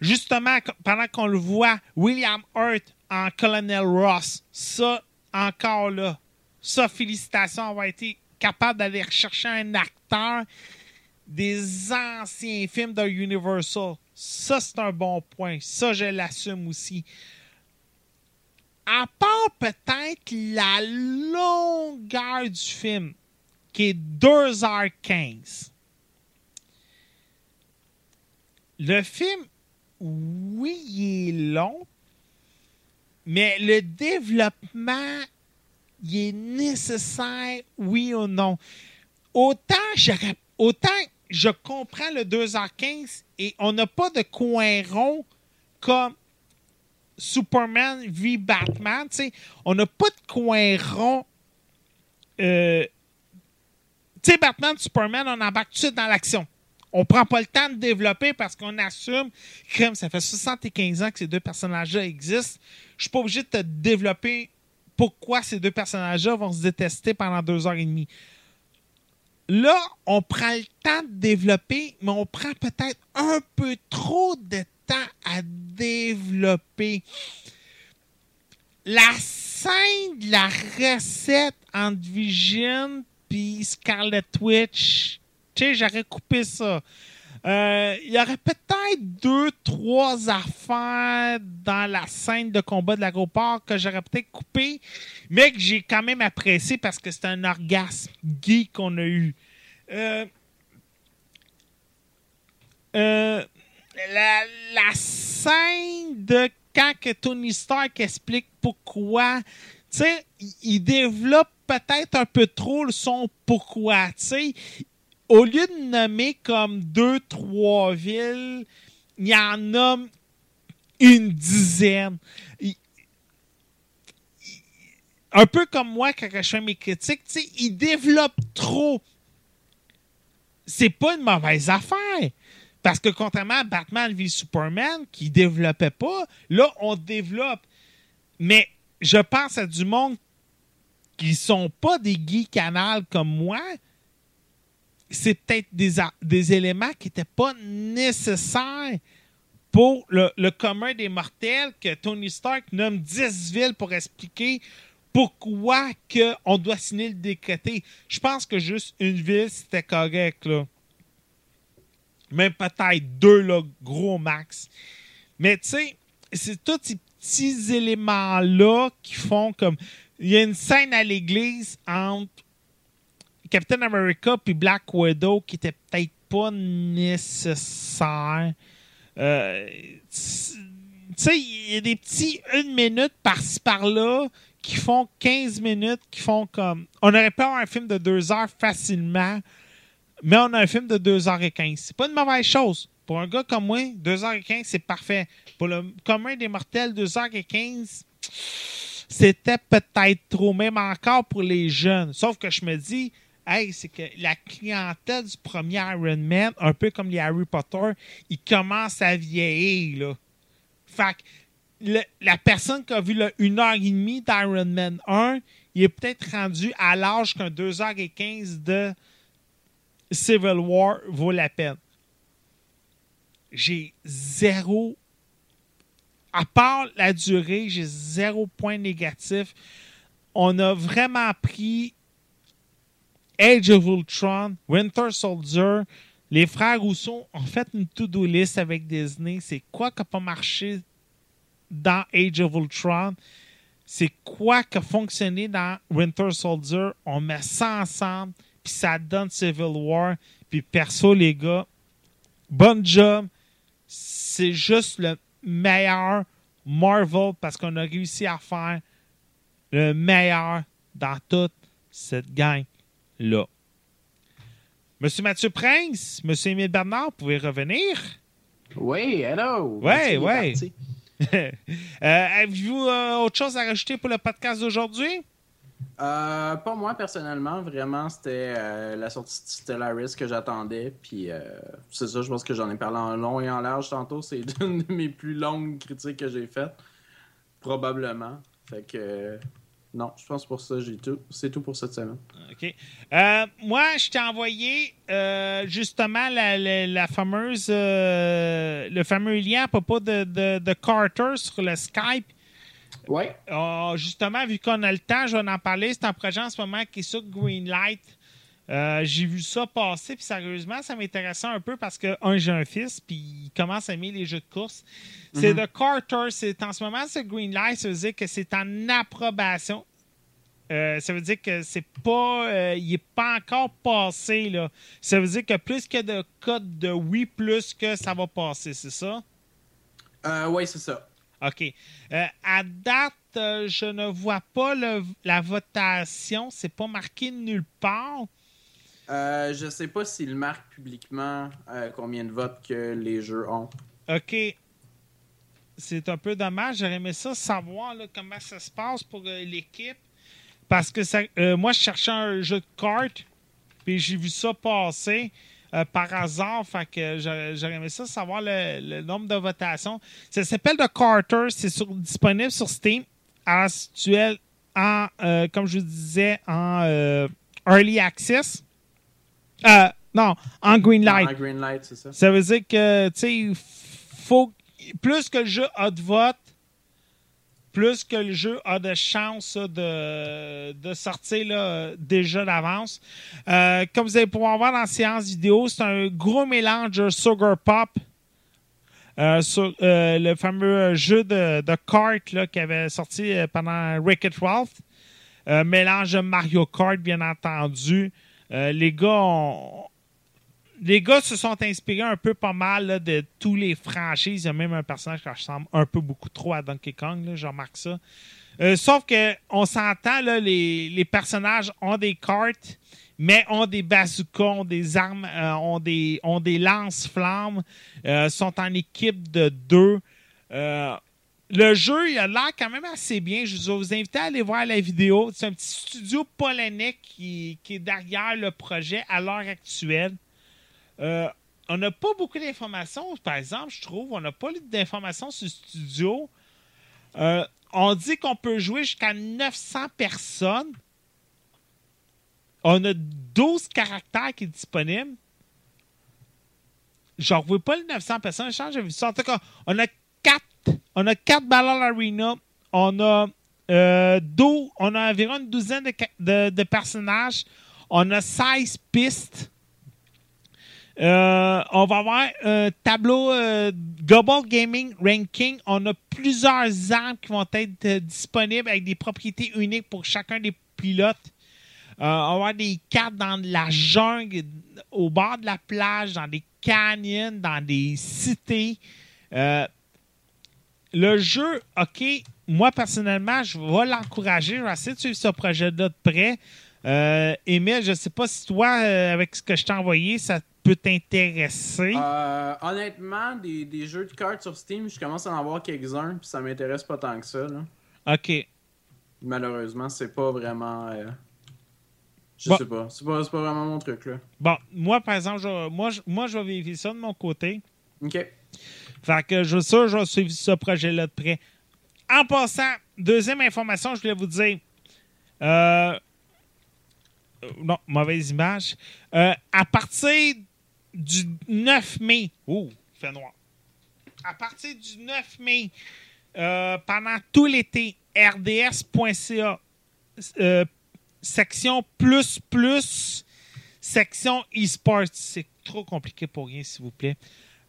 Justement, pendant qu'on le voit, William Hurt en Colonel Ross, ça, encore là, ça, félicitations, avoir été capable d'aller rechercher un acteur des anciens films de Universal. Ça, c'est un bon point. Ça, je l'assume aussi. À part peut-être la longueur du film, qui est 2h15. Le film, oui, il est long, mais le développement, il est nécessaire, oui ou non. Autant, autant je comprends le 2h15 et on n'a pas de coin rond comme Superman v Batman. On n'a pas de coin rond. Euh, tu sais, Batman, Superman, on embarque tout de suite dans l'action. On prend pas le temps de développer parce qu'on assume que ça fait 75 ans que ces deux personnages-là existent. Je suis pas obligé de te développer pourquoi ces deux personnages-là vont se détester pendant deux heures et demie. Là, on prend le temps de développer, mais on prend peut-être un peu trop de temps à développer. La scène de la recette entre Vision puis Scarlet Witch, tu sais, j'aurais coupé ça. Euh, Il y aurait peut-être deux, trois affaires dans la scène de combat de l'aéroport que j'aurais peut-être coupé, mais que j'ai quand même apprécié parce que c'est un orgasme gay qu'on a eu. Euh, euh, la, la scène de quand que Tony Stark explique pourquoi, tu sais, il développe peut-être un peu trop le son pourquoi, tu sais. Au lieu de nommer comme deux, trois villes, il y en nomme une dizaine. Un peu comme moi quand je fais mes critiques, il développe trop. C'est pas une mauvaise affaire. Parce que contrairement à Batman v Superman, qui développait pas, là, on développe. Mais je pense à du monde qui sont pas des geeks canal comme moi. C'est peut-être des, éléments qui n'étaient pas nécessaires pour le, le commun des mortels que Tony Stark nomme 10 villes pour expliquer pourquoi on doit signer le décrété. Je pense que juste une ville, c'était correct, là. Même peut-être deux, là, gros max. Mais tu sais, c'est tous ces petits éléments-là qui font comme. Il y a une scène à l'église entre Captain America puis Black Widow qui était peut-être pas nécessaire. Euh, tu sais, il y a des petits une minute par-ci par-là qui font 15 minutes, qui font comme. On aurait pu avoir un film de deux heures facilement, mais on a un film de 2h15. C'est pas une mauvaise chose. Pour un gars comme moi, 2h15, c'est parfait. Pour le commun des mortels, 2h15, c'était peut-être trop, même encore pour les jeunes. Sauf que je me dis, hey, c'est que la clientèle du premier Iron Man, un peu comme les Harry Potter, ils commencent à vieillir, là. Fait que la personne qui a vu le 1h30 d'Iron Man 1, il est peut-être rendu à l'âge qu'un 2h15 de Civil War vaut la peine. J'ai zéro. À part la durée, j'ai zéro point négatif. On a vraiment pris Age of Ultron, Winter Soldier. Les frères Rousseau ont fait une to-do list avec Disney. C'est quoi qui n'a pas marché dans Age of Ultron? C'est quoi qui a fonctionné dans Winter Soldier? On met ça ensemble, puis ça donne Civil War. Puis perso, les gars, bon job. C'est juste le meilleur Marvel parce qu'on a réussi à faire le meilleur dans toute cette gang-là. Monsieur Mathieu Prince, Monsieur Émile Bernard, vous pouvez revenir? Oui, hello! Ouais. parti. Euh, Avez-vous euh, autre chose à rajouter pour le podcast d'aujourd'hui? Euh, pas moi personnellement, vraiment, c'était euh, la sortie de Stellaris que j'attendais. Puis c'est ça, je pense que j'en ai parlé en long et en large tantôt. C'est une de mes plus longues critiques que j'ai faites. Probablement. Fait que non, je pense pour ça, j'ai tout. C'est tout pour cette semaine. OK. Euh, moi, je t'ai envoyé euh, justement la, la- la fameuse euh, le fameux lien à propos de, de- de Carter sur le Skype. Ouais. Euh, justement, vu qu'on a le temps, je vais en parler. C'est un projet en ce moment qui est sur Greenlight. Euh, j'ai vu ça passer, puis sérieusement, ça m'intéressait un peu parce que, un, j'ai un fils, puis il commence à aimer les jeux de course. C'est de Carter, c'est en ce moment, ce Greenlight, ça veut dire que c'est en approbation. Euh, ça veut dire que c'est pas. euh, il n'est pas encore passé, là. Ça veut dire que plus que de codes de oui, plus que ça va passer, c'est ça? Euh, ouais, c'est ça. OK. À date, je ne vois pas le- la votation. C'est pas marqué nulle part. Euh, je sais pas s'il marque publiquement euh, combien de votes que les jeux ont. OK. C'est un peu dommage. J'aurais aimé ça savoir comment ça se passe pour euh, l'équipe. Parce que euh, moi, je cherchais un jeu de cartes. Puis j'ai vu ça passer par hasard. Fait que j'aurais aimé ça savoir le, nombre de votations. Ça s'appelle The Carter. C'est disponible sur Steam. À l'actuel, en, comme je vous disais, en Early Access. Euh, non, en Greenlight. En Greenlight, c'est ça. Ça veut dire que, tu sais, il faut. Plus que le jeu a de vote, plus que le jeu a de chances de, de sortir là, déjà d'avance. Euh, comme vous allez pouvoir voir dans la séance vidéo, c'est un gros mélange de Sugar Pop. euh, sur euh, le fameux jeu de, de cartes là, qui avait sorti pendant Wreck-It Ralph. Mélange de Mario Kart, bien entendu. Euh, les gars les gars se sont inspirés un peu pas mal de tous les franchises. Il y a même un personnage qui ressemble un peu beaucoup trop à Donkey Kong, je remarque ça. Euh, sauf que on s'entend, les, personnages ont des cartes, mais ont des bazookas, ont des armes, euh, ont des, ont des lance-flammes, sont en équipe de deux. Le jeu, il a l'air quand même assez bien. Je vous inviter à aller voir la vidéo. C'est un petit studio polonais qui, est derrière le projet à l'heure actuelle. Euh, on n'a pas beaucoup d'informations, par exemple, je trouve. On n'a pas d'informations sur le studio. Euh, on dit qu'on peut jouer jusqu'à 900 personnes. On a 12 caractères qui est disponible. Je ne revois pas les 900 personnes. Je change, on a 4, on a 4 Battle Arena. On a, euh, 12 on a environ une douzaine de personnages. On a 16 pistes. Euh, on va avoir un tableau euh, Global Gaming Ranking. On a plusieurs armes qui vont être euh, disponibles avec des propriétés uniques pour chacun des pilotes. Euh, on va avoir des cartes dans la jungle, au bord de la plage, dans des canyons, dans des cités. Le jeu, OK, moi personnellement, je vais l'encourager. Je vais essayer de suivre ce projet-là de près. Euh, je ne sais pas si toi, euh, avec ce que je t'ai envoyé, ça peut t'intéresser. Euh, honnêtement, des, des jeux de cartes sur Steam, je commence à en avoir quelques-uns, puis ça m'intéresse pas tant que ça. Là. OK. Malheureusement, c'est pas vraiment. euh, Je Bon. sais pas. C'est pas, pas vraiment mon truc, là. Bon, moi, par exemple, je, moi, je, moi, je vais vérifier ça de mon côté. Ok. Fait que je, ça, je vais suivre ce projet-là de près. En passant, deuxième information, je voulais vous dire. Euh, non, mauvaise image. Euh, à partir du 9 mai. Il fait noir. À partir du 9 mai, euh, pendant tout l'été, rds.ca, section plus plus, section e-sports. C'est trop compliqué pour rien, s'il vous plaît.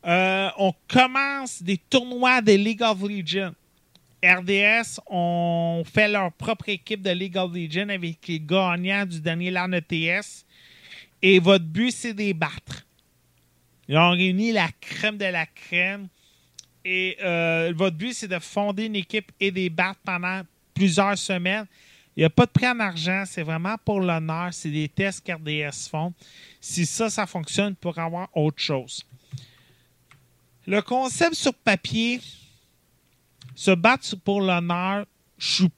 Euh, on commence des tournois de League of Legends. RDS ont fait leur propre équipe de League of Legends avec les gagnants du dernier LAN ETS. Et votre but, c'est de les battre. Ils ont réuni la crème de la crème. Et euh, votre but, c'est de fonder une équipe et de battre pendant plusieurs semaines. Il n'y a pas de prix en argent. C'est vraiment pour l'honneur. C'est des tests qu'RDS font. Si ça, ça fonctionne, pour avoir autre chose. Le concept sur papier, se battre pour l'honneur, je suis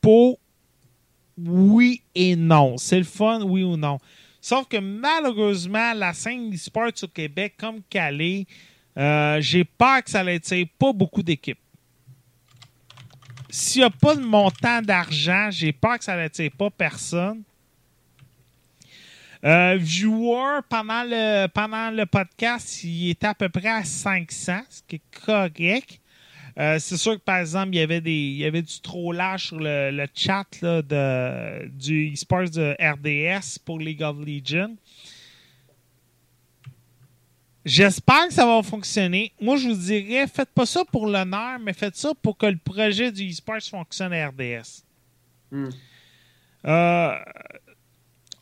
oui et non. C'est le fun, oui ou non. Sauf que malheureusement, la scène e-sport au Québec, comme Calais, euh, j'ai peur que ça n'attire pas beaucoup d'équipes. S'il n'y a pas de montant d'argent, j'ai peur que ça n'attire pas personne. Euh, viewer, pendant le, pendant le podcast, il était à peu près à 500, ce qui est correct. Euh, c'est sûr que, par exemple, il y avait, des, il y avait du trollage sur le, le chat là, de, du eSports de RDS pour League of Legends. J'espère que ça va fonctionner. Moi, je vous dirais, faites pas ça pour l'honneur, mais faites ça pour que le projet du eSports fonctionne à RDS. Hmm. Euh,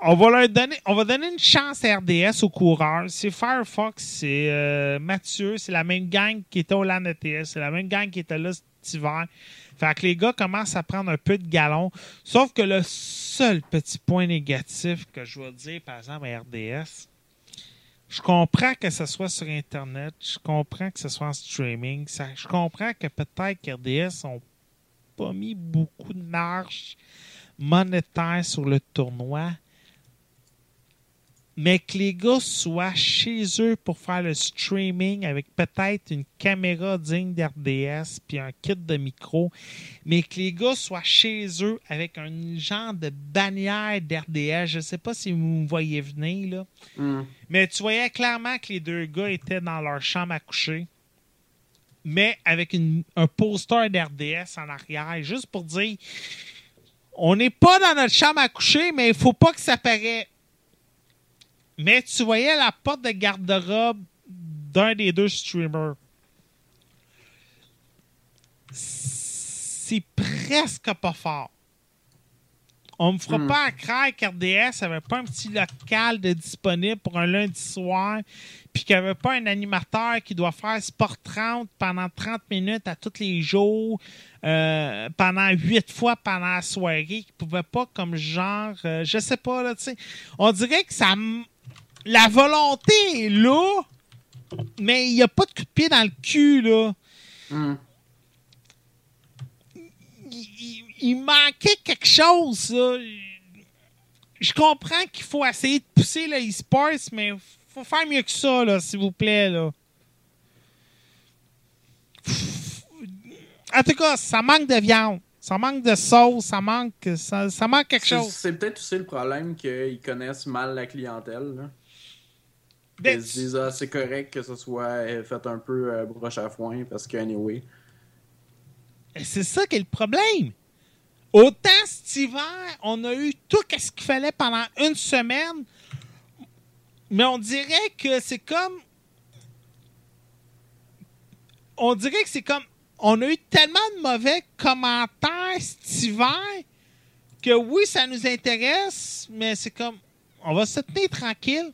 on va leur donner, on va donner une chance à RDS aux coureurs. C'est Firefox, c'est euh, Mathieu, c'est la même gang qui était au LAN ETS, c'est la même gang qui était là cet hiver. Fait que les gars commencent à prendre un peu de galon. Sauf que le seul petit point négatif que je vais dire, par exemple, à RDS, je comprends que ce soit sur Internet, je comprends que ce soit en streaming, je comprends que peut-être qu'RDS n'ont pas mis beaucoup de marge monétaire sur le tournoi, mais que les gars soient chez eux pour faire le streaming avec peut-être une caméra digne d'RDS puis un kit de micro, mais que les gars soient chez eux avec un genre de bannière d'RDS. Je sais pas si vous me voyez venir, là. Hmm. Mais tu voyais clairement que les deux gars étaient dans leur chambre à coucher, mais avec une- un poster d'RDS en arrière, juste pour dire on n'est pas dans notre chambre à coucher, mais il faut pas que ça paraît. Mais tu voyais la porte de garde-robe d'un des deux streamers. C'est presque pas fort. On me fera Hmm. pas à croire qu'RDS avait pas un petit local de disponible pour un lundi soir, puis qu'il n'y avait pas un animateur qui doit faire Sport 30 pendant 30 minutes à tous les jours, euh, pendant 8 fois pendant la soirée, qui pouvait pas comme genre, euh, je sais pas, là, tu sais. On dirait que ça. La volonté est là, mais il n'y a pas de coup de pied dans le cul, là. Hmm. il, il- il manquait quelque chose. là. Je comprends qu'il faut essayer de pousser le e-sports, mais faut faire mieux que ça, là, s'il vous plaît. Là. En tout cas, ça manque de viande. Ça manque de sauce, ça manque, ça, ça manque quelque chose. C'est peut-être aussi le problème qu'ils connaissent mal la clientèle. Là. Ben, Ils se disent, ah, c'est correct que ce soit euh, fait un peu euh, broche à foin parce que, anyway. C'est ça qui est le problème. Autant cet hiver, on a eu tout ce qu'il fallait pendant une semaine, mais on dirait que c'est comme. On dirait que c'est comme. On a eu tellement de mauvais commentaires cet hiver que oui, ça nous intéresse, mais c'est comme. On va se tenir tranquille.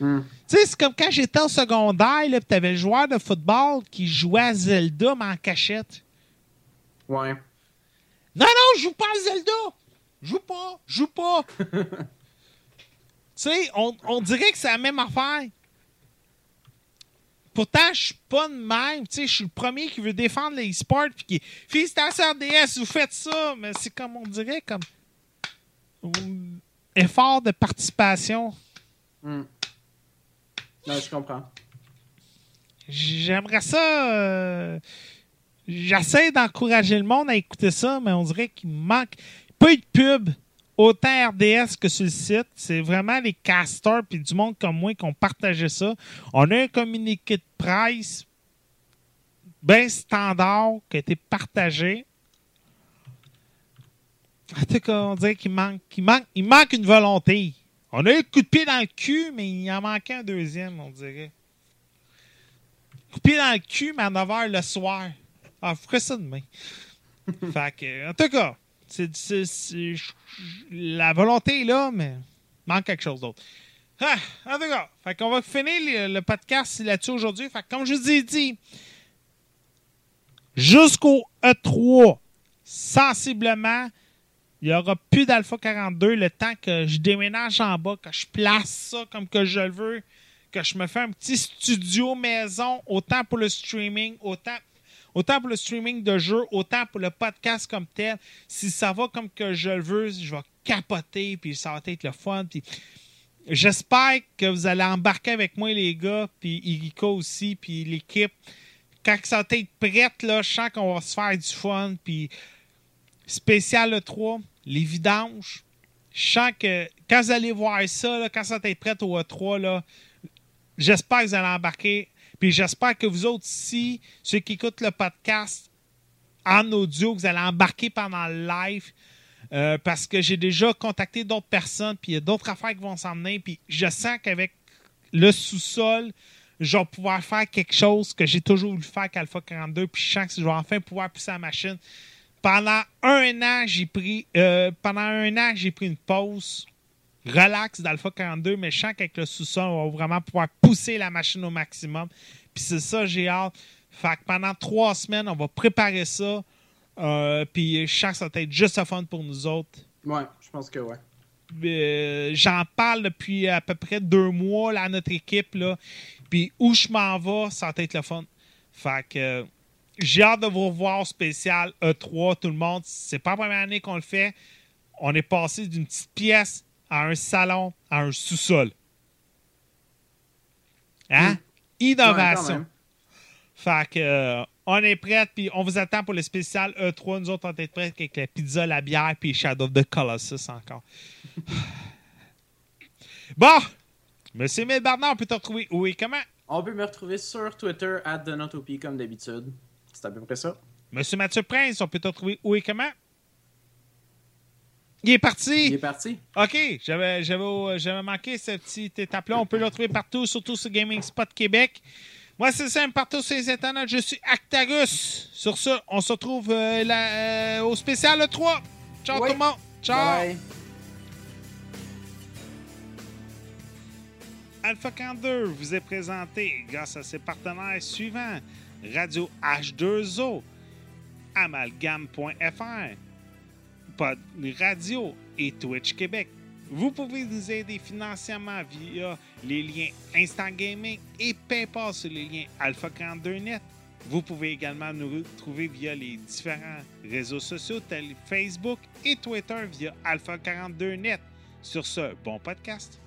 Hmm. Tu sais, c'est comme quand j'étais au secondaire, là, tu avais le joueur de football qui jouait à Zelda, mais en cachette. Ouais. Non, non, je joue pas à Zelda. Je joue pas. Je joue pas. tu sais, on, on dirait que c'est la même affaire. Pourtant, je suis pas de même. Tu sais, je suis le premier qui veut défendre les e-sports. Puis qui. Félicitations RDS, vous faites ça. Mais c'est comme on dirait, comme. hum, Effort de participation. Hmm. Non, je comprends. J'aimerais ça. euh, J'essaie d'encourager le monde à écouter ça, mais on dirait qu'il manque. Pas eu de pub, autant RDS que sur le site. C'est vraiment les casters puis du monde comme moi qui ont partagé ça. On a un communiqué de presse bien standard qui a été partagé. En tout cas, on dirait qu'il manque, manque, il manque une volonté. On a eu le coup de pied dans le cul, mais il en manquait un deuxième, on dirait. Coup de pied dans le cul, mais à 9h le soir. Ah, je ferais ça demain. fait que, en tout cas, c'est, c'est- c'est- la volonté est là, mais il manque quelque chose d'autre. Ah, en tout cas, fait qu'on va finir le, le podcast là-dessus aujourd'hui. Fait que, comme je vous ai dit, jusqu'au E3, sensiblement, il n'y aura plus d'Alpha 42 le temps que je déménage en bas, que je place ça comme que je le veux, que je me fais un petit studio maison, autant pour le streaming, autant, autant pour le streaming de jeux, autant pour le podcast comme tel. Si ça va comme que je le veux, je vais capoter, puis ça va être le fun. J'espère que vous allez embarquer avec moi, les gars, puis Irika aussi, puis l'équipe. Quand ça va être prête, là, je sens qu'on va se faire du fun, puis spécial le 3, les vidanges. Je sens que quand vous allez voir ça, quand ça va être prêt au E3, là, j'espère que vous allez embarquer. Puis j'espère que vous autres ici, ceux qui écoutent le podcast en audio, vous allez embarquer pendant le live. Euh, parce que j'ai déjà contacté d'autres personnes, puis il y a d'autres affaires qui vont s'emmener. Puis je sens qu'avec le sous-sol, je vais pouvoir faire quelque chose que j'ai toujours voulu faire avec Alpha 42. Puis je sens que je vais enfin pouvoir pousser la machine. Pendant un an, j'ai pris euh, pendant un an, j'ai pris une pause relax d'Alpha 42, mais je sens qu'avec le sous-sol, on va vraiment pouvoir pousser la machine au maximum. Puis c'est ça, j'ai hâte. Fait que pendant trois semaines, on va préparer ça. Euh, puis je sens que ça va être juste le fun pour nous autres. Ouais, je pense que ouais. Euh, J'en parle depuis à peu près deux mois là, à notre équipe. Là. Puis où je m'en vais, ça va être le fun. Fait que j'ai hâte de vous revoir spécial E3, tout le monde. C'est pas la première année qu'on le fait. On est passé d'une petite pièce à un salon, à un sous-sol. Hein? Innovation. Fait que, euh, on est prêts, puis on vous attend pour le spécial E3. Nous autres, on est prêts avec la pizza, la bière, puis Shadow of the Colossus encore. bon, Monsieur Mille Bernard, on peut te retrouver où et comment? On peut me retrouver sur Twitter, at comme d'habitude. C'est à peu près ça. Monsieur Mathieu Prince, on peut te retrouver où et comment? Il est parti! Il est parti. OK, j'avais, j'avais, j'avais manqué cette petite étape-là. On peut le retrouver partout, surtout sur Gaming Spot Québec. Moi, c'est simple, partout sur les internets. Je suis Actarus. Sur ce, on se retrouve euh, la- euh, au spécial le 3. Ciao tout le monde! Ciao! Bye. Alpha 42 vous est présenté grâce à ses partenaires suivants Radio H2O, Amalgame.fr, Pod Radio et Twitch Québec. Vous pouvez nous aider financièrement via les liens Instant Gaming et PayPal sur les liens Alpha 42net. Vous pouvez également nous retrouver via les différents réseaux sociaux tels Facebook et Twitter via Alpha 42net. Sur ce, bon podcast.